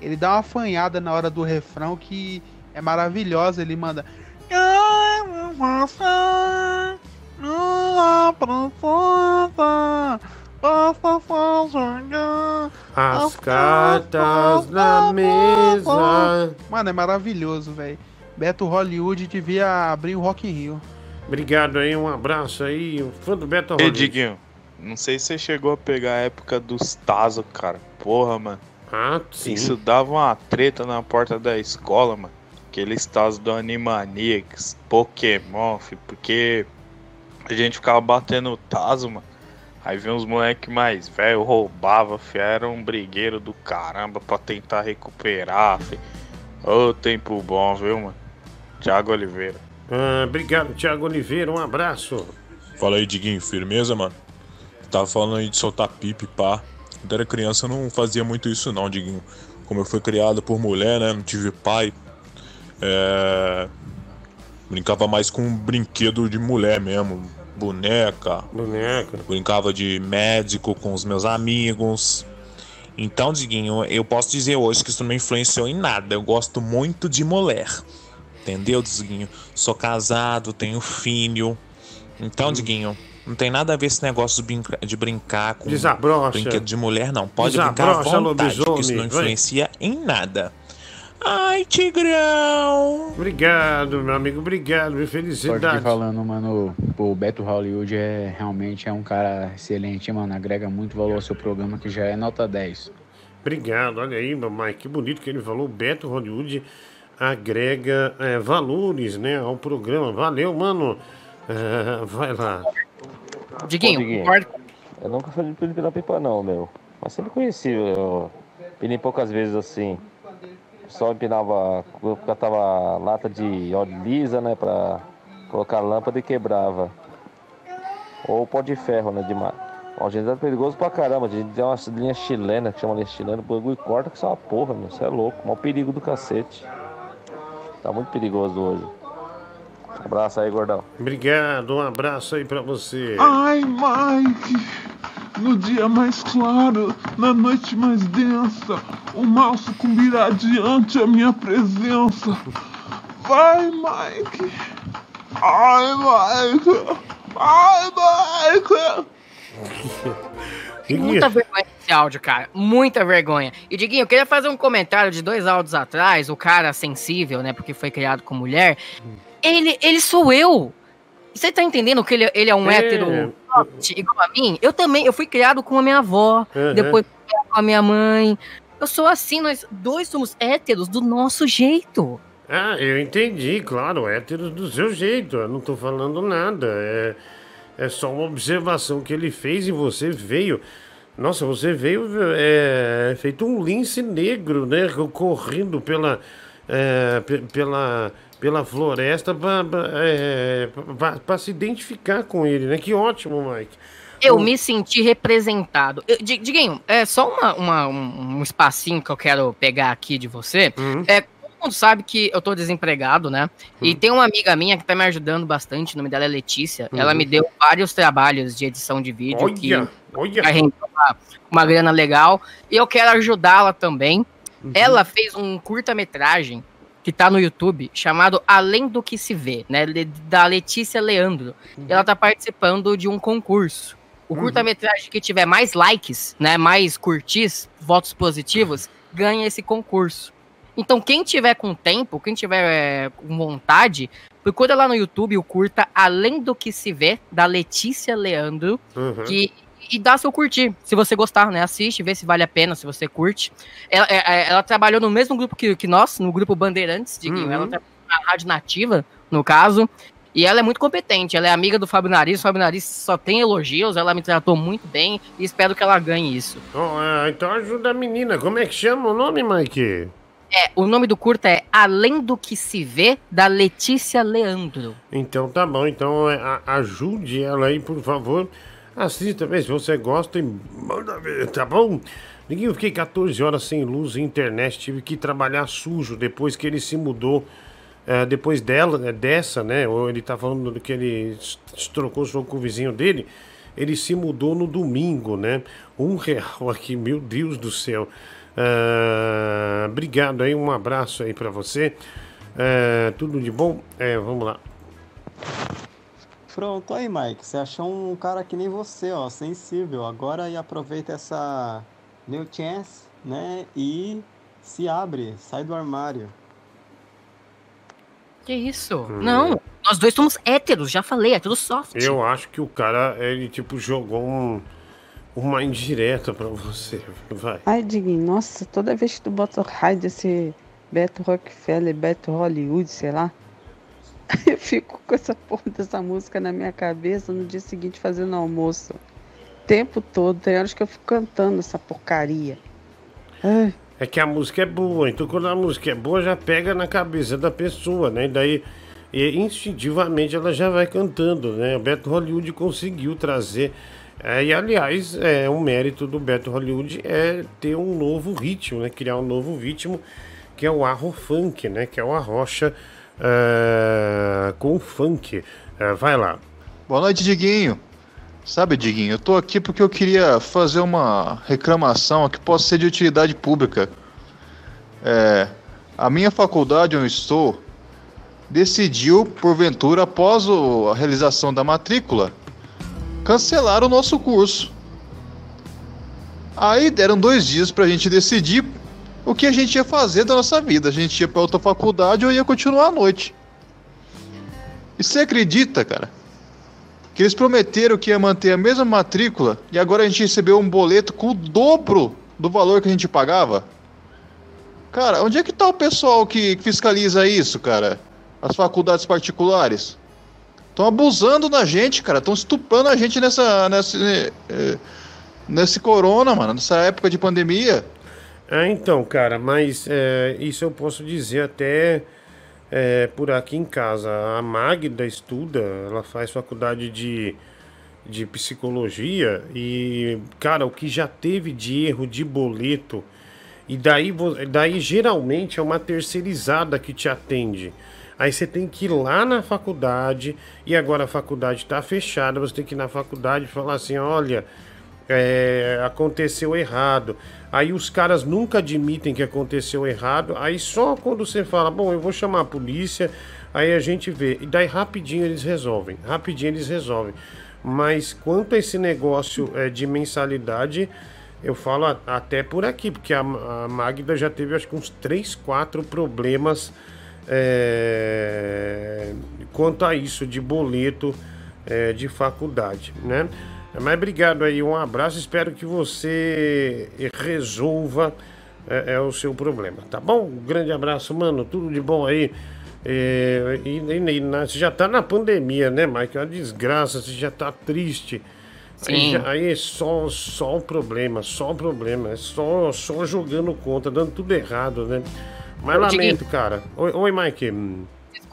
Ele dá uma fanhada na hora do refrão que é maravilhosa. Ele manda. As cartas na mesa. Mano, é maravilhoso, velho. Beto Hollywood devia abrir o Rock in Rio. Obrigado aí, um abraço aí, um fã do Beto Ei, Hollywood. Diguinho, não sei se você chegou a pegar a época dos Tazo, cara. Porra, mano. Ah, sim. Isso dava uma treta na porta da escola, mano. Aqueles Tazo do Animaniacs, Pokémon, fi, porque a gente ficava batendo Tazo, mano. Aí vinha uns moleque mais velho, roubava, fi, era um brigueiro do caramba pra tentar recuperar, fi. Ô, tempo bom, viu, mano? Thiago Oliveira. Ah, obrigado, Thiago Oliveira, um abraço. Fala aí, Diguinho, firmeza, mano? Tava falando aí de soltar pipa e pá. Quando era criança eu não fazia muito isso não, Diguinho. Como eu fui criado por mulher, né? Não tive pai. É... Brincava mais com um brinquedo de mulher mesmo. Boneca. Boneca. Brincava de médico com os meus amigos. Então, Diguinho, eu posso dizer hoje que isso não me influenciou em nada. Eu gosto muito de mulher. Entendeu, Diguinho? Sou casado, tenho filho. Então, Diguinho, não tem nada a ver esse negócio de brincar, de brincar com Desabrocha. brinquedo de mulher, não. Pode brincar à Desabrocha, vontade, porque isso lobisomem, não vai. influencia em nada. Ai, Tigrão! Obrigado, meu amigo, obrigado, Só que felicidade. falando, mano, o Beto Hollywood é realmente é um cara excelente, mano. Agrega muito valor ao seu programa, que já é nota 10. Obrigado, olha aí, mamãe, que bonito que ele falou. Beto Hollywood agrega é, valores né, ao programa. Valeu, mano. É, vai lá. Diguinho, Ô, Diguinho, concordo. Eu nunca fui de pela pipa não, meu. Mas sempre conheci, eu empinei poucas vezes assim. Só empinava, catava lata de óleo lisa, né, pra colocar lâmpada e quebrava. Ou pó de ferro, né, de mar. Ó, gente, é perigoso pra caramba. A gente tem uma linha chilena, que chama linha chilena, o bagulho corta que isso é uma porra, meu. Você é louco. Mó perigo do cacete. Tá muito perigoso hoje. Abraço aí, gordão. Obrigado, um abraço aí pra você. Ai, Mike, no dia mais claro, na noite mais densa, o mal sucumbirá diante a minha presença. Vai, Mike. Ai, Mike. Ai, Mike. Muita vergonha esse áudio, cara. Muita vergonha. E, Diguinho, eu queria fazer um comentário de dois áudios atrás. O cara sensível, né? Porque foi criado com mulher. Ele, ele sou eu. Você tá entendendo que ele, ele é um É. hétero soft, igual a mim? Eu também. Eu fui criado com a minha avó. Uhum. Depois com a minha mãe. Eu sou assim. Nós dois somos héteros do nosso jeito. Ah, eu entendi, claro, héteros do seu jeito. Eu não tô falando nada. É, é só uma observação que ele fez e você veio. Nossa, você veio é, feito um lince negro, né? Correndo pela, é, pe- pela, pela floresta para se identificar com ele, né? Que ótimo, Mike. Eu me senti representado. Eu- Diguinho, é só uma, uma- um, um espacinho que eu quero pegar aqui de você. É, todo mundo sabe que eu tô desempregado, né? E tem uma amiga minha que tá me ajudando bastante, o nome dela é Letícia. Ela Uhum. me deu vários trabalhos de edição de vídeo Olha, que olha. uma, uma grana legal. E eu quero ajudá-la também. Uhum. Ela fez um curta-metragem que tá no YouTube, chamado Além do que se vê, né? Da Letícia Leandro. Uhum. Ela tá participando de um concurso. O curta-metragem que tiver mais likes, né? Mais curtis, votos positivos, ganha esse concurso. Então, quem tiver com tempo, quem tiver é, com vontade, procura lá no YouTube o curta Além do que se vê, da Letícia Leandro, Uhum. que, e dá seu curtir. Se você gostar, né? Assiste, vê se vale a pena, se você curte. Ela, é- é- ela trabalhou no mesmo grupo que, que nós, no grupo Bandeirantes, Diguinho. Uhum. Ela trabalhou na Rádio Nativa, no caso. E ela é muito competente, ela é amiga do Fábio Nariz, o Fábio Nariz só tem elogios, ela me tratou muito bem e espero que ela ganhe isso. Ó, é, então ajuda a menina. Como é que chama o nome, Mike? É, o nome do curta é Além do que se vê, da Letícia Leandro. Então tá bom, então é, ajude ela aí, por favor. Assista, vê se você gosta e manda ver, tá bom? Ninguém, fiquei 14 horas sem luz e internet, tive que trabalhar sujo depois que ele se mudou. é, depois dela, né, dessa, né? Ou ele tá falando do que ele trocou só com o vizinho dele. Ele se mudou no domingo, né? Um real aqui, meu Deus do céu. Ah, obrigado aí, um abraço aí pra você. É, tudo de bom? É, vamos lá. Pronto, aí Mike, você achou um cara que nem você, ó, sensível. Agora aí aproveita essa new chance, né? E se abre, sai do armário. Que isso? Hum. Não, nós dois somos héteros, já falei, é tudo soft. Eu acho que o cara, ele tipo jogou um, uma indireta pra você. Vai. Ai, Diguinho, nossa, toda vez que tu bota o raio desse Beto Rockefeller, Beto Hollywood, sei lá, eu fico com essa porra dessa música na minha cabeça no dia seguinte fazendo almoço. O tempo todo, tem horas que eu fico cantando essa porcaria. Ai. É que a música é boa, então quando a música é boa já pega na cabeça da pessoa, né? E daí e instintivamente ela já vai cantando, né? O Beto Hollywood conseguiu trazer. é, e aliás, é um mérito do Beto Hollywood é ter um novo ritmo, né? Criar um novo ritmo que é o arro funk, né? Que é o arrocha é, com funk. É, vai lá. Boa noite, Diguinho. Sabe, Diguinho, eu tô aqui porque eu queria fazer uma reclamação que possa ser de utilidade pública. É, a minha faculdade onde estou decidiu, porventura, após o- a realização da matrícula, cancelar o nosso curso. Aí deram dois dias pra gente decidir o que a gente ia fazer da nossa vida. A gente ia pra outra faculdade ou ia continuar à noite. E você acredita, cara? Que eles prometeram que ia manter a mesma matrícula e agora a gente recebeu um boleto com o dobro do valor que a gente pagava? Cara, onde é que tá o pessoal que fiscaliza isso, cara? As faculdades particulares? Estão abusando da gente, cara. Estão estuprando a gente nessa, nessa, eh, nesse corona, mano. Nessa época de pandemia. É, então, cara, mas é, isso eu posso dizer até é, por aqui em casa. A Magda estuda, ela faz faculdade de, de psicologia e, cara, o que já teve de erro de boleto, e daí, daí geralmente é uma terceirizada que te atende. Aí você tem que ir lá na faculdade, e agora a faculdade está fechada, você tem que ir na faculdade e falar assim: olha, é, aconteceu errado. Aí os caras nunca admitem que aconteceu errado. Aí só quando você fala, bom, eu vou chamar a polícia, aí a gente vê. E daí rapidinho eles resolvem. Rapidinho eles resolvem. Mas quanto a esse negócio é, de mensalidade, eu falo a- até por aqui, porque a, a Magda já teve acho que uns 3, 4 problemas é, quanto a isso de boleto é, de faculdade, né? Mas obrigado aí, um abraço, espero que você resolva é, é, o seu problema, tá bom? Um grande abraço, mano, tudo de bom aí. É, e, e- e você já tá na pandemia, né, Mike? É uma desgraça, você já tá triste. Aí, Sim. já- aí é só, só o problema, só o problema. É só, só jogando conta, dando tudo errado, né? Mas Ô, lamento, Diguinho. cara. Oi, oi Mike.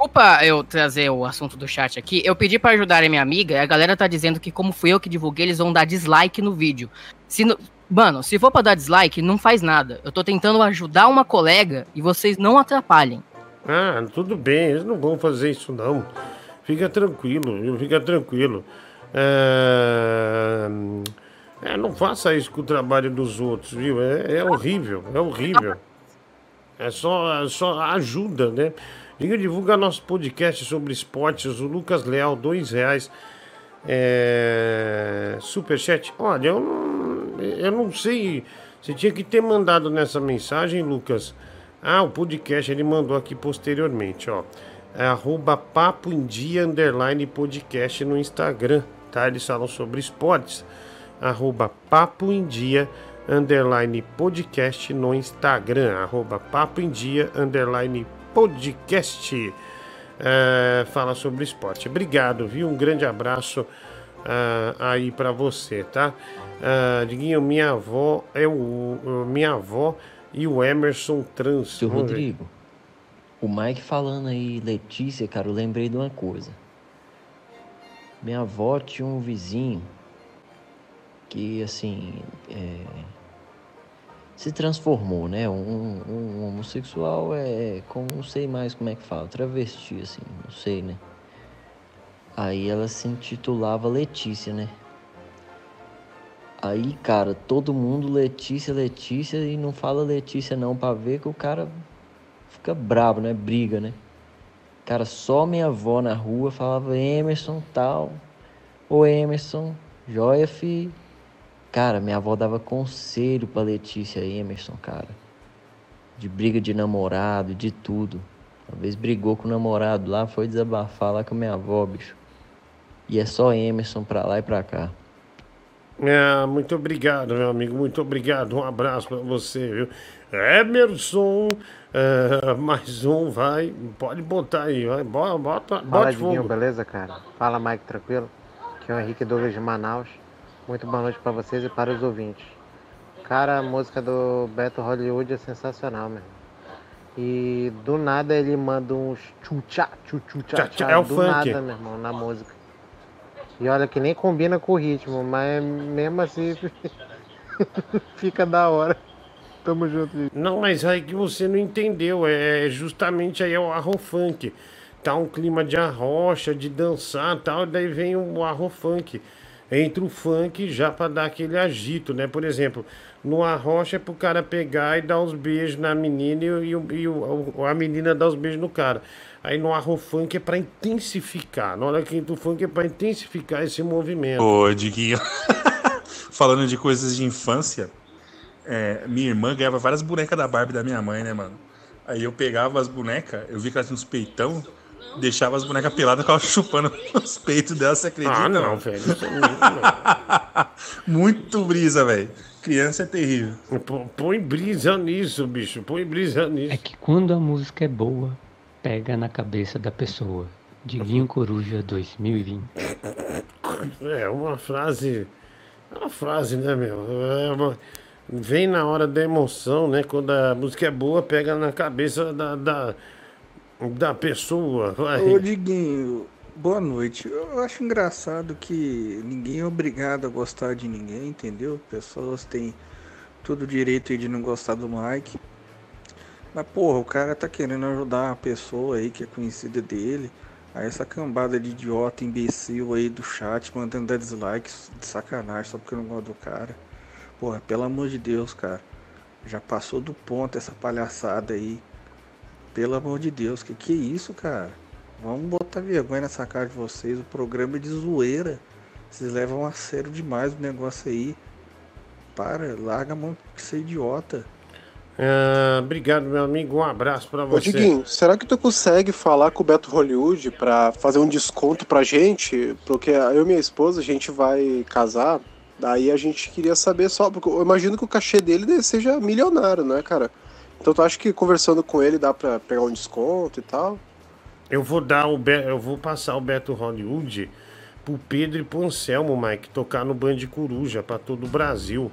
Desculpa eu trazer o assunto do chat aqui. Eu pedi pra ajudar a minha amiga e a galera tá dizendo que, como fui eu que divulguei, eles vão dar dislike no vídeo. Se no- Mano, se for pra dar dislike, não faz nada. Eu tô tentando ajudar uma colega e vocês não atrapalhem. Ah, tudo bem, eles não vão fazer isso não. Fica tranquilo? Fica tranquilo. É... é, não faça isso com o trabalho dos outros, viu? É, é horrível, é horrível. É só, só ajuda, né? Liga, divulga nosso podcast sobre esportes, o Lucas Leal, dois reais. É... Superchat. Olha, eu não, eu não sei. Você tinha que ter mandado nessa mensagem, Lucas. Ah, o podcast ele mandou aqui posteriormente, ó. É arroba papo em dia underline podcast no Instagram, tá? Eles falam sobre esportes. Arroba papo em dia underline podcast no Instagram. Arroba papo em dia underline podcast. É, fala sobre esporte. Obrigado, viu? Um grande abraço ah, aí pra você, tá? Ah, Diguinho, minha avó é o, minha avó e o Emerson trans. Seu. Rodrigo, o Mike falando aí Letícia, cara, eu lembrei de uma coisa. Minha avó tinha um vizinho que, assim, é, se transformou, né? Um, um homossexual é, como, não sei mais como é que fala, travesti, assim, não sei, né? Aí ela se intitulava Letícia, né? Aí, cara, todo mundo Letícia, Letícia e não fala Letícia não pra ver que o cara fica bravo, né? Briga, né? Cara, só minha avó na rua falava Emerson tal. Ô Emerson, joia, fi. Cara, minha avó dava conselho pra Letícia e Emerson, cara. De briga de namorado, de tudo. Uma vez brigou com o namorado lá, foi desabafar lá com a minha avó, bicho. E é só Emerson pra lá e pra cá. É, muito obrigado, meu amigo. Muito obrigado. Um abraço pra você, viu? Emerson, é, mais um, vai. Pode botar aí, vai. Bota, bota, Fala, Diguinho, beleza, cara? Fala, Mike, tranquilo? Aqui é o Henrique Douglas de Manaus. Muito boa noite pra vocês e para os ouvintes. Cara, a música do Beto Hollywood é sensacional, meu. E do nada ele manda uns tchutchá, tchutchá, Tchá, é o do funk. nada, meu irmão, na música. E olha que nem combina com o ritmo, mas mesmo assim fica da hora. Tamo junto, Diguinho. Não, mas aí que você não entendeu. É justamente aí é o arrofunk. Tá um clima de arrocha, de dançar e tal. Daí vem o arrofunk. Entra o funk já pra dar aquele agito, né? Por exemplo, no arrocha é pro cara pegar e dar uns beijos na menina e, o- e, o- a menina dar os beijos no cara. Aí no arrofunk é pra intensificar. Na hora que entra o funk é pra intensificar esse movimento. Ô, Diguinho. Falando de coisas de infância, é, minha irmã ganhava várias bonecas da Barbie da minha mãe, né, mano? Aí eu pegava as bonecas, eu vi que ela tinha uns peitão, deixava as bonecas peladas e ficava chupando os peitos dela, você acredita? Ah, não, velho. É muito, brisa, velho. Criança é terrível. Põe brisa nisso, bicho. Põe brisa nisso. É que quando a música é boa, pega na cabeça da pessoa. Diguinho Coruja 2020. É uma frase. É uma frase, né, meu? É uma- vem na hora da emoção, né? Quando a música é boa, pega na cabeça da, da, da pessoa. Vai. Ô Diguinho, boa noite. Eu acho engraçado que ninguém é obrigado a gostar de ninguém, entendeu? Pessoas têm todo o direito de não gostar do Mike. Mas, porra, o cara tá querendo ajudar uma pessoa aí que é conhecida dele. Aí essa cambada de idiota, imbecil aí do chat, mandando dar dislike de sacanagem só porque eu não gosto do cara. Porra, pelo amor de Deus, cara. Já passou do ponto essa palhaçada aí. Pelo amor de Deus, que que é isso, cara? Vamos botar vergonha nessa cara de vocês. O programa é de zoeira. Vocês levam a sério demais o negócio aí. Para, larga a mão que você é idiota. Ah, obrigado, meu amigo. Um abraço pra Ô, você. Diguinho, será que tu consegue falar com o Beto Hollywood pra fazer um desconto pra gente? Porque eu e minha esposa, a gente vai casar, daí a gente queria saber só, porque eu imagino que o cachê dele seja milionário, né, cara? Então tu acha que conversando com ele dá pra pegar um desconto e tal? Eu vou dar o Be- eu vou passar o Beto Hollywood pro Pedro e pro Anselmo, Mike, tocar no Band Coruja pra todo o Brasil.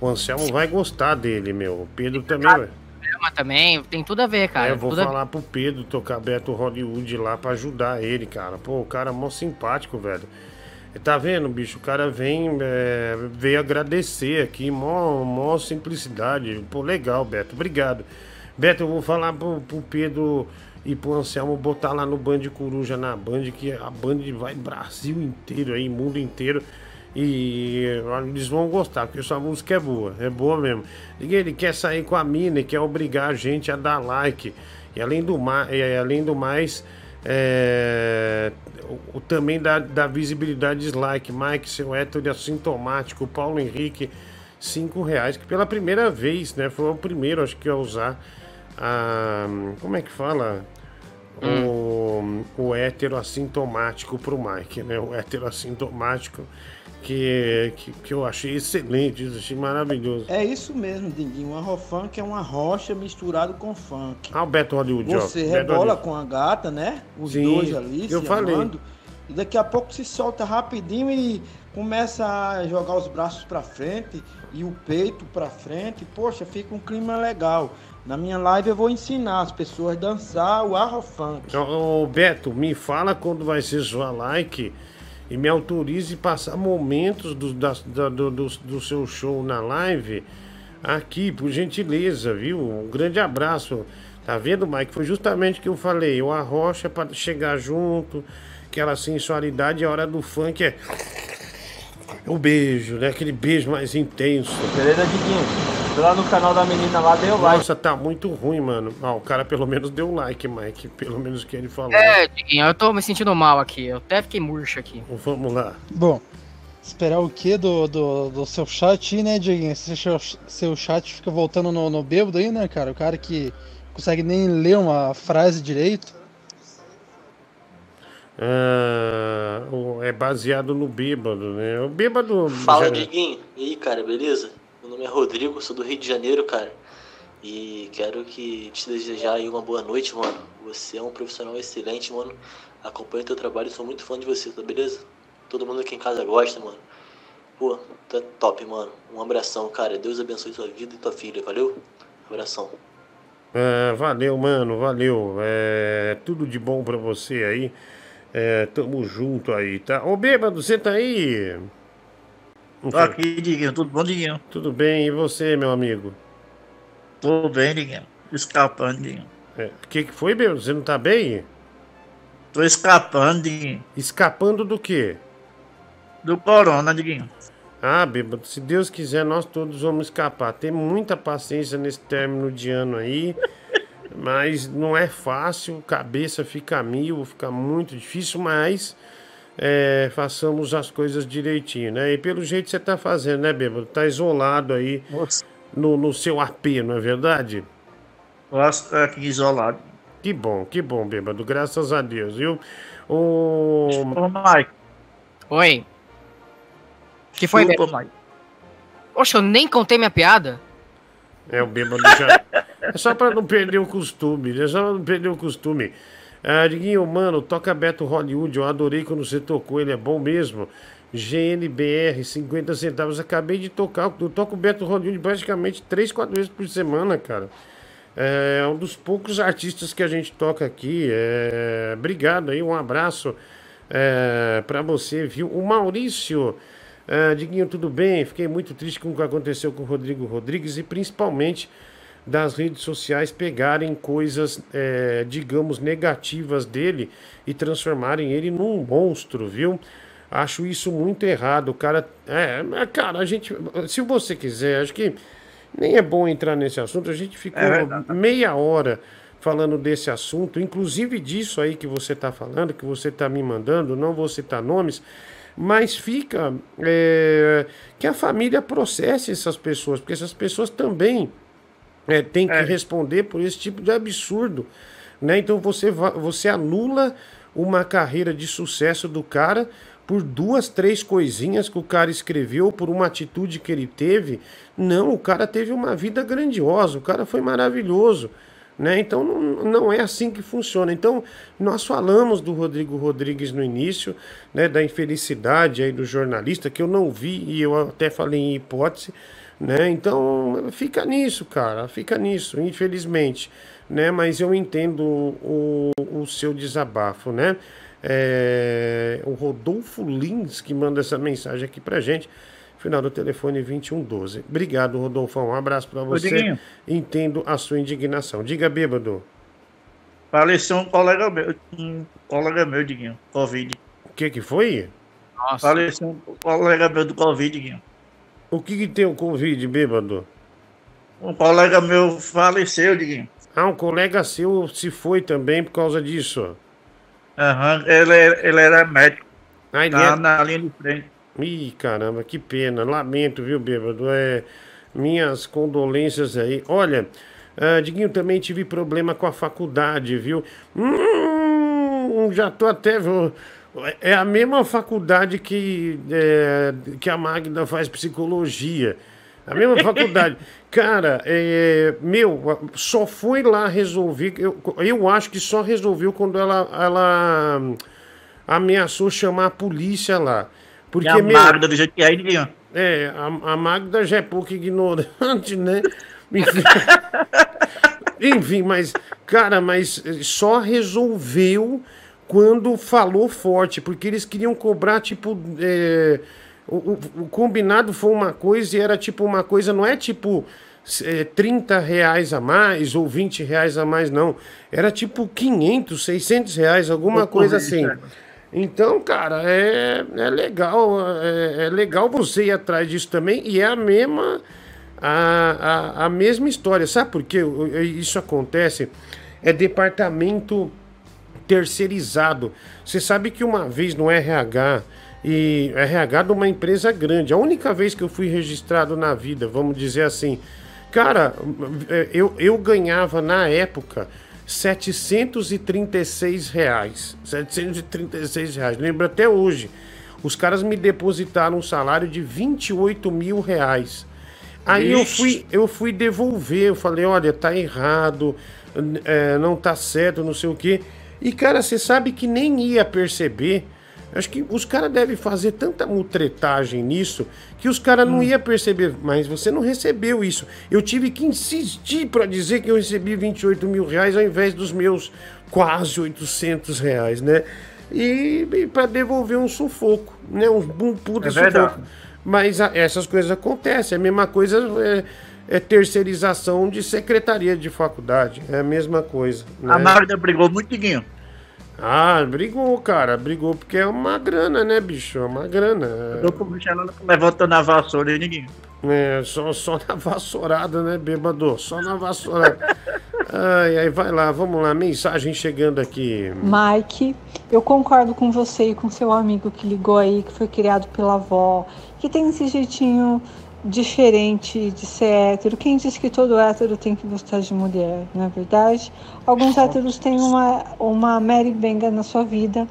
O Anselmo vai gostar dele, meu. O Pedro também vai. Mas também tem tudo a ver, cara. É, eu vou tudo a falar pro Pedro tocar Beto Hollywood lá pra ajudar ele, cara. Pô, o cara é mó simpático, velho. Tá vendo, bicho? O cara vem, é, veio agradecer aqui, mó, mó simplicidade. Pô, legal, Beto. Obrigado. Beto, eu vou falar pro, pro Pedro e pro Anselmo botar lá no Band Coruja na Band, que a Band vai Brasil inteiro aí, mundo inteiro. E eles vão gostar, porque sua música é boa, é boa mesmo. E ele quer sair com a mina e quer obrigar a gente a dar like. E além do, ma e além do mais, é, o, o- também dá, dá visibilidade dislike. Mike, seu hétero assintomático, Paulo Henrique, 5 reais, que pela primeira vez, né? Foi o primeiro, acho que, a usar a. Como é que fala? O, o hétero assintomático pro Mike, né? O hétero assintomático que, que, que eu achei excelente, isso, achei maravilhoso. É isso mesmo, Dinguinho. Uma rofunk é uma rocha misturado com funk. Ah, o Beto Hollywood, ó. Você Beto rebola Hollywood. com a gata, né? Os Sim, dois ali, eu falei. amando. E daqui a pouco se solta rapidinho e começa a jogar os braços pra frente e o peito pra frente. Poxa, fica um clima legal. Na minha live eu vou ensinar as pessoas a dançar o arrofunk. Ô, Beto, me fala quando vai ser sua like e me autorize passar momentos do, da- da- do, do, seu show na live aqui, por gentileza, viu? Um grande abraço. Tá vendo, Mike? Foi justamente o que eu falei. O arrocha para chegar junto, aquela sensualidade, a hora do funk é. O beijo, né? Aquele beijo mais intenso. Beleza, Diguinho? Lá no canal da menina lá, deu like. Nossa, tá muito ruim, mano. Ah, o cara pelo menos deu like, Mike. Pelo menos o que ele falou. É, Diguinho, eu tô me sentindo mal aqui. Eu até fiquei murcho aqui. Vamos lá. Bom, esperar o quê do, do, do seu chat, né, Dieguinho? Esse seu, seu chat fica voltando no, no bêbado aí, né, cara? O cara que consegue nem ler uma frase direito. O- é baseado no bêbado, né? O bêbado. Fala, já- Diguinho. E aí, cara, beleza? Meu nome é Rodrigo, sou do Rio de Janeiro, cara. E quero que te desejar aí uma boa noite, mano. Você é um profissional excelente, mano. Acompanho teu trabalho sou muito fã de você, tá beleza? Todo mundo aqui em casa gosta, mano. Pô, tá top, mano. Um abração, cara. Deus abençoe tua vida e tua filha, valeu? Abração. Ah, valeu, mano, valeu. É, tudo de bom pra você aí. É, tamo junto aí, tá? Ô, bêbado, você tá aí? Tô aqui, Diguinho. Tudo bom, Diguinho? Tudo bem, e você, meu amigo? Tô bem, Diguinho. Escapando, Diguinho. É, O que, que foi, bêbado? Você não tá bem? Tô escapando, Diguinho. Escapando do quê? Do corona, Diguinho. Ah, bêbado, se Deus quiser, nós todos vamos escapar. Tem muita paciência nesse término de ano aí, mas não é fácil, cabeça fica mil, fica muito difícil, mas é, façamos as coisas direitinho, né? E pelo jeito você tá fazendo, né, bêbado? Tá isolado aí no, no seu AP, não é verdade? Posso aqui isolado. Que bom, que bom, bêbado, graças a Deus, viu? O... Ô, Mike. Oi. Que foi, Chupa, Beto? Oxe, eu nem contei minha piada. É, o bêbado já. É só pra não perder o costume, né? Só pra não perder o costume. Ah, Diguinho, mano, toca Beto Hollywood. Eu adorei quando você tocou, ele é bom mesmo. GNBR, 50 centavos. Acabei de tocar. Eu toco Beto Hollywood praticamente 3, 4 vezes por semana, cara. É um dos poucos artistas que a gente toca aqui. É, obrigado aí, um abraço é, para você, viu? O Maurício. Ah, Diguinho, tudo bem? Fiquei muito triste com o que aconteceu com o Rodrigo Rodrigues e principalmente das redes sociais pegarem coisas, é, digamos, negativas dele e transformarem ele num monstro, viu? Acho isso muito errado. O cara. É, cara, a gente. Se você quiser, acho que nem é bom entrar nesse assunto. A gente ficou É meia hora falando desse assunto, inclusive disso aí que você está falando, que você está me mandando, não vou citar nomes, mas fica é, que a família processe essas pessoas, porque essas pessoas também é, têm que responder por esse tipo de absurdo. Né? Então você, você anula uma carreira de sucesso do cara por duas, três coisinhas que o cara escreveu, por uma atitude que ele teve. Não, o cara teve uma vida grandiosa, o cara foi maravilhoso. Né? Então não, não é assim que funciona. Então, nós falamos do Rodrigo Rodrigues no início, né, da infelicidade aí do jornalista, que eu não vi e eu até falei em hipótese. Né? Então, fica nisso, cara, fica nisso, infelizmente. Né? Mas eu entendo o, o seu desabafo, né? É, o Rodolfo Lins que manda essa mensagem aqui pra gente. Final do telefone 2112. Obrigado, Rodolfo. Um abraço pra você. Entendo a sua indignação. Diga, bêbado. Faleceu um colega meu, um colega meu, Diguinho, Covid. O que que foi? Nossa. Faleceu um colega meu do Covid, Diguinho. O que que tem o Covid, bêbado? Um colega meu faleceu, Diguinho. Ah, um colega seu se foi também por causa disso. Aham, ele, ele era médico. Ah, ele tá é- na linha de frente. Ih, caramba, que pena. Lamento, viu, bêbado? É, minhas condolências aí. Olha, ah, Diguinho, também tive problema com a faculdade, viu? Hum, já tô até. É a mesma faculdade que, é, que a Magda faz psicologia. A mesma faculdade. Cara, é, meu, só foi lá resolver. Eu, eu acho que só resolveu quando ela, ela ameaçou chamar a polícia lá. Porque, e a meu, Magda do jeito que é, é, a, a Magda já é pouco ignorante, né? Enfim, Enfim, mas, cara, mas só resolveu quando falou forte, porque eles queriam cobrar, tipo. é, o, o- o combinado foi uma coisa e era tipo uma coisa, não é tipo. É, 30 reais a mais ou 20 reais a mais, não. Era tipo 500, 600 reais, alguma coisa assim. é. Então, cara, é, é legal, é, é legal você ir atrás disso também, e é a mesma a, a, a mesma história. Sabe por que isso acontece? É departamento terceirizado. Você sabe que uma vez no RH, e RH de uma empresa grande, a única vez que eu fui registrado na vida, vamos dizer assim, cara, eu, eu ganhava na época 736 reais. 736 reais. Lembro até hoje. Os caras me depositaram um salário de 28 mil reais. Aí eu fui, eu fui devolver, eu falei, olha, tá errado, é, não tá certo, não sei o quê. E, cara, você sabe que nem ia perceber. Acho que os caras devem fazer tanta mutretagem nisso que os caras não iam perceber. Mas você não recebeu isso. Eu tive que insistir para dizer que eu recebi 28 mil reais ao invés dos meus quase 800 reais, né? E, para devolver um sufoco, né? Um, um puta É verdade. sufoco. Mas a- essas coisas acontecem. A mesma coisa é, é terceirização de secretaria de faculdade. É a mesma coisa. A né? Magda brigou muito, Diguinho. Ah, brigou, cara. Brigou porque é uma grana, né, bicho? É uma grana. Eu tô levantando a vassoura, hein, Diguinho. É, só, só na vassourada, né, bêbado? Só na vassourada. Ai, ai, vai lá, vamos lá. Mensagem chegando aqui. Mike, eu concordo com você e com seu amigo que ligou aí, que foi criado pela avó, que tem esse jeitinho diferente de ser hétero. Quem diz que todo hétero tem que gostar de mulher, não é verdade? Alguns héteros têm uma, uma Mary Benga na sua vida.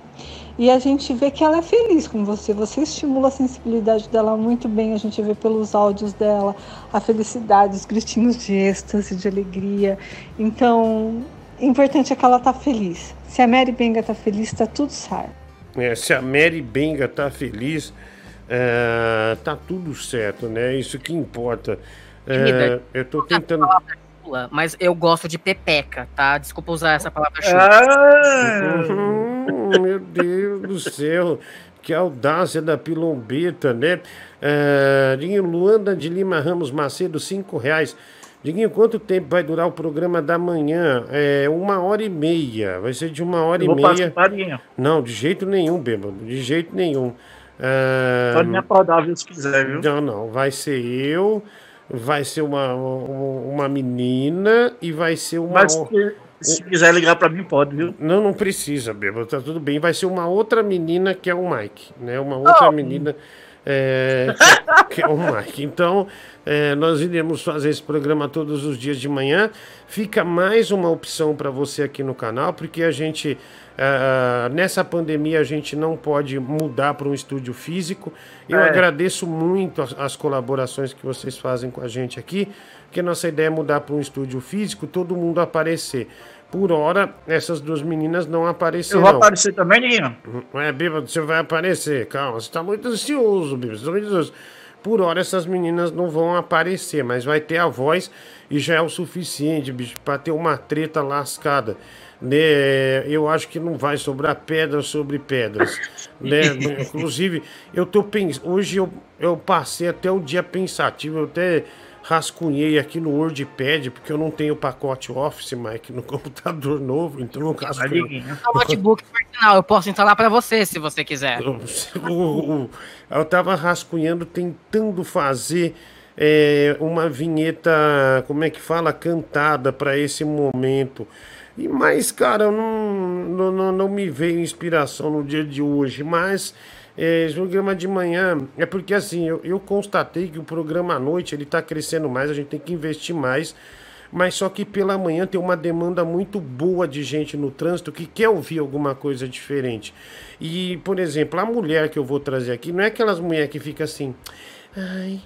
E a gente vê que ela é feliz com você. Você estimula a sensibilidade dela muito bem. A gente vê pelos áudios dela a felicidade, os gritinhos de êxtase, de alegria. Então, o importante é que ela tá feliz. Se a Mary Benga tá feliz, tá tudo certo. É, se a Mary Benga tá feliz, é, tá tudo certo, né? Isso que importa. É, eu tô tentando. Chula, Mas eu gosto de pepeca, tá? Desculpa usar essa palavra chula. Ah! Uhum, meu Deus do céu, que audácia da pilombeta, né? É, Dinho Luanda de Lima Ramos Macedo, cinco reais. Diguinho, quanto tempo vai durar o programa da manhã? É uma hora e meia. Vai ser de uma hora Eu e vou meia. Diguinho. Não, de jeito nenhum, bêbado. De jeito nenhum. Ah, Pode me acordar, viu, se quiser, viu? Não, não. Vai ser eu, vai ser uma, uma, menina e vai ser uma. Mas se, se quiser ligar pra mim, pode, viu? Não, não precisa, bêbado. Tá tudo bem. Vai ser uma outra menina que é o Mike, né? Uma outra Oh. menina é, que, que é o Mike. Então, é, nós iremos fazer esse programa todos os dias de manhã. Fica mais uma opção para você aqui no canal, porque a gente. Ah, nessa pandemia a gente não pode mudar para um estúdio físico. Eu É. agradeço muito as, as colaborações que vocês fazem com a gente aqui, porque nossa ideia é mudar para um estúdio físico, todo mundo aparecer. Por hora, essas duas meninas não Eu aparecerão. vou aparecer também, Diguinho. É, bêbado, você vai aparecer. Calma, você tá muito ansioso. Você tá muito ansioso. Por hora, essas meninas não vão aparecer, mas vai ter a voz e já é o suficiente, bicho, pra ter uma treta lascada. Né? Eu acho que não vai sobrar pedras sobre pedras. Né? Inclusive, eu tô pensando. Hoje eu, eu passei até o dia pensativo, eu até rascunhei aqui no WordPad, porque eu não tenho pacote Office, Mike, no computador novo, então eu rascunhei. O notebook original, eu posso instalar pra você se você quiser. O- o- eu tava rascunhando, tentando fazer é, uma vinheta, como é que fala, cantada para esse momento. E mas, cara, não, não, não, não me veio inspiração no dia de hoje. Mas é, programa de manhã é porque assim, eu, eu constatei que o programa à noite ele tá crescendo mais, a gente tem que investir mais. Mas só que pela manhã tem uma demanda muito boa de gente no trânsito que quer ouvir alguma coisa diferente. E, por exemplo, a mulher que eu vou trazer aqui não é aquelas mulheres que ficam assim. Ai,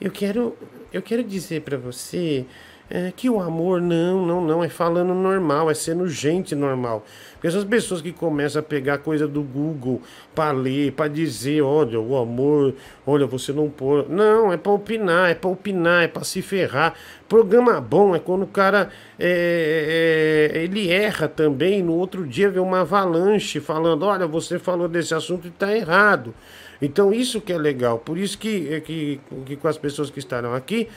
eu quero, eu quero dizer pra você é, que o amor não, não, não é falando normal, é sendo gente normal. Porque essas pessoas que começam a pegar coisa do Google pra ler, pra dizer, olha, o amor, olha, você não pode. Não, é pra opinar, é pra opinar, é pra se ferrar. Programa bom é quando o cara é, é, ele erra também, no outro dia vê uma avalanche falando, olha, você falou desse assunto e tá errado. Então isso que é legal, por isso que, que, que com as pessoas que estarão aqui,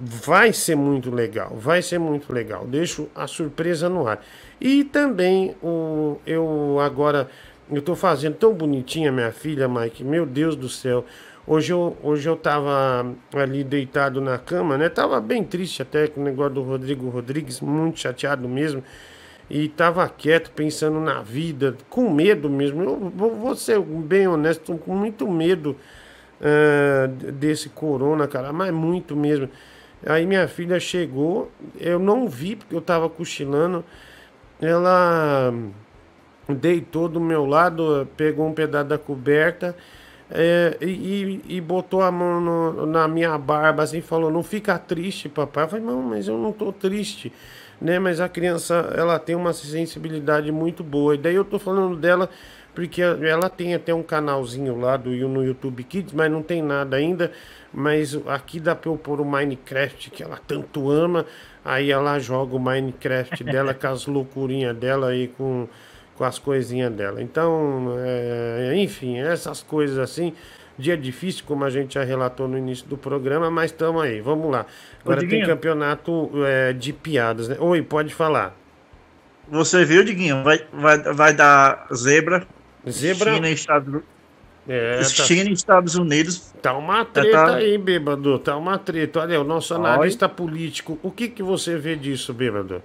vai ser muito legal, vai ser muito legal. Deixo a surpresa no ar. E também o, eu agora, eu tô fazendo tão bonitinha minha filha, Mike, meu Deus do céu. Hoje eu, hoje eu tava ali deitado na cama, né? Tava bem triste até com o negócio do Rodrigo Rodrigues, muito chateado mesmo. E tava quieto, pensando na vida, com medo mesmo. Eu vou, ser bem honesto, com muito medo ah, desse corona, cara, mas muito mesmo. Aí minha filha chegou, eu não vi porque eu tava cochilando. Ela deitou do meu lado, pegou um pedaço da coberta é, e, e- e botou a mão no- na minha barba assim, falou: Não fica triste, papai. Eu falei: Não, mas eu não tô triste, né? Mas a criança, ela tem uma sensibilidade muito boa. E daí eu tô falando dela porque ela tem até um canalzinho lá do, no YouTube Kids, mas não tem nada ainda. Mas aqui dá pra eu pôr o Minecraft que ela tanto ama. Aí ela joga o Minecraft dela com as loucurinhas dela aí com, com as coisinhas dela. Então, é, enfim, essas coisas assim. Dia difícil, como a gente já relatou no início do programa, mas estamos aí, vamos lá. Agora tem campeonato é, de piadas, né? Oi, pode falar. Você viu, Diguinho? Vai, vai, vai dar zebra. Zebra? China e Estados, É, tá- China e Estados Unidos. Tá uma Já treta tá- aí, bêbado. Tá uma treta. Olha, o nosso analista político. O que, que você vê disso, bêbado?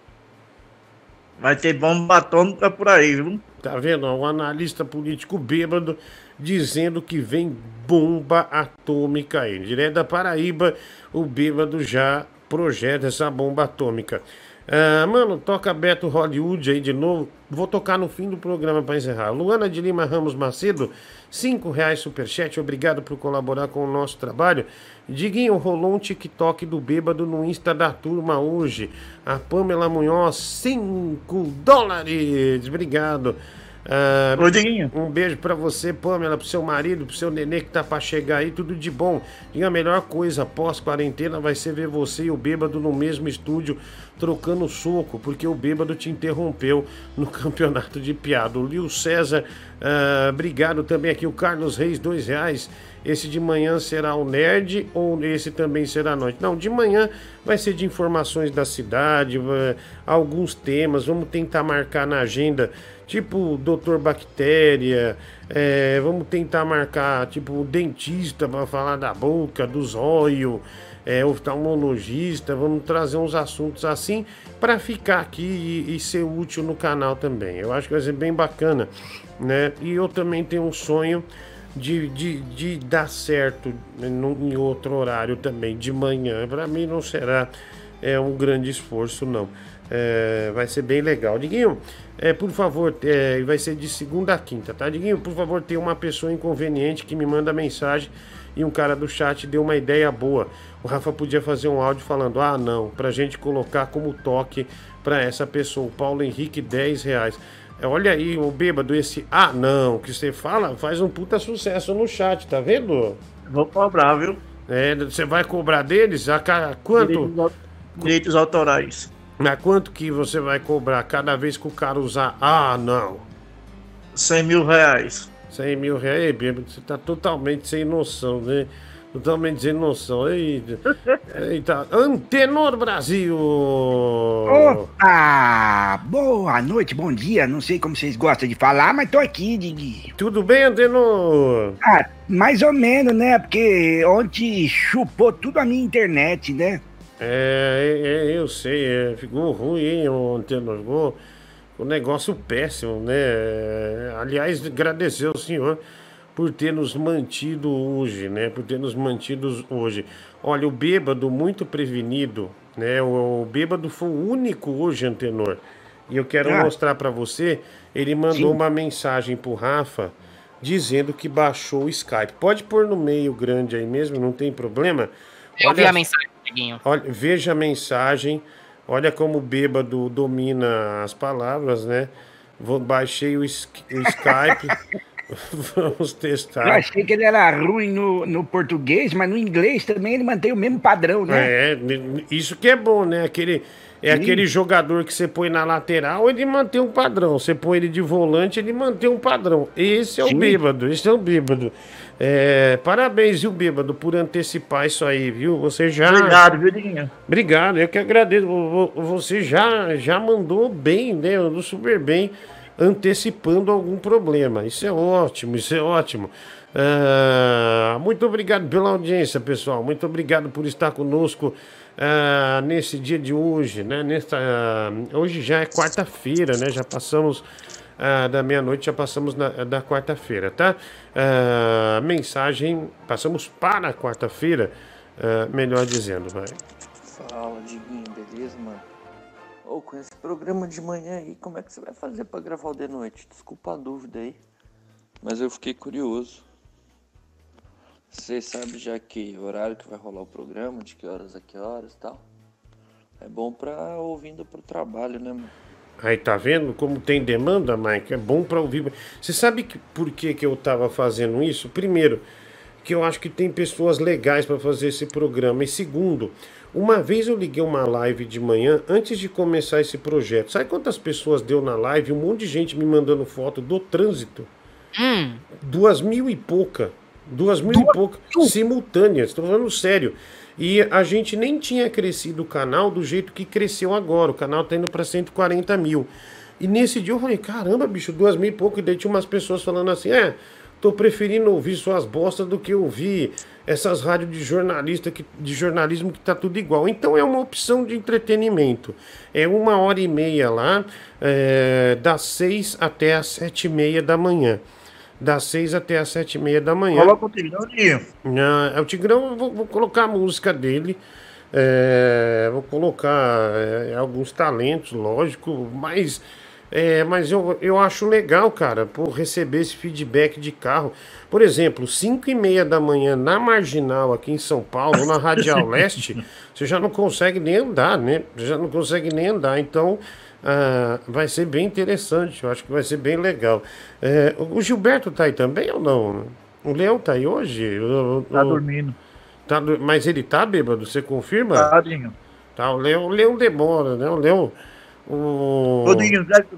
Vai ter bomba atômica por aí, viu? Tá vendo? O analista político bêbado dizendo que vem bomba atômica aí. Direto da Paraíba, o bêbado já projeta essa bomba atômica. Ah, mano, toca Beto Hollywood aí de novo. Vou tocar no fim do programa para encerrar. Luana de Lima Ramos Macedo, cinco reais superchat. Obrigado por colaborar com o nosso trabalho. Diguinho, rolou um TikTok do bêbado no Insta da turma hoje. A Pamela Munhoz, 5 dólares. Obrigado. Ah, um beijo pra você, Pamela, pro seu marido, pro seu nenê que tá pra chegar aí, tudo de bom. E a melhor coisa pós-quarentena vai ser ver você e o bêbado no mesmo estúdio trocando soco, porque o bêbado te interrompeu no campeonato de piada. O Lio César, ah, obrigado também aqui, o Carlos Reis, dois reais. esse de manhã será o nerd ou esse também será à noite? Não, de manhã vai ser de informações da cidade, vai- alguns temas, vamos tentar marcar na agenda, tipo Doutor Bactéria, é, vamos tentar marcar tipo dentista para falar da boca, dos olhos, é, oftalmologista, vamos trazer uns assuntos assim para ficar aqui e, e ser útil no canal também. Eu acho que vai ser bem bacana, né? E eu também tenho um sonho de, de, de dar certo no- em outro horário também, de manhã. Para mim não será é, um grande esforço, não. É, vai ser bem legal. Diguinho, é, por favor, é, vai ser de segunda a quinta, tá? Diguinho, por favor, tem uma pessoa inconveniente que me manda mensagem e um cara do chat deu uma ideia boa. O Rafa podia fazer um áudio falando: ah, não, pra gente colocar como toque pra essa pessoa. O Paulo Henrique, 10 reais. É, Olha aí, o bêbado, esse ah, não, que você fala faz um puta sucesso no chat, tá vendo? Vou cobrar, viu? É, você vai cobrar deles? A ca- quanto? Direitos, direitos autorais. A quanto que você vai cobrar cada vez que o cara usar ah, não? 100 mil reais. 100 mil reais, Ei, bêbado, você tá totalmente sem noção, né? Totalmente sem noção. Eita, eita. Antenor Brasil! Opa! Boa noite, bom dia. Não sei como vocês gostam de falar, mas tô aqui, Digui. Tudo bem, Antenor? Ah, mais ou menos, né? Porque ontem chupou tudo a minha internet, né? É, é, eu sei, é, ficou ruim, hein, o Antenor? Ficou um negócio péssimo, né? É, Aliás, agradecer ao senhor por ter nos mantido hoje, né? Por ter nos mantido hoje. Olha, o bêbado muito prevenido, né? O, o bêbado foi o único hoje, Antenor. E eu quero Ah. mostrar pra você. Ele mandou Sim. uma mensagem pro Rafa dizendo que baixou o Skype. Pode pôr no meio grande aí mesmo, não tem problema. Eu vi Olha- a mensagem, Olha, veja a mensagem. Olha como o bêbado domina as palavras, né? Vou, baixei o, o Skype. Vamos Eu testar. achei que ele era ruim no, no português, mas no inglês também ele mantém o mesmo padrão, né? É, isso que é bom, né? Aquele, é Sim. aquele jogador que você põe na lateral, ele mantém um padrão. Você põe ele de volante, ele mantém um padrão. Esse é o Sim. bêbado, esse é o bêbado. É, parabéns, viu, bêbado, por antecipar isso aí, viu? Você já. Obrigado, Diguinho? Obrigado, eu que agradeço. Vo- vo- Você já, já mandou bem, né? Mandou super bem, antecipando algum problema. Isso é ótimo, isso é ótimo. Ah, muito obrigado pela audiência, pessoal. Muito obrigado por estar conosco ah, nesse dia de hoje, né? Nesta, ah, hoje já é quarta-feira, né? Já passamos ah, da meia-noite, já passamos na- da quarta-feira, tá? Ah, mensagem, passamos para a quarta-feira, ah, melhor dizendo, vai. Fala, Diguinho, beleza, mano? Ô, com esse programa de manhã aí, como é que você vai fazer pra gravar o de noite? Desculpa a dúvida aí, mas eu fiquei curioso. Você sabe já que horário que vai rolar o programa, de que horas a que horas e tal? É bom pra ouvindo pro trabalho, né, mano? Aí tá vendo como tem demanda, Mike? É bom pra ouvir. Você sabe que, por que, que eu tava fazendo isso? Primeiro, que eu acho que tem pessoas legais pra fazer esse programa. E segundo, uma vez eu liguei uma live de manhã antes de começar esse projeto. Sabe quantas pessoas deu na live? Um monte de gente me mandando foto do trânsito. Hum. Duas mil e pouca. Duas mil e pouca simultâneas. Estou falando sério. E a gente nem tinha crescido o canal do jeito que cresceu agora. O canal tá indo para 140 mil. E nesse dia eu falei, caramba, bicho, duas mil e pouco. E daí tinha umas pessoas falando assim, é, tô preferindo ouvir suas bostas do que ouvir essas rádios de jornalista que, de jornalismo que tá tudo igual. Então é uma opção de entretenimento. É uma hora e meia lá, é, das seis até as sete e meia da manhã. Das seis até as sete e meia da manhã. Coloca o Tigrão, Diguinho. Ah, é o Tigrão, vou, vou colocar a música dele. é, vou colocar é, alguns talentos, lógico, mas, é, mas eu, eu acho legal, cara, por receber esse feedback de carro. Por exemplo, 5 e meia da manhã na Marginal, aqui em São Paulo, na Radial Leste, você já não consegue nem andar, né? Você já não consegue nem andar. Então, ah, vai ser bem interessante. Eu acho que vai ser bem legal. É, o Gilberto tá aí também ou não? O Leão tá aí hoje? O- Tá o- dormindo. Tá mas ele tá bêbado, você confirma? Tadinho. Tá, o Leão, o Leão demora, né? O Leão. O... Ô,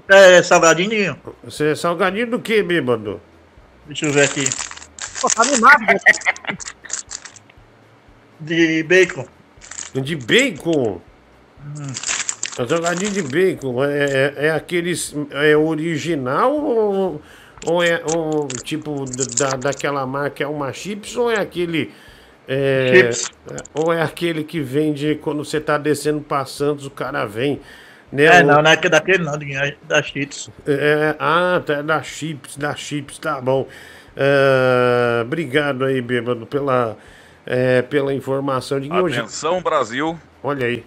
quer salgadinho? Você é salgadinho do que, bêbado? Deixa eu ver aqui. Pô, tá animado. De bacon. De bacon? A jogadinha de bacon é, é, é aqueles. É original ou, ou é ou, tipo da, daquela marca é uma chips ou é aquele. é, Chips. Ou é aquele que vende quando você tá descendo pra Santos, o cara vem. Né, É, o- não, não é daquele não, é da Cheetos. É, ah, tá, da chips, da chips, tá bom. É, obrigado aí, bêbado, pela, é, pela informação de hoje. Atenção, Brasil. Olha aí.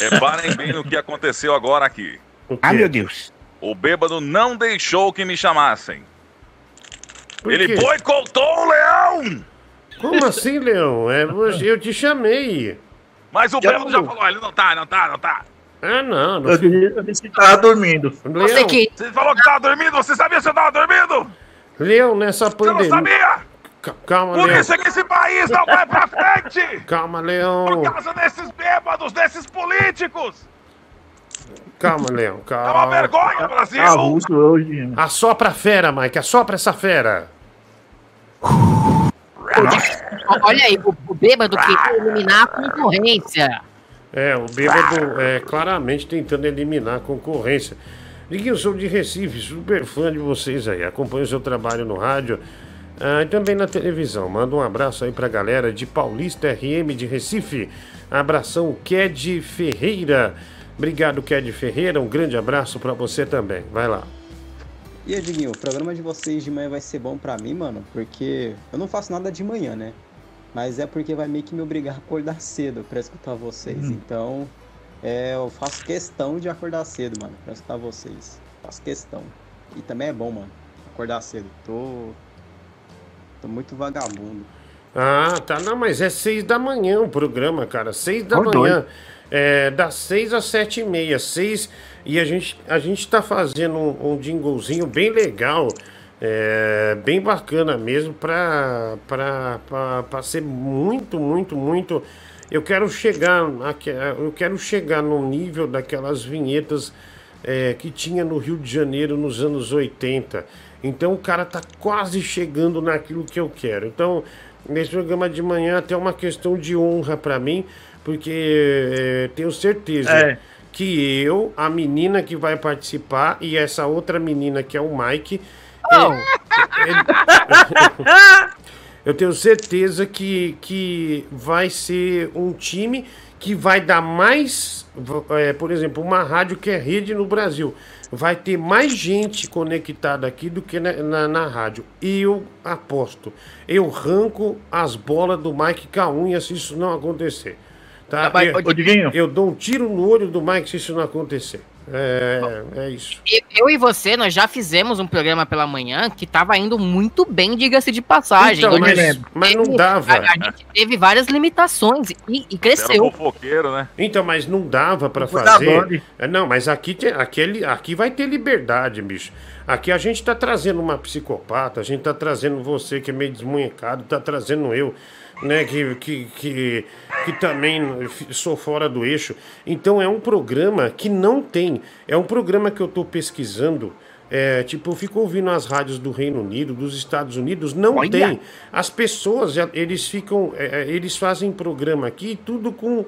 Reparem bem no que aconteceu agora aqui. Ah, meu Deus. O bêbado não deixou que me chamassem. Por Ele quê? boicotou o leão! Como assim, Leão? É, você- eu te chamei. Mas o bêbado já falou, ele não tá, não tá, não tá. Ah, não. não Eu disse, eu disse que tava dormindo. Leão, Você falou que tava dormindo, você sabia que você tava dormindo? Leão, nessa Você não pandemia. sabia? Ca- Calma, Por Leão. isso é que esse país não vai pra frente! Calma, Leão. Por causa desses bêbados, desses políticos! Calma, Leão. É uma Calma. vergonha, Brasil! Tá russo hoje. Assopra a fera, Mike. Assopra essa fera. Olha aí, o, bêbado queria eliminar a concorrência. É, o bêbado é claramente tentando eliminar a concorrência. Diguinho, eu sou de Recife, super fã de vocês aí. Acompanho o seu trabalho no rádio ah, e também na televisão. Manda um abraço aí pra galera de Paulista RM de Recife. Abração, Ked Ferreira. Obrigado, Ked Ferreira. Um grande abraço pra você também. Vai lá. E aí, Diguinho, o programa de vocês de manhã vai ser bom pra mim, mano, porque eu não faço nada de manhã, né? Mas é porque vai meio que me obrigar a acordar cedo pra escutar vocês. Hum. Então, é, eu faço questão de acordar cedo, mano, pra escutar vocês. Faço questão. E também é bom, mano, acordar cedo. Tô. Tô muito vagabundo. Ah, tá. Não, mas é seis da manhã o programa, cara. Seis da manhã. doido. É, das seis às sete e meia. Seis. E a gente, a gente tá fazendo um, um jinglezinho bem legal. é, bem bacana mesmo pra, pra, pra, pra ser muito, muito, muito. Eu quero chegar. aqui- Eu quero chegar no nível daquelas vinhetas é, que tinha no Rio de Janeiro nos anos 80. Então o cara tá quase chegando naquilo que eu quero. Então, nesse programa de manhã, até uma questão de honra pra mim, porque é, tenho certeza É. que eu, a menina que vai participar e essa outra menina que é o Mike. Oh. ele- eu tenho certeza que, que vai ser um time que vai dar mais, é, por exemplo, uma rádio que é rede no Brasil. Vai ter mais gente conectada aqui do que na, na, na rádio. E eu aposto, eu ranco as bolas do Mike com a unha se isso não acontecer. Tá? Mas, eu, eu dou um tiro no olho do Mike se isso não acontecer. É, é isso. Eu, e você, nós já fizemos um programa pela manhã que tava indo muito bem, diga-se de passagem. Então, mas- Teve- mas não dava. A, a gente teve várias limitações e, e Era cresceu. fofoqueiro, né? Então, mas não dava da fazer. É, Não, mas aqui, tem- aquele, aqui vai ter liberdade, bicho. Aqui a gente tá trazendo uma psicopata, a gente tá trazendo você que é meio desmunhecado, tá trazendo eu, né, que, que, que, que também sou fora do eixo. Então é um programa que não tem. É um programa que eu tô pesquisando. É, tipo, eu fico ouvindo as rádios do Reino Unido, dos Estados Unidos, não Olha. tem. As pessoas, eles ficam, é, é, eles fazem programa aqui, tudo com,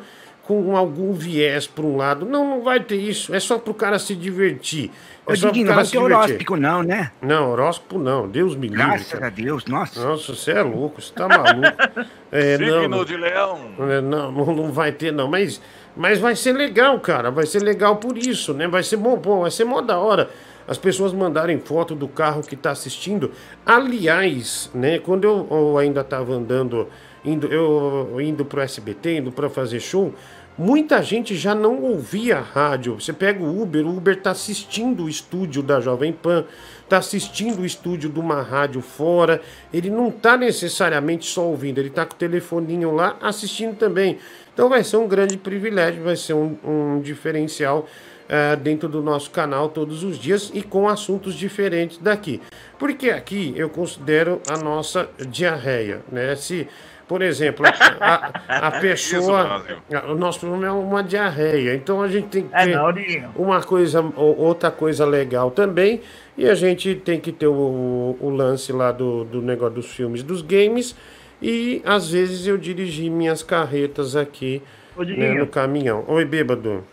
com algum viés para um lado. Não, não vai ter isso. É só pro cara se divertir. É Ô, só pro Diguinho, não cara vai se ter divertir. horóscopo não, né? Não, horóscopo não. Deus me livre. Graças cara. a Deus, nossa. Nossa, você é louco, você tá maluco. É, não, Signo não, de leão. é, não, não, não vai ter, não. Mas, mas vai ser legal, cara. Vai ser legal por isso, né? Vai ser bom, pô, vai ser mó da hora. As pessoas mandarem foto do carro que tá assistindo. Aliás, né? Quando eu, eu ainda tava andando, indo, eu indo pro SBT, indo pra fazer show, muita gente já não ouvia rádio. Você pega o Uber, o Uber tá assistindo o estúdio da Jovem Pan, tá assistindo o estúdio de uma rádio fora. Ele não tá necessariamente só ouvindo, ele tá com o telefoninho lá assistindo também. Então vai ser um grande privilégio, vai ser um, um diferencial eh, dentro do nosso canal todos os dias e com assuntos diferentes daqui. Porque aqui eu considero a nossa diarreia, né? Se Por exemplo, a, a- Isso, pessoa. A- o nosso problema é uma diarreia. Então a gente tem que É ter não, Diguinho. uma coisa, outra coisa legal também. E a gente tem que ter o, o lance lá do, do negócio dos filmes, dos games. E às vezes eu dirigi minhas carretas aqui né, no caminhão. Oi, bêbado.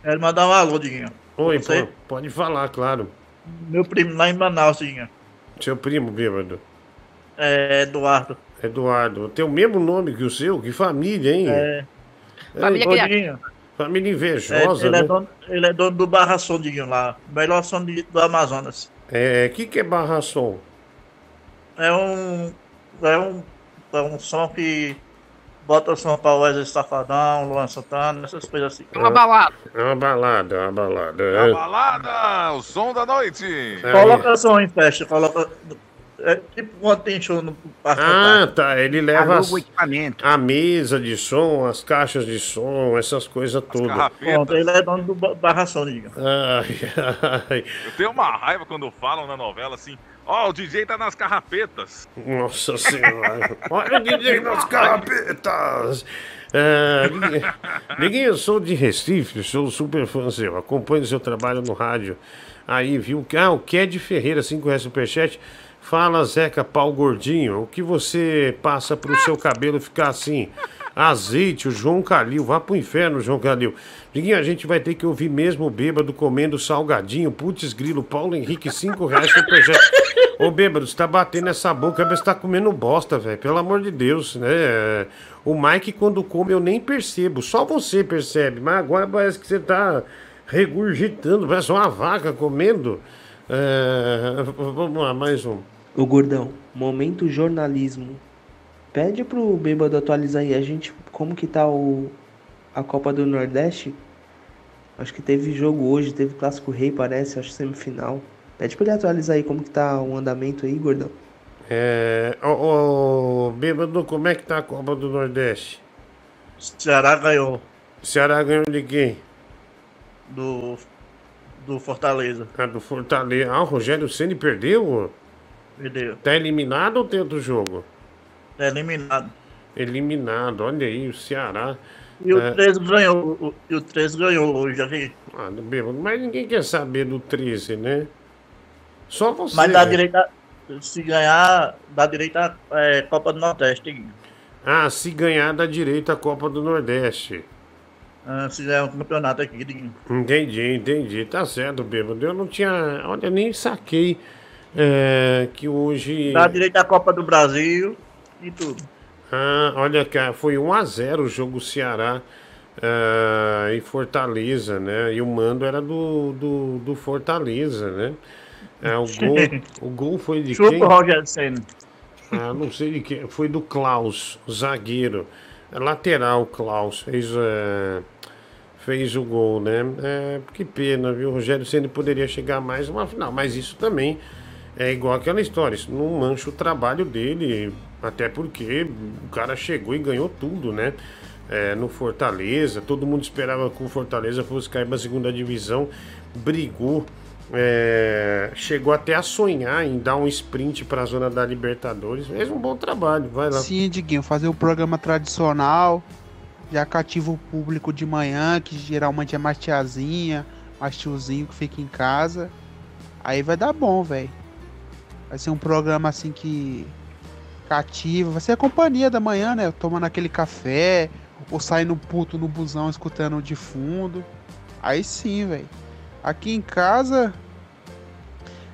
Quero mandar um alô, Diguinho. Oi, pô, pode falar, claro. Meu primo lá em Manaus, Diguinho. Seu primo, bêbado. É Eduardo. Eduardo. Tem o mesmo nome que o seu? Que família, hein? É. Família, Diguinho. família É, invejosa, ele, é né? dono, ele é dono do Barra Som, Diguinho, lá. Melhor som de- do Amazonas. É, o que, que é barra som? É um. É um. É um som que bota o som pra Wesley Safadão, Luan Santana, essas coisas assim. É uma balada. É uma balada, é uma balada. A É. balada, o som da noite. Coloca som em festa, coloca. É tipo quando tem show no Parque Ah, tá. Ele leva as- o a mesa de som, as caixas de som, essas coisas todas. Pronto, ele é dono do Ba- Barra Som, Diguinho. Ai, ai. Eu tenho uma raiva quando falam na novela assim, ó, o DJ tá nas carrapetas. Nossa senhora. Olha o DJ nas carrapetas. É, Liguinho, eu sou de Recife, sou super fã seu. Acompanho o seu trabalho no rádio. Aí, viu? Ah, o Ked Ferreira, 5 reais superchat. Fala, Zeca, pau gordinho. O que você passa pro seu cabelo ficar assim? Azeite, o João Calil. Vá pro inferno, João Calil. Liguinho, a gente vai ter que ouvir mesmo o bêbado comendo salgadinho. Putz, grilo. Paulo Henrique, 5 reais superchat. Ô, bêbado, você tá batendo essa boca, você tá comendo bosta, velho. Pelo amor de Deus, né? O Mike, quando come, eu nem percebo. Só você percebe. Mas agora parece que você tá regurgitando. Parece uma vaca comendo. É, Vamos lá, mais um. Ô gordão, momento jornalismo. Pede pro bêbado atualizar aí a gente como que tá o a Copa do Nordeste. Acho que teve jogo hoje, teve clássico rei, parece, acho semifinal. Pede pra ele atualizar aí como que tá o andamento aí, gordão. É, ô, ô, bêbado, como é que tá a Copa do Nordeste? Ceará ganhou. Ceará ganhou de quem? Do. Do Fortaleza. Ah, do Fortaleza. Ah, o Rogério Ceni perdeu? Perdeu. Tá eliminado ou tem outro jogo? É eliminado. Eliminado, olha aí, o Ceará. E o É, 13 ganhou. o- E o 13 ganhou hoje aqui. Ah, do bêbado, mas ninguém quer saber do 13, né? Só você. Mas dá né? direito a, Se ganhar, dá direito a é, Copa do Nordeste. Ah, se ganhar, dá direito à Copa do Nordeste. Ah, se ganhar um campeonato aqui. Entendi, entendi. Tá certo, bêbado. Eu não tinha. Olha, nem saquei é, que hoje. Dá direito à Copa do Brasil e tudo. Ah, olha, cara, foi 1x0 o jogo Ceará ah, e Fortaleza, né? E o mando era do, do, do Fortaleza, né? Ah, o, gol, o gol foi de Chupa quem? o Roger Senna. Ah, não sei de quem. Foi do Klaus, zagueiro. É lateral, Klaus. Fez, é, fez o gol, né? É, que pena, viu? O Rogério Ceni poderia chegar mais uma final. Mas isso também é igual aquela história. Isso não mancha o trabalho dele. Até porque o cara chegou e ganhou tudo, né? É, no Fortaleza. Todo mundo esperava que o Fortaleza fosse cair para segunda divisão. Brigou. é, chegou até a sonhar em dar um sprint para a zona da Libertadores. Fez um bom trabalho, vai lá. Sim, Diguinho, fazer o programa tradicional, já cativa o público de manhã, que geralmente é mais tiazinha, mais tiozinho que fica em casa. Aí vai dar bom, velho. Vai ser um programa assim que cativa, vai ser a companhia da manhã, né? Tomando aquele café, ou saindo puto no busão escutando de fundo. Aí sim, velho. Aqui em casa,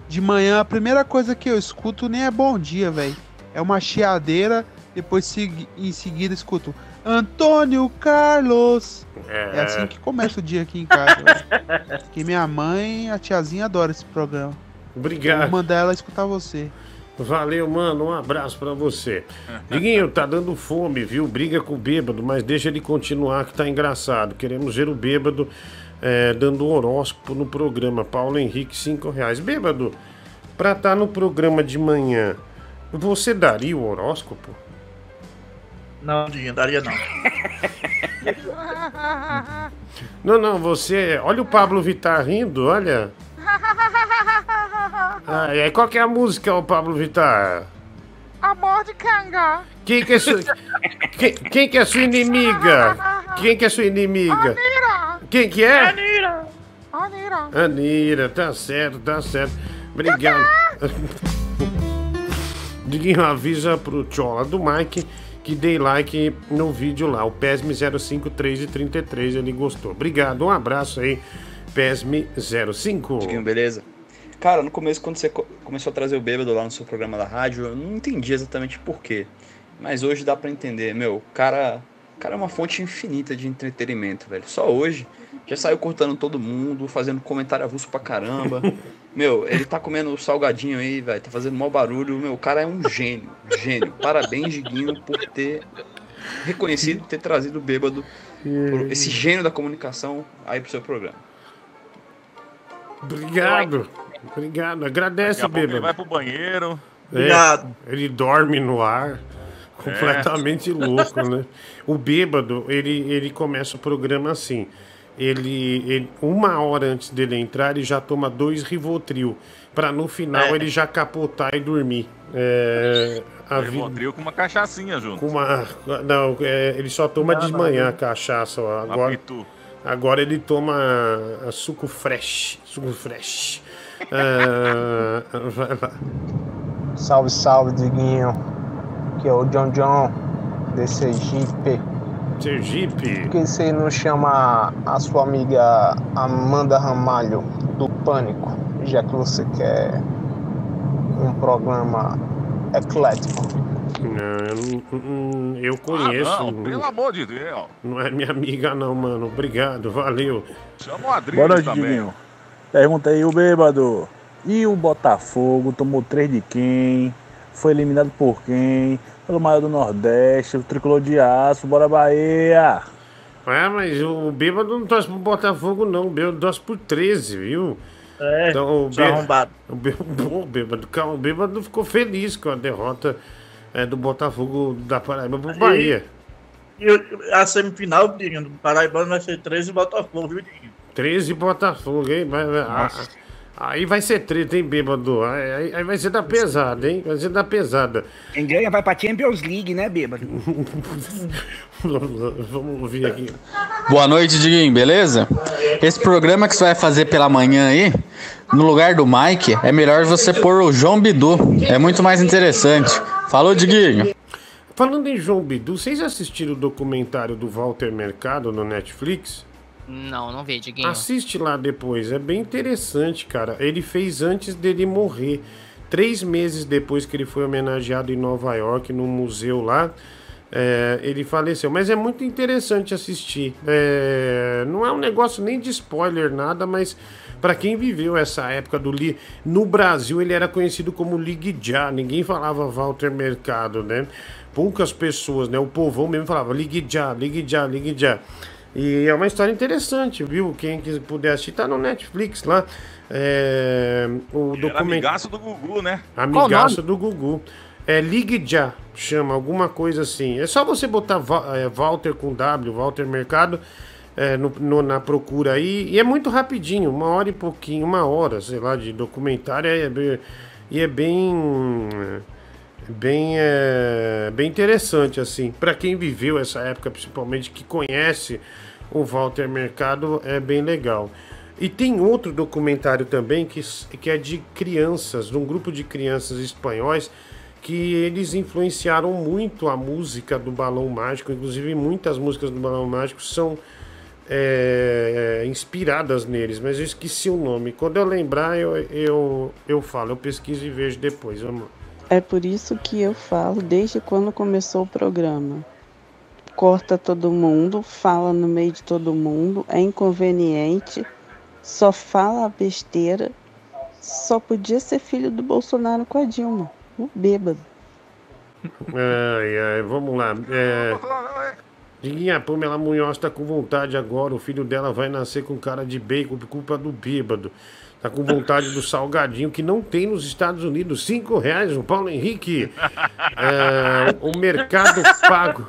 de manhã, a primeira coisa que eu escuto nem é bom dia, velho. É uma chiadeira, depois em seguida escuto Antônio Carlos. É, assim que começa o dia aqui em casa. Porque minha mãe, a tiazinha adora esse programa. Obrigado. Vou mandar ela escutar você. Valeu, mano. Um abraço pra você. Diguinho, tá dando fome, viu? Briga com o bêbado, mas deixa ele continuar que tá engraçado. Queremos ver o bêbado é, dando horóscopo no programa. Paulo Henrique, cinco reais. Bêbado, pra estar no programa de manhã, você daria o horóscopo? Não, Diguinho, daria não. Não, não, você. Olha o Pablo Vittar rindo, olha. Ah, e aí, qual que é a música, o Pablo Vittar? Amor pode cangar. Quem que é sua, quem, quem que é sua inimiga? Quem que é sua inimiga? Anira. Quem que é? Anira. Anira. Anira, tá certo, tá certo. Obrigado. Diguinho, avisa pro Tchola do Mike que dei like no vídeo lá, o PESM 053 e 33, ele gostou. Obrigado, um abraço aí, PESM 05. Diguinho, beleza? Cara, no começo, quando você co- começou a trazer o bêbado lá no seu programa da rádio, eu não entendi exatamente por quê. Mas hoje dá pra entender, meu, o cara, o cara é uma fonte infinita de entretenimento, velho. Só hoje já saiu cortando todo mundo, fazendo comentário avulso pra caramba. Meu, ele tá comendo salgadinho aí, velho, tá fazendo mau barulho. Meu, o cara é um gênio, gênio. Parabéns, Diguinho, por ter reconhecido, ter trazido o bêbado, esse gênio da comunicação aí pro seu programa. Obrigado, obrigado. Agradece, pouco ele bêbado. vai pro banheiro. É, ele dorme no ar. Completamente louco, né? O bêbado, ele, ele começa o programa assim. Ele, ele- uma hora antes dele entrar, ele já toma dois Rivotril. Pra no final É. ele já capotar e dormir. É, a Rivotril com uma cachaçinha junto. com uma, não, é, ele só toma de Não, manhã não. a cachaça. ó. Agora, pitu. Agora ele toma suco fresh. Suco fresh. Ah, vai lá. Salve, salve, Diguinho. Que é o John John, de Sergipe. Sergipe? Por que você não chama a sua amiga Amanda Ramalho, do Pânico, já que você quer um programa eclético? Não, eu, não- não- eu conheço. Ah, não, pelo amor de Deus. Não é minha amiga, não, mano. Obrigado, valeu. Chama o noite, também. Diguinho. Pergunta aí, o bêbado. E o Botafogo tomou três de quem? Foi eliminado por quem? Pelo maior do Nordeste, o tricolor de aço, bora Bahia! É, mas o bêbado não torce pro Botafogo, não. O bêbado torce por 13, viu? É, então, o seu arrombado. O bêbado, o bêbado, o bêbado ficou feliz com a derrota é, do Botafogo da Paraíba pro Bahia. E o- a semifinal, Diguinho, do Paraibano vai ser 13 e Botafogo, viu, Diguinho? 13 Botafogo, hein? Vai- vai- a- a- aí vai ser treta, hein, bêbado? Aí, aí- vai ser da pesada, hein? Vai ser da pesada. Quem ganha vai pra Champions League, né, bêbado? Vamos ouvir aqui. Boa noite, Diguinho, beleza? Esse programa que você vai fazer pela manhã aí, no lugar do Mike, é melhor você pôr o João Bidu. É muito mais interessante. Falou, Diguinho. Falando em João Bidu, vocês assistiram o documentário do Walter Mercado no Netflix? Não, não vi, Diguinho. Assiste lá depois, é bem interessante, cara. Ele fez antes dele morrer. Três meses depois que ele foi homenageado em Nova York, no museu lá, é, ele faleceu. Mas é muito interessante assistir. É, não é um negócio nem de spoiler, nada, mas para quem viveu essa época do Li... No Brasil, ele era conhecido como Ligue Já. Ninguém falava Walter Mercado, né? Poucas pessoas, né? O povão mesmo falava Ligue Já, Ligue Já, Ligue Já. E é uma história interessante, viu? Quem puder assistir, tá no Netflix lá. É, o Era documento. amigaço do Gugu, né? Amigaço do Gugu. É Ligue Já, chama, alguma coisa assim. É só você botar é, Walter com W, Walter Mercado, é, no- no- na procura aí. E é muito rapidinho, uma hora e pouquinho, uma hora, sei lá, de documentário. É, bem- e é bem. Bem, é, bem interessante, assim. Para quem viveu essa época, principalmente, que conhece o Walter Mercado, é bem legal. E tem outro documentário também que, que é de crianças, de um grupo de crianças espanhóis que eles influenciaram muito a música do Balão Mágico. Inclusive, muitas músicas do Balão Mágico são é, inspiradas neles, mas eu esqueci o nome. Quando eu lembrar, eu, eu, eu falo, eu pesquiso e vejo depois. Vamos. É por isso que eu falo desde quando começou o programa. Corta todo mundo, fala no meio de todo mundo, é inconveniente, só fala besteira. Só podia ser filho do Bolsonaro com a Dilma, o bêbado. Ai, ai, vamos lá. É... Diguinha, a Pamela Munhoz tá com vontade agora. O filho dela vai nascer com cara de bacon por culpa do bêbado. Tá com vontade do salgadinho que não tem nos Estados Unidos. Cinco reais, o Paulo Henrique. É, o Mercado Pago.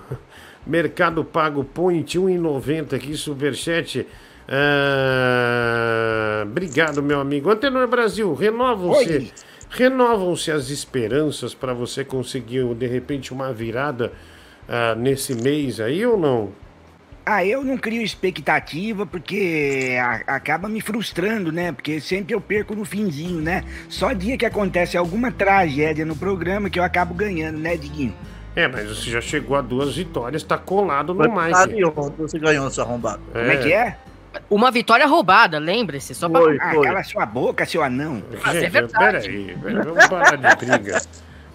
Mercado Pago põe 1,90 aqui, Superchat. É, obrigado, meu amigo. Antenor Brasil, renova você. Oi. Renovam-se as esperanças para você conseguir, de repente, uma virada ah, nesse mês aí ou não? Ah, eu não crio expectativa porque a- acaba me frustrando, né? Porque sempre eu perco no finzinho, né? Só dia que acontece alguma tragédia no programa que eu acabo ganhando, né, Diguinho? É, mas você já chegou a duas vitórias, tá colado no Foi Mike. puxado e ontem você ganhou, seu arrombado. Como é que é? Uma vitória roubada, lembre-se. Só pra... Ah, cala sua boca, seu anão. Mas é Gente, verdade. peraí, peraí, vamos parar de briga.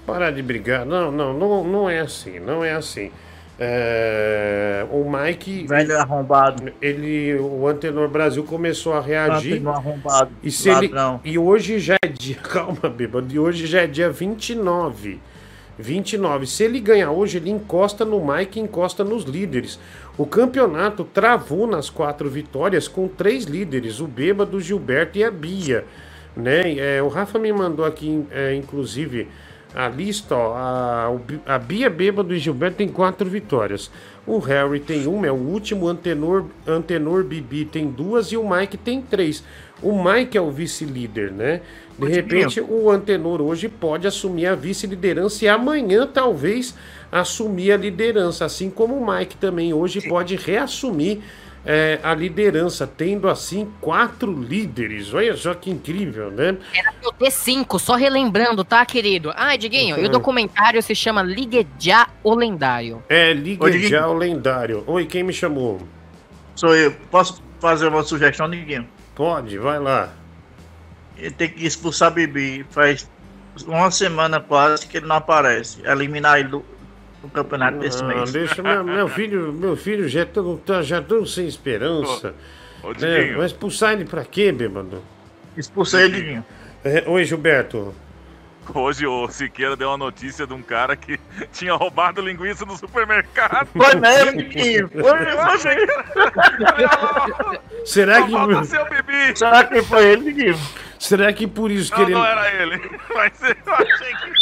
Parar de brigar. Não, não, não, não é assim, não é assim. É, o Mike. Velho arrombado. Ele, o Antenor Brasil começou a reagir. Antenor arrombado, E, se ele, e hoje já é dia. Calma, bêbado. E hoje já é dia 29. 29. Se ele ganhar hoje, ele encosta no Mike, encosta nos líderes. O campeonato travou nas quatro vitórias com três líderes: o Bêbado, o Gilberto e a Bia. Né? É, o Rafa me mandou aqui, é, inclusive, a lista. Ó, a, a Bia, Bêbado e Gilberto tem quatro vitórias. O Harry tem uma, é o último. Antenor, Antenor Bibi tem duas e o Mike tem três. O Mike é o vice-líder, né? De repente, o Antenor hoje pode assumir a vice-liderança e amanhã, talvez, assumir a liderança. Assim como o Mike também hoje pode reassumir é, a liderança, tendo assim quatro líderes. Olha só que incrível, né? Era pra eu ter cinco, só relembrando, tá, querido? Ai, Diguinho, e o documentário se chama Ligue Já o Lendário. É, liga Ô, Diguinho. já o lendário. Oi, quem me chamou? Sou eu. Posso fazer uma sugestão, Diguinho? Pode, vai lá. Ele tem que expulsar Bibi. Faz uma semana quase que ele não aparece. Eliminar ele do, do campeonato desse Ah, mês. deixa meu, meu filho, meu filho já tão, tá, já tão sem esperança. Ô, ô, né? Vai expulsar ele pra quê, bêbado? Expulsei ele, Diguinho. É, oi, Gilberto. Hoje o Siqueira deu uma notícia de um cara que tinha roubado linguiça no supermercado. Foi mesmo, Diguinho. Foi você. Será que. Falta seu bebê. Será que foi ele, Diguinho? Será que por isso que Não, ele. não era ele. Mas eu achei que.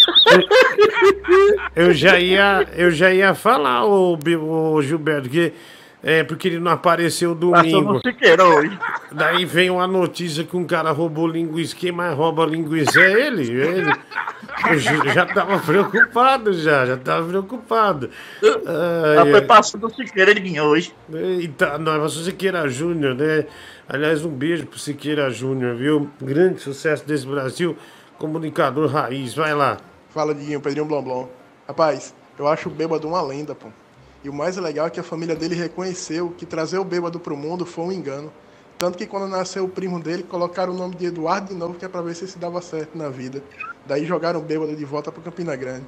Eu já ia, eu já ia falar, o, Gilberto, que é porque ele não apareceu Passou domingo. no Siqueira hoje. Daí vem uma notícia que um cara roubou linguiça. Quem mais rouba linguiça é ele. ele. Eu já- tava preocupado, já, já tava preocupado. Ai, foi passando no Siqueira, Diguinho, hoje. Eita, nós, Siqueira Júnior, né? Aliás, um beijo pro Siqueira Júnior, viu? Grande sucesso desse Brasil, comunicador raiz. Vai lá. Fala, Diguinho, Pedrinho Blomblom. Rapaz, eu acho o bêbado uma lenda, pô. E o mais legal é que a família dele reconheceu que trazer o bêbado pro mundo foi um engano. Tanto que quando nasceu o primo dele, colocaram o nome de Eduardo de novo, que é pra ver se se dava certo na vida. Daí jogaram o bêbado de volta pro Campina Grande.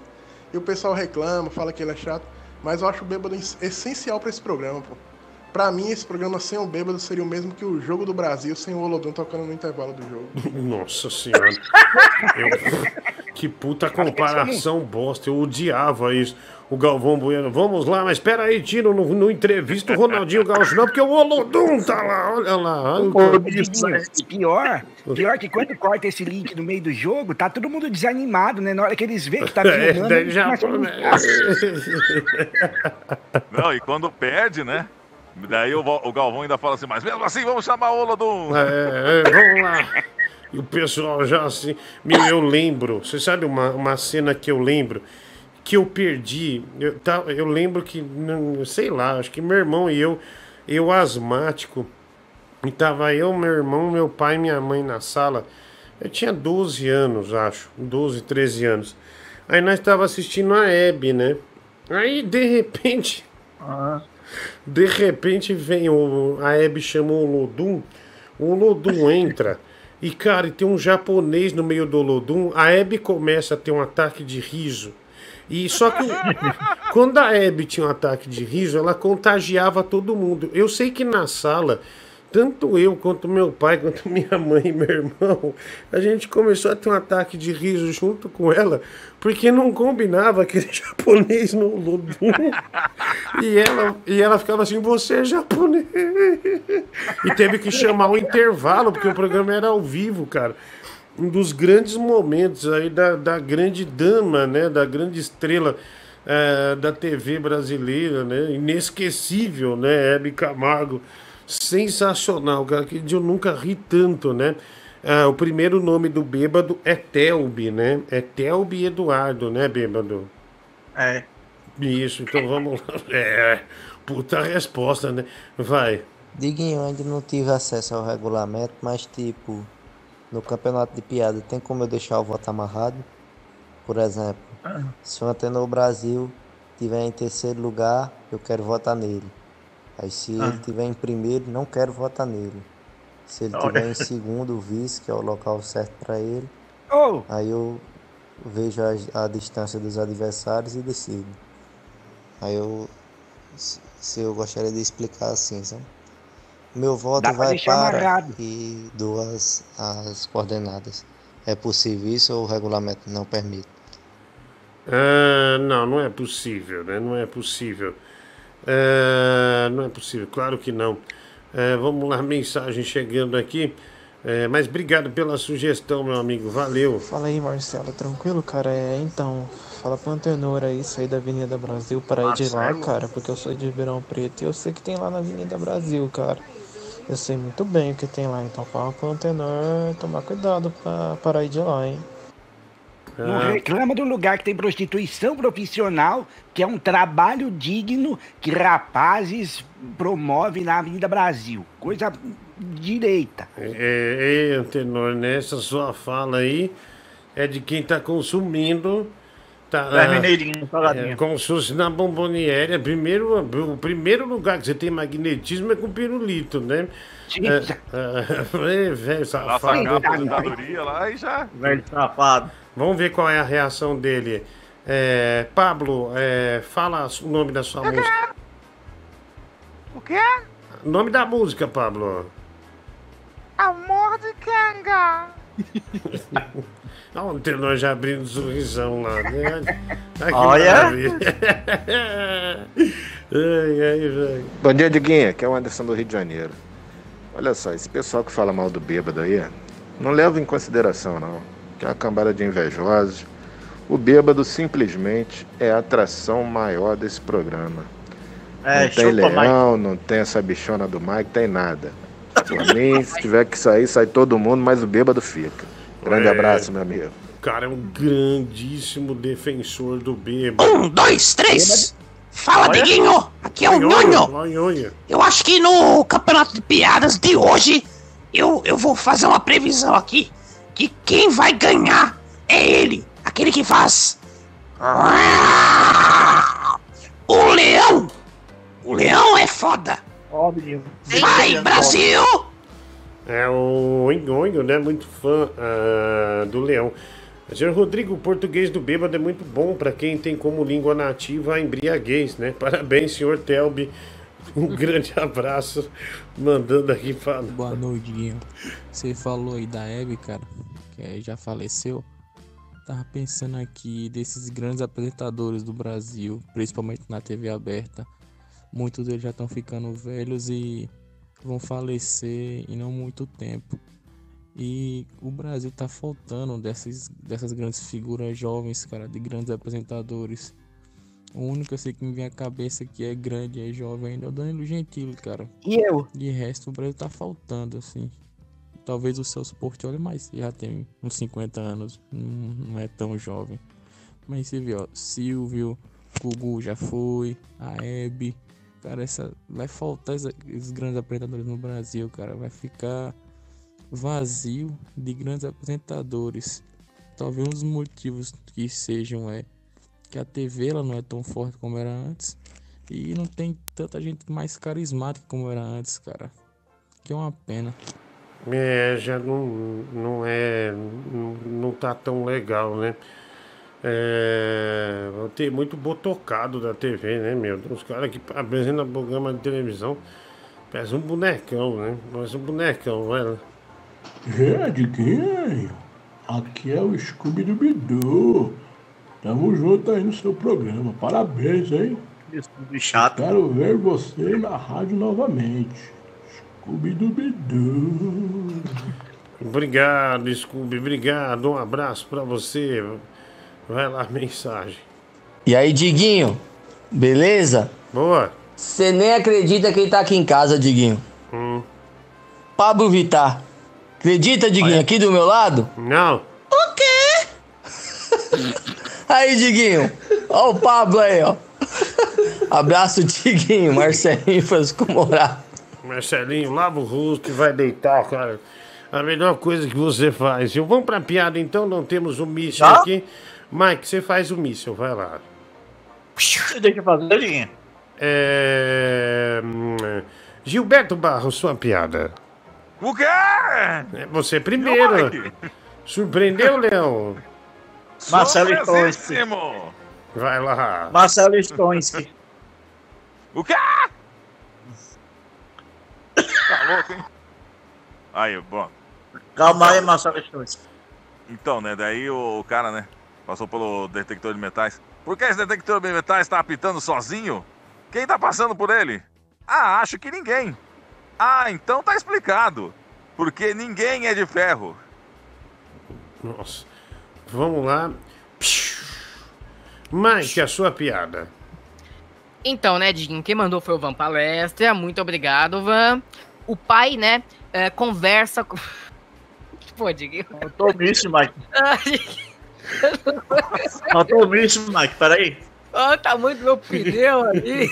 E o pessoal reclama, fala que ele é chato, mas eu acho o bêbado es- essencial pra esse programa, pô. Pra mim, esse programa sem o bêbado seria o mesmo que o jogo do Brasil sem o Olodum tocando no intervalo do jogo. Nossa senhora. Eu- Que puta comparação bosta. Eu odiava isso. O Galvão Bueno. Vamos lá, mas espera aí, Tino, no, no entrevista o Ronaldinho Gaúcho, não, porque o Olodum tá lá, olha lá. olha Ô, pior, pior que quando corta esse link no meio do jogo, tá todo mundo desanimado, né? Na hora que eles veem que tá É, daí eles já- começam Não, e quando perde, né? Daí o, o Galvão ainda fala assim, mas mesmo assim vamos chamar o Olodum. É, é, vamos lá. E o pessoal já assim. Meu, eu lembro. Você sabe uma, uma cena que eu lembro? Que eu perdi. Eu, tá, eu lembro que, não- sei lá, acho que meu irmão e eu, eu asmático. E tava eu, meu irmão, meu pai e minha mãe na sala. Eu tinha 12 anos, acho. 12, 13 anos. Aí nós tava assistindo a Hebe, né? Aí, de repente. De repente vem o. A Hebe chamou o Lodum. O Lodum entra. E, cara, e tem um japonês no meio do Lodum. A Hebe começa a ter um ataque de riso. E só que quando a Hebe tinha um ataque de riso, ela contagiava todo mundo. Eu sei que na sala, tanto eu quanto meu pai, quanto minha mãe e meu irmão, a gente começou a ter um ataque de riso junto com ela, porque não combinava aquele japonês no Lodum. E ela, e ela ficava assim, você é japonês. E teve que chamar o intervalo, porque o programa era ao vivo, cara. Um dos grandes momentos aí da, da grande dama, né? Da grande estrela eh, da TV brasileira, né? Inesquecível, né? Hebe Camargo. Sensacional, cara. Que eu nunca ri tanto, né? ah, o primeiro nome do bêbado é Telbi, né? É Telbi Eduardo, né, bêbado? É. Isso, então vamos lá. É, puta resposta, né? Vai. Diguinho, eu ainda não tive acesso ao regulamento, mas tipo, no campeonato de piada tem como eu deixar o voto amarrado? Por exemplo, se o Antenor Brasil tiver em terceiro lugar, eu quero votar nele. Aí se Ah. ele tiver em primeiro, não quero votar nele. Se ele Olha. tiver em segundo, o vice, que é o local certo para ele, Oh. aí eu vejo a, a distância dos adversários e decido. Aí eu, se se eu gostaria de explicar assim, sabe? Meu voto Dá vai para amarrado. e duas as coordenadas. É possível isso ou o regulamento não permite? Ah, não, não é possível, né? Não é possível. Ah, não é possível, claro que não. Ah, vamos lá, mensagem chegando aqui. É, mas obrigado pela sugestão, meu amigo. Valeu. Fala aí, Marcelo, tranquilo, cara? É, então, fala pro Antenor aí sair da Avenida Brasil para ir de lá, cara, porque eu sou de Ribeirão Preto e eu sei que tem lá na Avenida Brasil, cara. Eu sei muito bem o que tem lá, então fala pro Antenor tomar cuidado pra parar ir de lá, hein? Não reclama do lugar que tem prostituição profissional, que é um trabalho digno que rapazes promovem na Avenida Brasil. Coisa direita. É, é, Antenor, nessa sua fala aí é de quem tá consumindo. Tá, É mineirinho, salgadinho. é, como se fosse na bomboniere. Primeiro, o primeiro lugar que você tem magnetismo é com pirulito, né? É, é, velho, safado. sacar a aposentadoria lá e já. Velho safado. Vamos ver qual é a reação dele. É, Pablo, é, fala o nome da sua música. O quê? Nome da música, Pablo. Amor de Kanga. Olha o Tenor já abrindo um sorrisão lá, né? Que Olha. ai, ai, velho. Bom dia, Diguinha. Aqui é o Anderson do Rio de Janeiro. Olha só, esse pessoal que fala mal do bêbado aí, não leva em consideração, não. Que é uma cambada de invejosos. O bêbado simplesmente é a atração maior desse programa. É, não tem leão, não tem essa bichona do Mike, tem nada. Por mim, se tiver que sair, sai todo mundo, mas o bêbado fica. Grande É. abraço, meu amigo. O cara é um grandíssimo defensor do bêbado. Um, dois, três. Fala, Olha. Diguinho. Aqui é o Nhonho. Eu acho que no campeonato de piadas de hoje, eu, eu vou fazer uma previsão aqui. Que quem vai ganhar é ele. Aquele que faz. O leão. O leão é foda. Óbvio. Vai, Brasil! É o Nhonho, né? Muito fã ah, do leão. Senhor Rodrigo, o português do bêbado é muito bom para quem tem como língua nativa a embriaguez, né? Parabéns, senhor Telbi. Um grande abraço, mandando aqui falar. Boa noite, Guinho. Você falou aí da Hebe, cara, que aí já faleceu. Tava pensando aqui desses grandes apresentadores do Brasil, principalmente na TV aberta. Muitos deles já estão ficando velhos e vão falecer em não muito tempo. E o Brasil tá faltando dessas, dessas grandes figuras jovens, cara, de grandes apresentadores. O único eu sei que me vem à cabeça que é grande e é jovem ainda é o Danilo Gentili, cara. E eu? De resto, o Brasil tá faltando, assim. Talvez o Celso Portioli, mas já tem uns 50 anos, não, é tão jovem. Mas você vê, ó, Silvio, Gugu já foi, a Hebe. Cara, essa, vai faltar esses grandes apresentadores no Brasil, cara. Vai ficar vazio de grandes apresentadores. Talvez um dos motivos que sejam é que a TV ela não é tão forte como era antes e não tem tanta gente mais carismática como era antes, cara. Que é uma pena. É, já não, não é. Não, tá tão legal, né? É, tem muito botocado da TV, né, meu? Uns caras que apresentam programa de televisão. Parece um bonecão, né? Parece um bonecão, velho. É, Diguinho, aqui é o Scooby Doo Tamo junto aí no seu programa. Parabéns, hein? chato. Quero ver você na rádio novamente. Obrigado, Scooby. Obrigado. Um abraço pra você. Vai lá, mensagem. E aí, Diguinho? Beleza? Boa. Você nem acredita quem tá aqui em casa, Diguinho. Hum. Pablo Vittar. Acredita, Diguinho, aqui do meu lado? Não. O quê? Aí, Diguinho. Ó o Pablo aí, ó. Abraço, Diguinho. Marcelinho Francisco Morato. Marcelinho, lava o rosto e vai deitar, cara. A melhor coisa que você faz. Eu vamos pra piada, então. Não temos o míssil Tá. aqui. Mike, você faz o míssil, vai lá. Deixa eu fazer, Diguinho. É... Gilberto Barros, sua piada. O quê? É você primeiro. Surpreendeu, Leão? Marcelo Surpresíssimo. Vai lá. Marcelo Stonski. O quê? Tá louco, hein? Aí, bom. Calma aí, Marcelo Stonski. Então, né, daí o, o cara, né, passou pelo detector de metais. Por que esse detector de metais tá apitando sozinho? Quem tá passando por ele? Ah, acho que ninguém. Ah, então tá explicado. Porque ninguém é de ferro. Nossa. Vamos lá. Mike, a sua piada. Então, né, Diguinho, quem mandou foi o Van Palestra. Muito obrigado, Van. O pai, né, é, conversa com. Pô, Diguinho. Faltou misto, Mike. Faltou misto, Mike. Peraí. Olha o tamanho do meu pneu ali.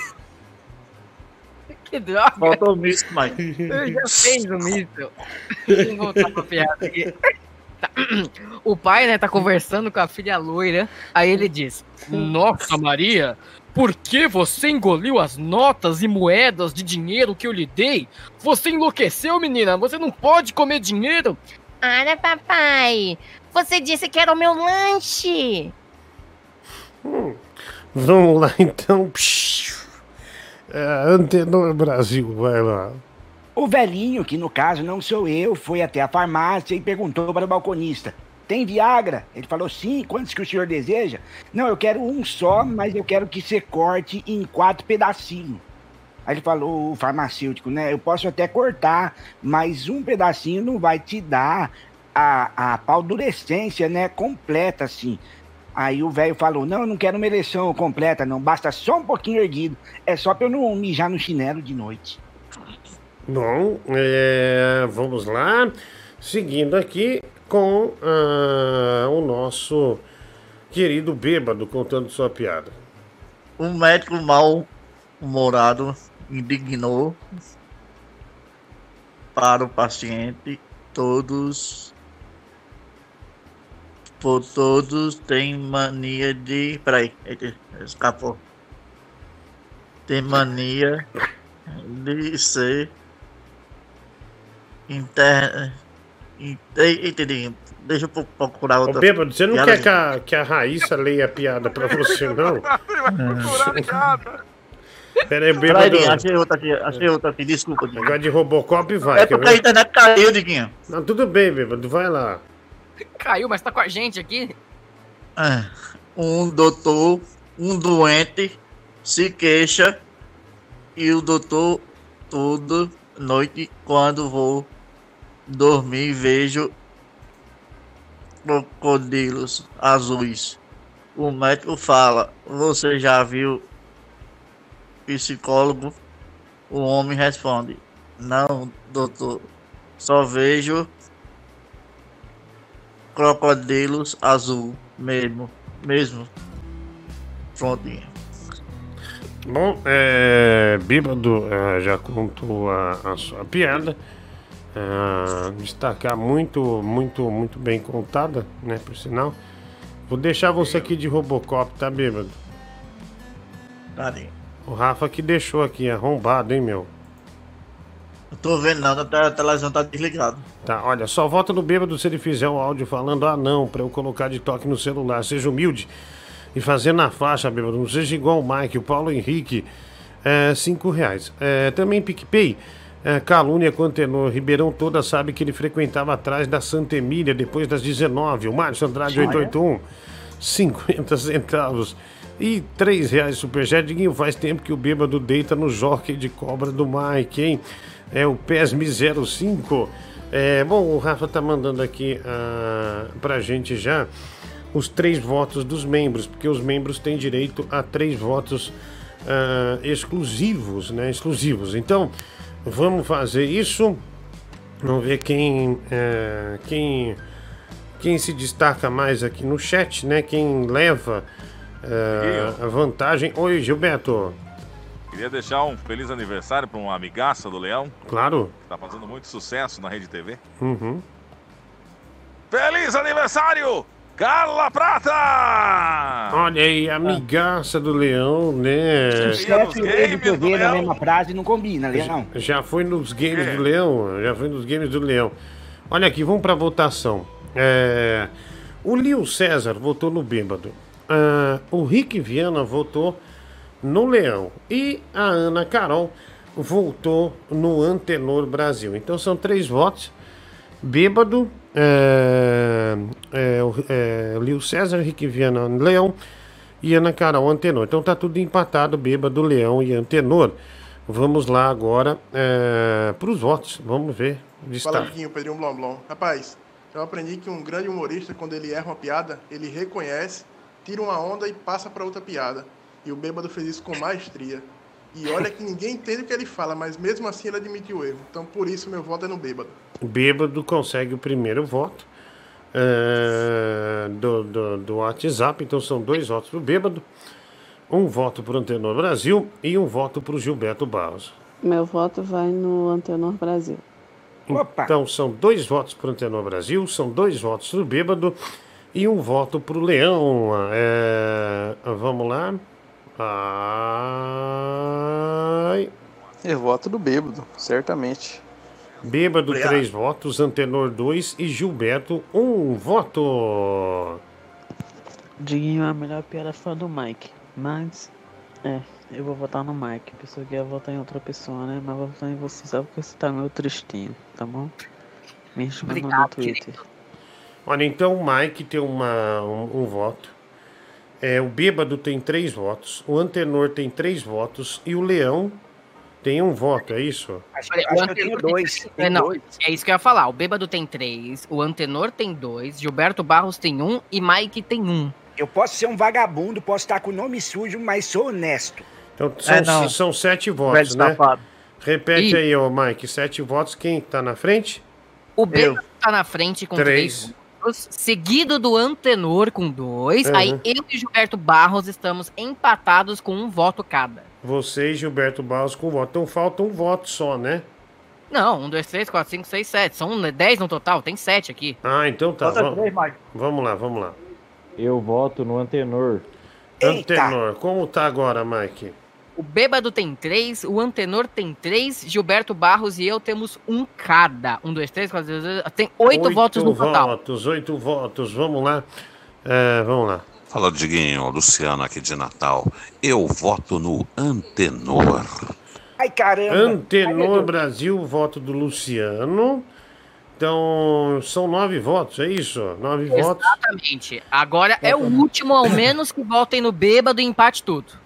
Que droga. Faltou misto, Mike. Eu já fiz o voltar pra piada aqui. Tá. O pai, né, tá conversando com a filha loira. Aí ele diz: Nossa, Maria, por que você engoliu as notas e moedas de dinheiro que eu lhe dei? Você enlouqueceu, menina? Você não pode comer dinheiro? Para, papai. Você disse que era o meu lanche. Vamos lá, então. É, Antenor Brasil, vai lá. O velhinho, que no caso não sou eu, foi até a farmácia e perguntou para o balconista: Tem Viagra? Ele falou: Sim, quantos que o senhor deseja? Não, eu quero um só, mas eu quero que você corte em quatro pedacinhos. Aí ele falou: O farmacêutico, né? Eu posso até cortar, mas um pedacinho não vai te dar a, a paldurecência, né? Completa, assim. Aí o velho falou: Não, eu não quero uma ereção completa, não. Basta só um pouquinho erguido. É só pra eu não mijar no chinelo de noite. Bom, é, vamos lá. Seguindo aqui com ah, o nosso querido bêbado contando sua piada. Um médico mal-humorado indignou para o paciente todos por todos têm mania de peraí escapou tem mania de ser inter entendi deixa eu pro- procurar Ô, outra bêbado, você não piada, quer que a, que a Raíssa leia a piada pra você, não? Pera aí, Peraí, bêbado. Diguinho, achei outra aqui achei outra aqui desculpa Diguinho. Negócio de Robocop vai. é porque a internet caiu Diguinho Não, tudo bem, bêbado, vai lá. Caiu, mas tá com a gente aqui. É, um doutor, um doente se queixa e o doutor toda noite quando vou dormir vejo crocodilos azuis. O médico fala: "Você já viu psicólogo?" O homem responde: "Não, doutor. Só vejo crocodilos azul mesmo, mesmo. Prontinho. Bom, é, bêbado é, já contou a, a sua piada. É, destacar muito, muito, muito bem contada, né, por sinal. Vou deixar você aqui de Robocop, tá, bêbado? Tadinho. O Rafa que deixou aqui, arrombado, hein, meu? Eu tô vendo nada, a televisão tá desligada. Tá, olha, só volta no bêbado se ele fizer um áudio falando ah não, pra eu colocar de toque no celular. Seja humilde e fazer na faixa, bêbado. Não seja igual o Mike, o Paulo Henrique. É, cinco reais. É, também PicPay. É, calúnia com tenor. Ribeirão toda sabe que ele frequentava atrás da Santa Emília depois das 19. O Márcio Andrade Olha. 881. 50 centavos. E 3 reais superchat. Diguinho, faz tempo que o bêbado deita no jockey de cobra do Mike, hein? É o PESME 05. É, bom, o Rafa tá mandando aqui ah, pra gente já os três votos dos membros, porque os membros têm direito a três votos ah, exclusivos, né? Exclusivos. Então, vamos fazer isso. Vamos ver quem, é, quem, quem se destaca mais aqui no chat, né? Quem leva é, a vantagem. Oi, Gilberto. Queria deixar um feliz aniversário para uma amigaça do Leão, Claro. que tá fazendo muito sucesso na Rede TV. Uhum. Feliz aniversário, Carla Prata! Olha aí, amigaça do Leão, né? Chefe e TV na mesma frase não combina, Leão. Já foi nos games do Leão, já foi nos games do Leão. Olha aqui, vamos para votação. É, o Lio César votou no Bêbado. Ah, o Rick Viana votou no Leão. E a Ana Carol votou no Antenor Brasil. Então são três votos. Bêbado, é, é, o- é, Lio César, Rick Viana, Leão e Ana Carol Antenor. Então tá tudo empatado, Bêbado, Leão e Antenor. Vamos lá agora para os votos. Vamos ver. Fala. Diguinho, Pedrinho Blom Blom. Rapaz, eu aprendi que um grande humorista, quando ele erra uma piada, ele reconhece, tira uma onda e passa para outra piada. E o Bêbado fez isso com maestria. E olha que ninguém entende o que ele fala, mas mesmo assim ele admitiu o erro. Então por isso meu voto é no Bêbado. Bêbado consegue o primeiro voto é, do, do, do WhatsApp. Então são dois votos pro Bêbado, um voto pro Antenor Brasil e um voto pro Gilberto Barros. Meu voto vai no Antenor Brasil. Então são dois votos pro Antenor Brasil, são dois votos pro Bêbado e um voto pro Leão. É, vamos lá. Ai. Eu voto do bêbado, certamente. Bêbado, Obrigado. três votos, Antenor, dois e Gilberto, um voto. Diguinho, a melhor piada foi a do Mike. Mas, é, eu vou votar no Mike. A pessoa que ia votar em outra pessoa, né? Mas vou votar em você só porque você tá meio tristinho, tá bom? Me responda no Twitter. Olha, então o Mike tem uma, um, um voto. É, o Bêbado tem três votos. O Antenor tem três votos. E o Leão tem um voto, é isso? Olha, o Antenor tem- É, não, é isso que eu ia falar. O Bêbado tem três, o Antenor tem dois, Gilberto Barros tem um e Mike tem um. Eu posso ser um vagabundo, posso estar com o nome sujo, mas sou honesto. Então são, É, não. são sete votos, Velho né? Repete Ih. aí, ô Mike. Sete votos. Quem tá na frente? O Bêbado tá na frente com Três. três. Seguido do Antenor com dois. Uhum. Aí eu e Gilberto Barros estamos empatados com um voto cada. Você e Gilberto Barros com voto. Então falta um voto só, né? Não, um, dois, três, quatro, cinco, seis, sete. São dez no total, tem sete aqui. Ah, então tá. Falta Vamos, três, vamos lá, vamos lá. Eu voto no Antenor. Antenor, como tá agora, Mike? O Bêbado tem três, o Antenor tem três, Gilberto Barros e eu temos um cada. Um, dois, três, quatro, cinco, seis, tem oito, votos no total. votos, oito votos. Vamos lá. É, vamos lá. Fala, Diguinho, Luciano aqui de Natal. Eu voto no Antenor. Ai, caramba. Antenor Brasil, voto do Luciano. Então, são nove votos, é isso? Nove votos. Exatamente. Agora é o último, ao menos, que votem no Bêbado e empate tudo.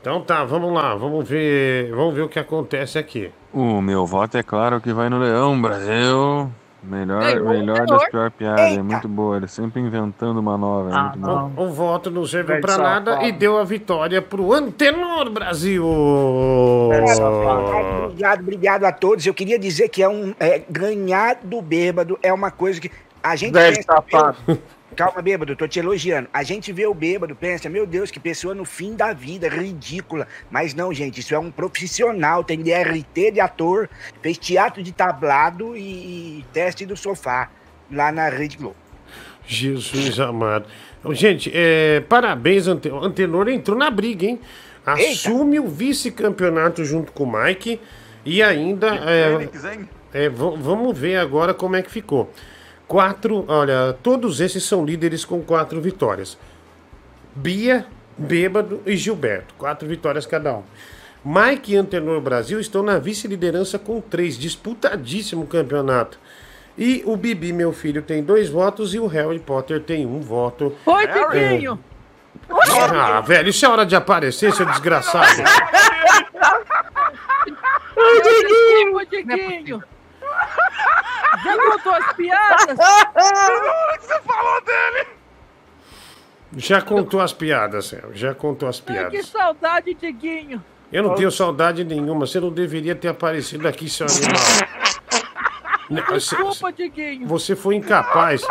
Então tá, vamos lá, vamos ver, vamos ver o que acontece aqui. O meu voto é claro que vai no Leão, Brasil. Melhor, Ganhou melhor das piores piadas. É muito boa. Ele sempre inventando uma nova. É muito bom. O, o voto não serviu pra nada e deu a vitória pro Antenor Brasil. Obrigado, obrigado a todos. Eu queria dizer que é um é, ganhar do bêbado é uma coisa que a gente Velho pensa, safado. Calma, bêbado, tô te elogiando. A gente vê o bêbado, pensa, meu Deus, que pessoa no fim da vida, ridícula. Mas não, gente, isso é um profissional, tem DRT de ator, fez teatro de tablado e, e teste do sofá lá na Rede Globo. Jesus amado. Gente, é, parabéns, Ante- Antenor entrou na briga, hein? Assume o vice-campeonato junto com o Mike e ainda. É, é, vamos ver agora como é que ficou. Quatro, olha, todos esses são líderes com quatro vitórias. Bia, Bêbado e Gilberto. Quatro vitórias cada um. Mike e Antenor Brasil estão na vice-liderança com três. Disputadíssimo campeonato. E o Bibi, meu filho, tem dois votos e o Harry Potter tem um voto. Oi, É. Tiquinho! Ah, velho, isso é hora de aparecer, seu desgraçado. Ô, Diguinho. Já contou as piadas? que você falou dele? Já contou as piadas, Céu. Já contou as Ai, que piadas. saudade, Diguinho. Eu não tenho saudade nenhuma. Você não deveria ter aparecido aqui, seu animal. Desculpa, Diguinho. Você foi incapaz.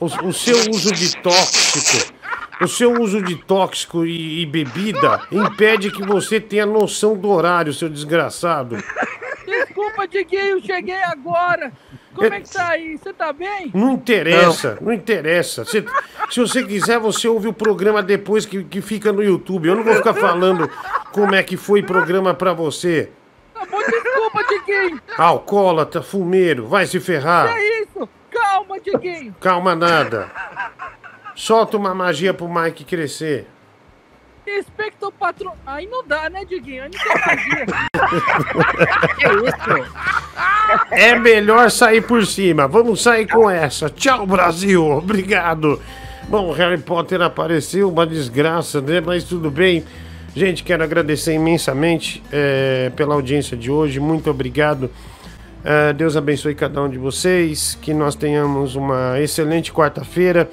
O, o seu uso de tóxico, o seu uso de tóxico e, e bebida impede que você tenha noção do horário, seu desgraçado. Desculpa, Diguinho, cheguei agora. Como é que tá aí? Você tá bem? Não interessa, não, interessa. Se, se você quiser, você ouve o programa depois que, que fica no YouTube. Eu não vou ficar falando como é que foi programa pra você. Tá bom, desculpa, Diguinho. Alcoólatra, fumeiro, vai se Que ferrar. é isso? Calma, Diguinho. Calma nada. Solta uma magia pro Mike crescer. Expecto patron... Aí não dá, né, Diguinho? Aí não tem magia. É melhor sair por cima. Vamos sair com essa. Tchau, Brasil. Obrigado. Bom, Harry Potter apareceu, uma desgraça, né? Mas tudo bem. Gente, quero agradecer imensamente eh, pela audiência de hoje. Muito obrigado. Eh, Deus abençoe cada um de vocês. Que nós tenhamos uma excelente quarta-feira.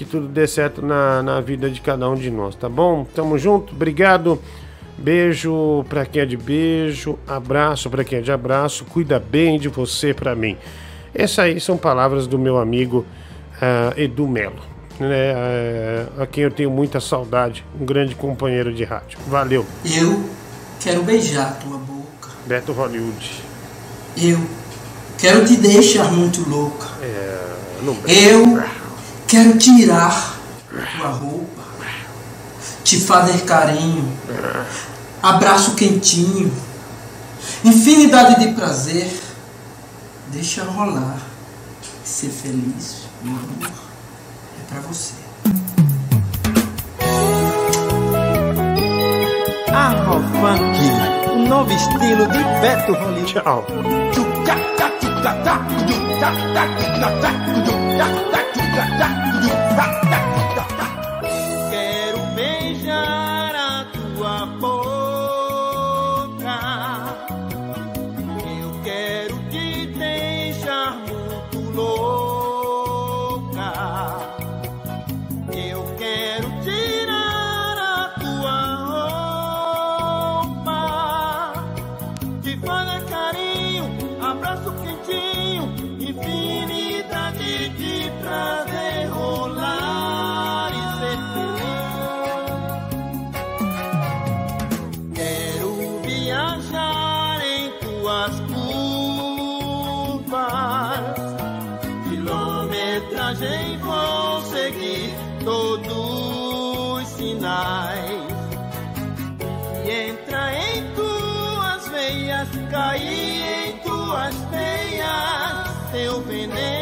Que tudo dê certo na, na vida de cada um de nós, tá bom? Tamo junto. Obrigado. Beijo pra quem é de beijo, abraço pra quem é de abraço, cuida bem de você pra mim. Essas aí são palavras do meu amigo ah, Edu Melo, né, ah, a quem eu tenho muita saudade, um grande companheiro de rádio. Valeu, Eu quero beijar tua boca. Beto Hollywood. Eu quero te deixar muito louca. É, não Eu quero tirar tua roupa, te fazer carinho, abraço quentinho, infinidade de prazer. Deixa rolar, ser feliz, meu amor, é pra você. Afrofunk, um novo estilo de Beto Hollywood. Tchau. Quero beijar cair em tuas veias, teu veneno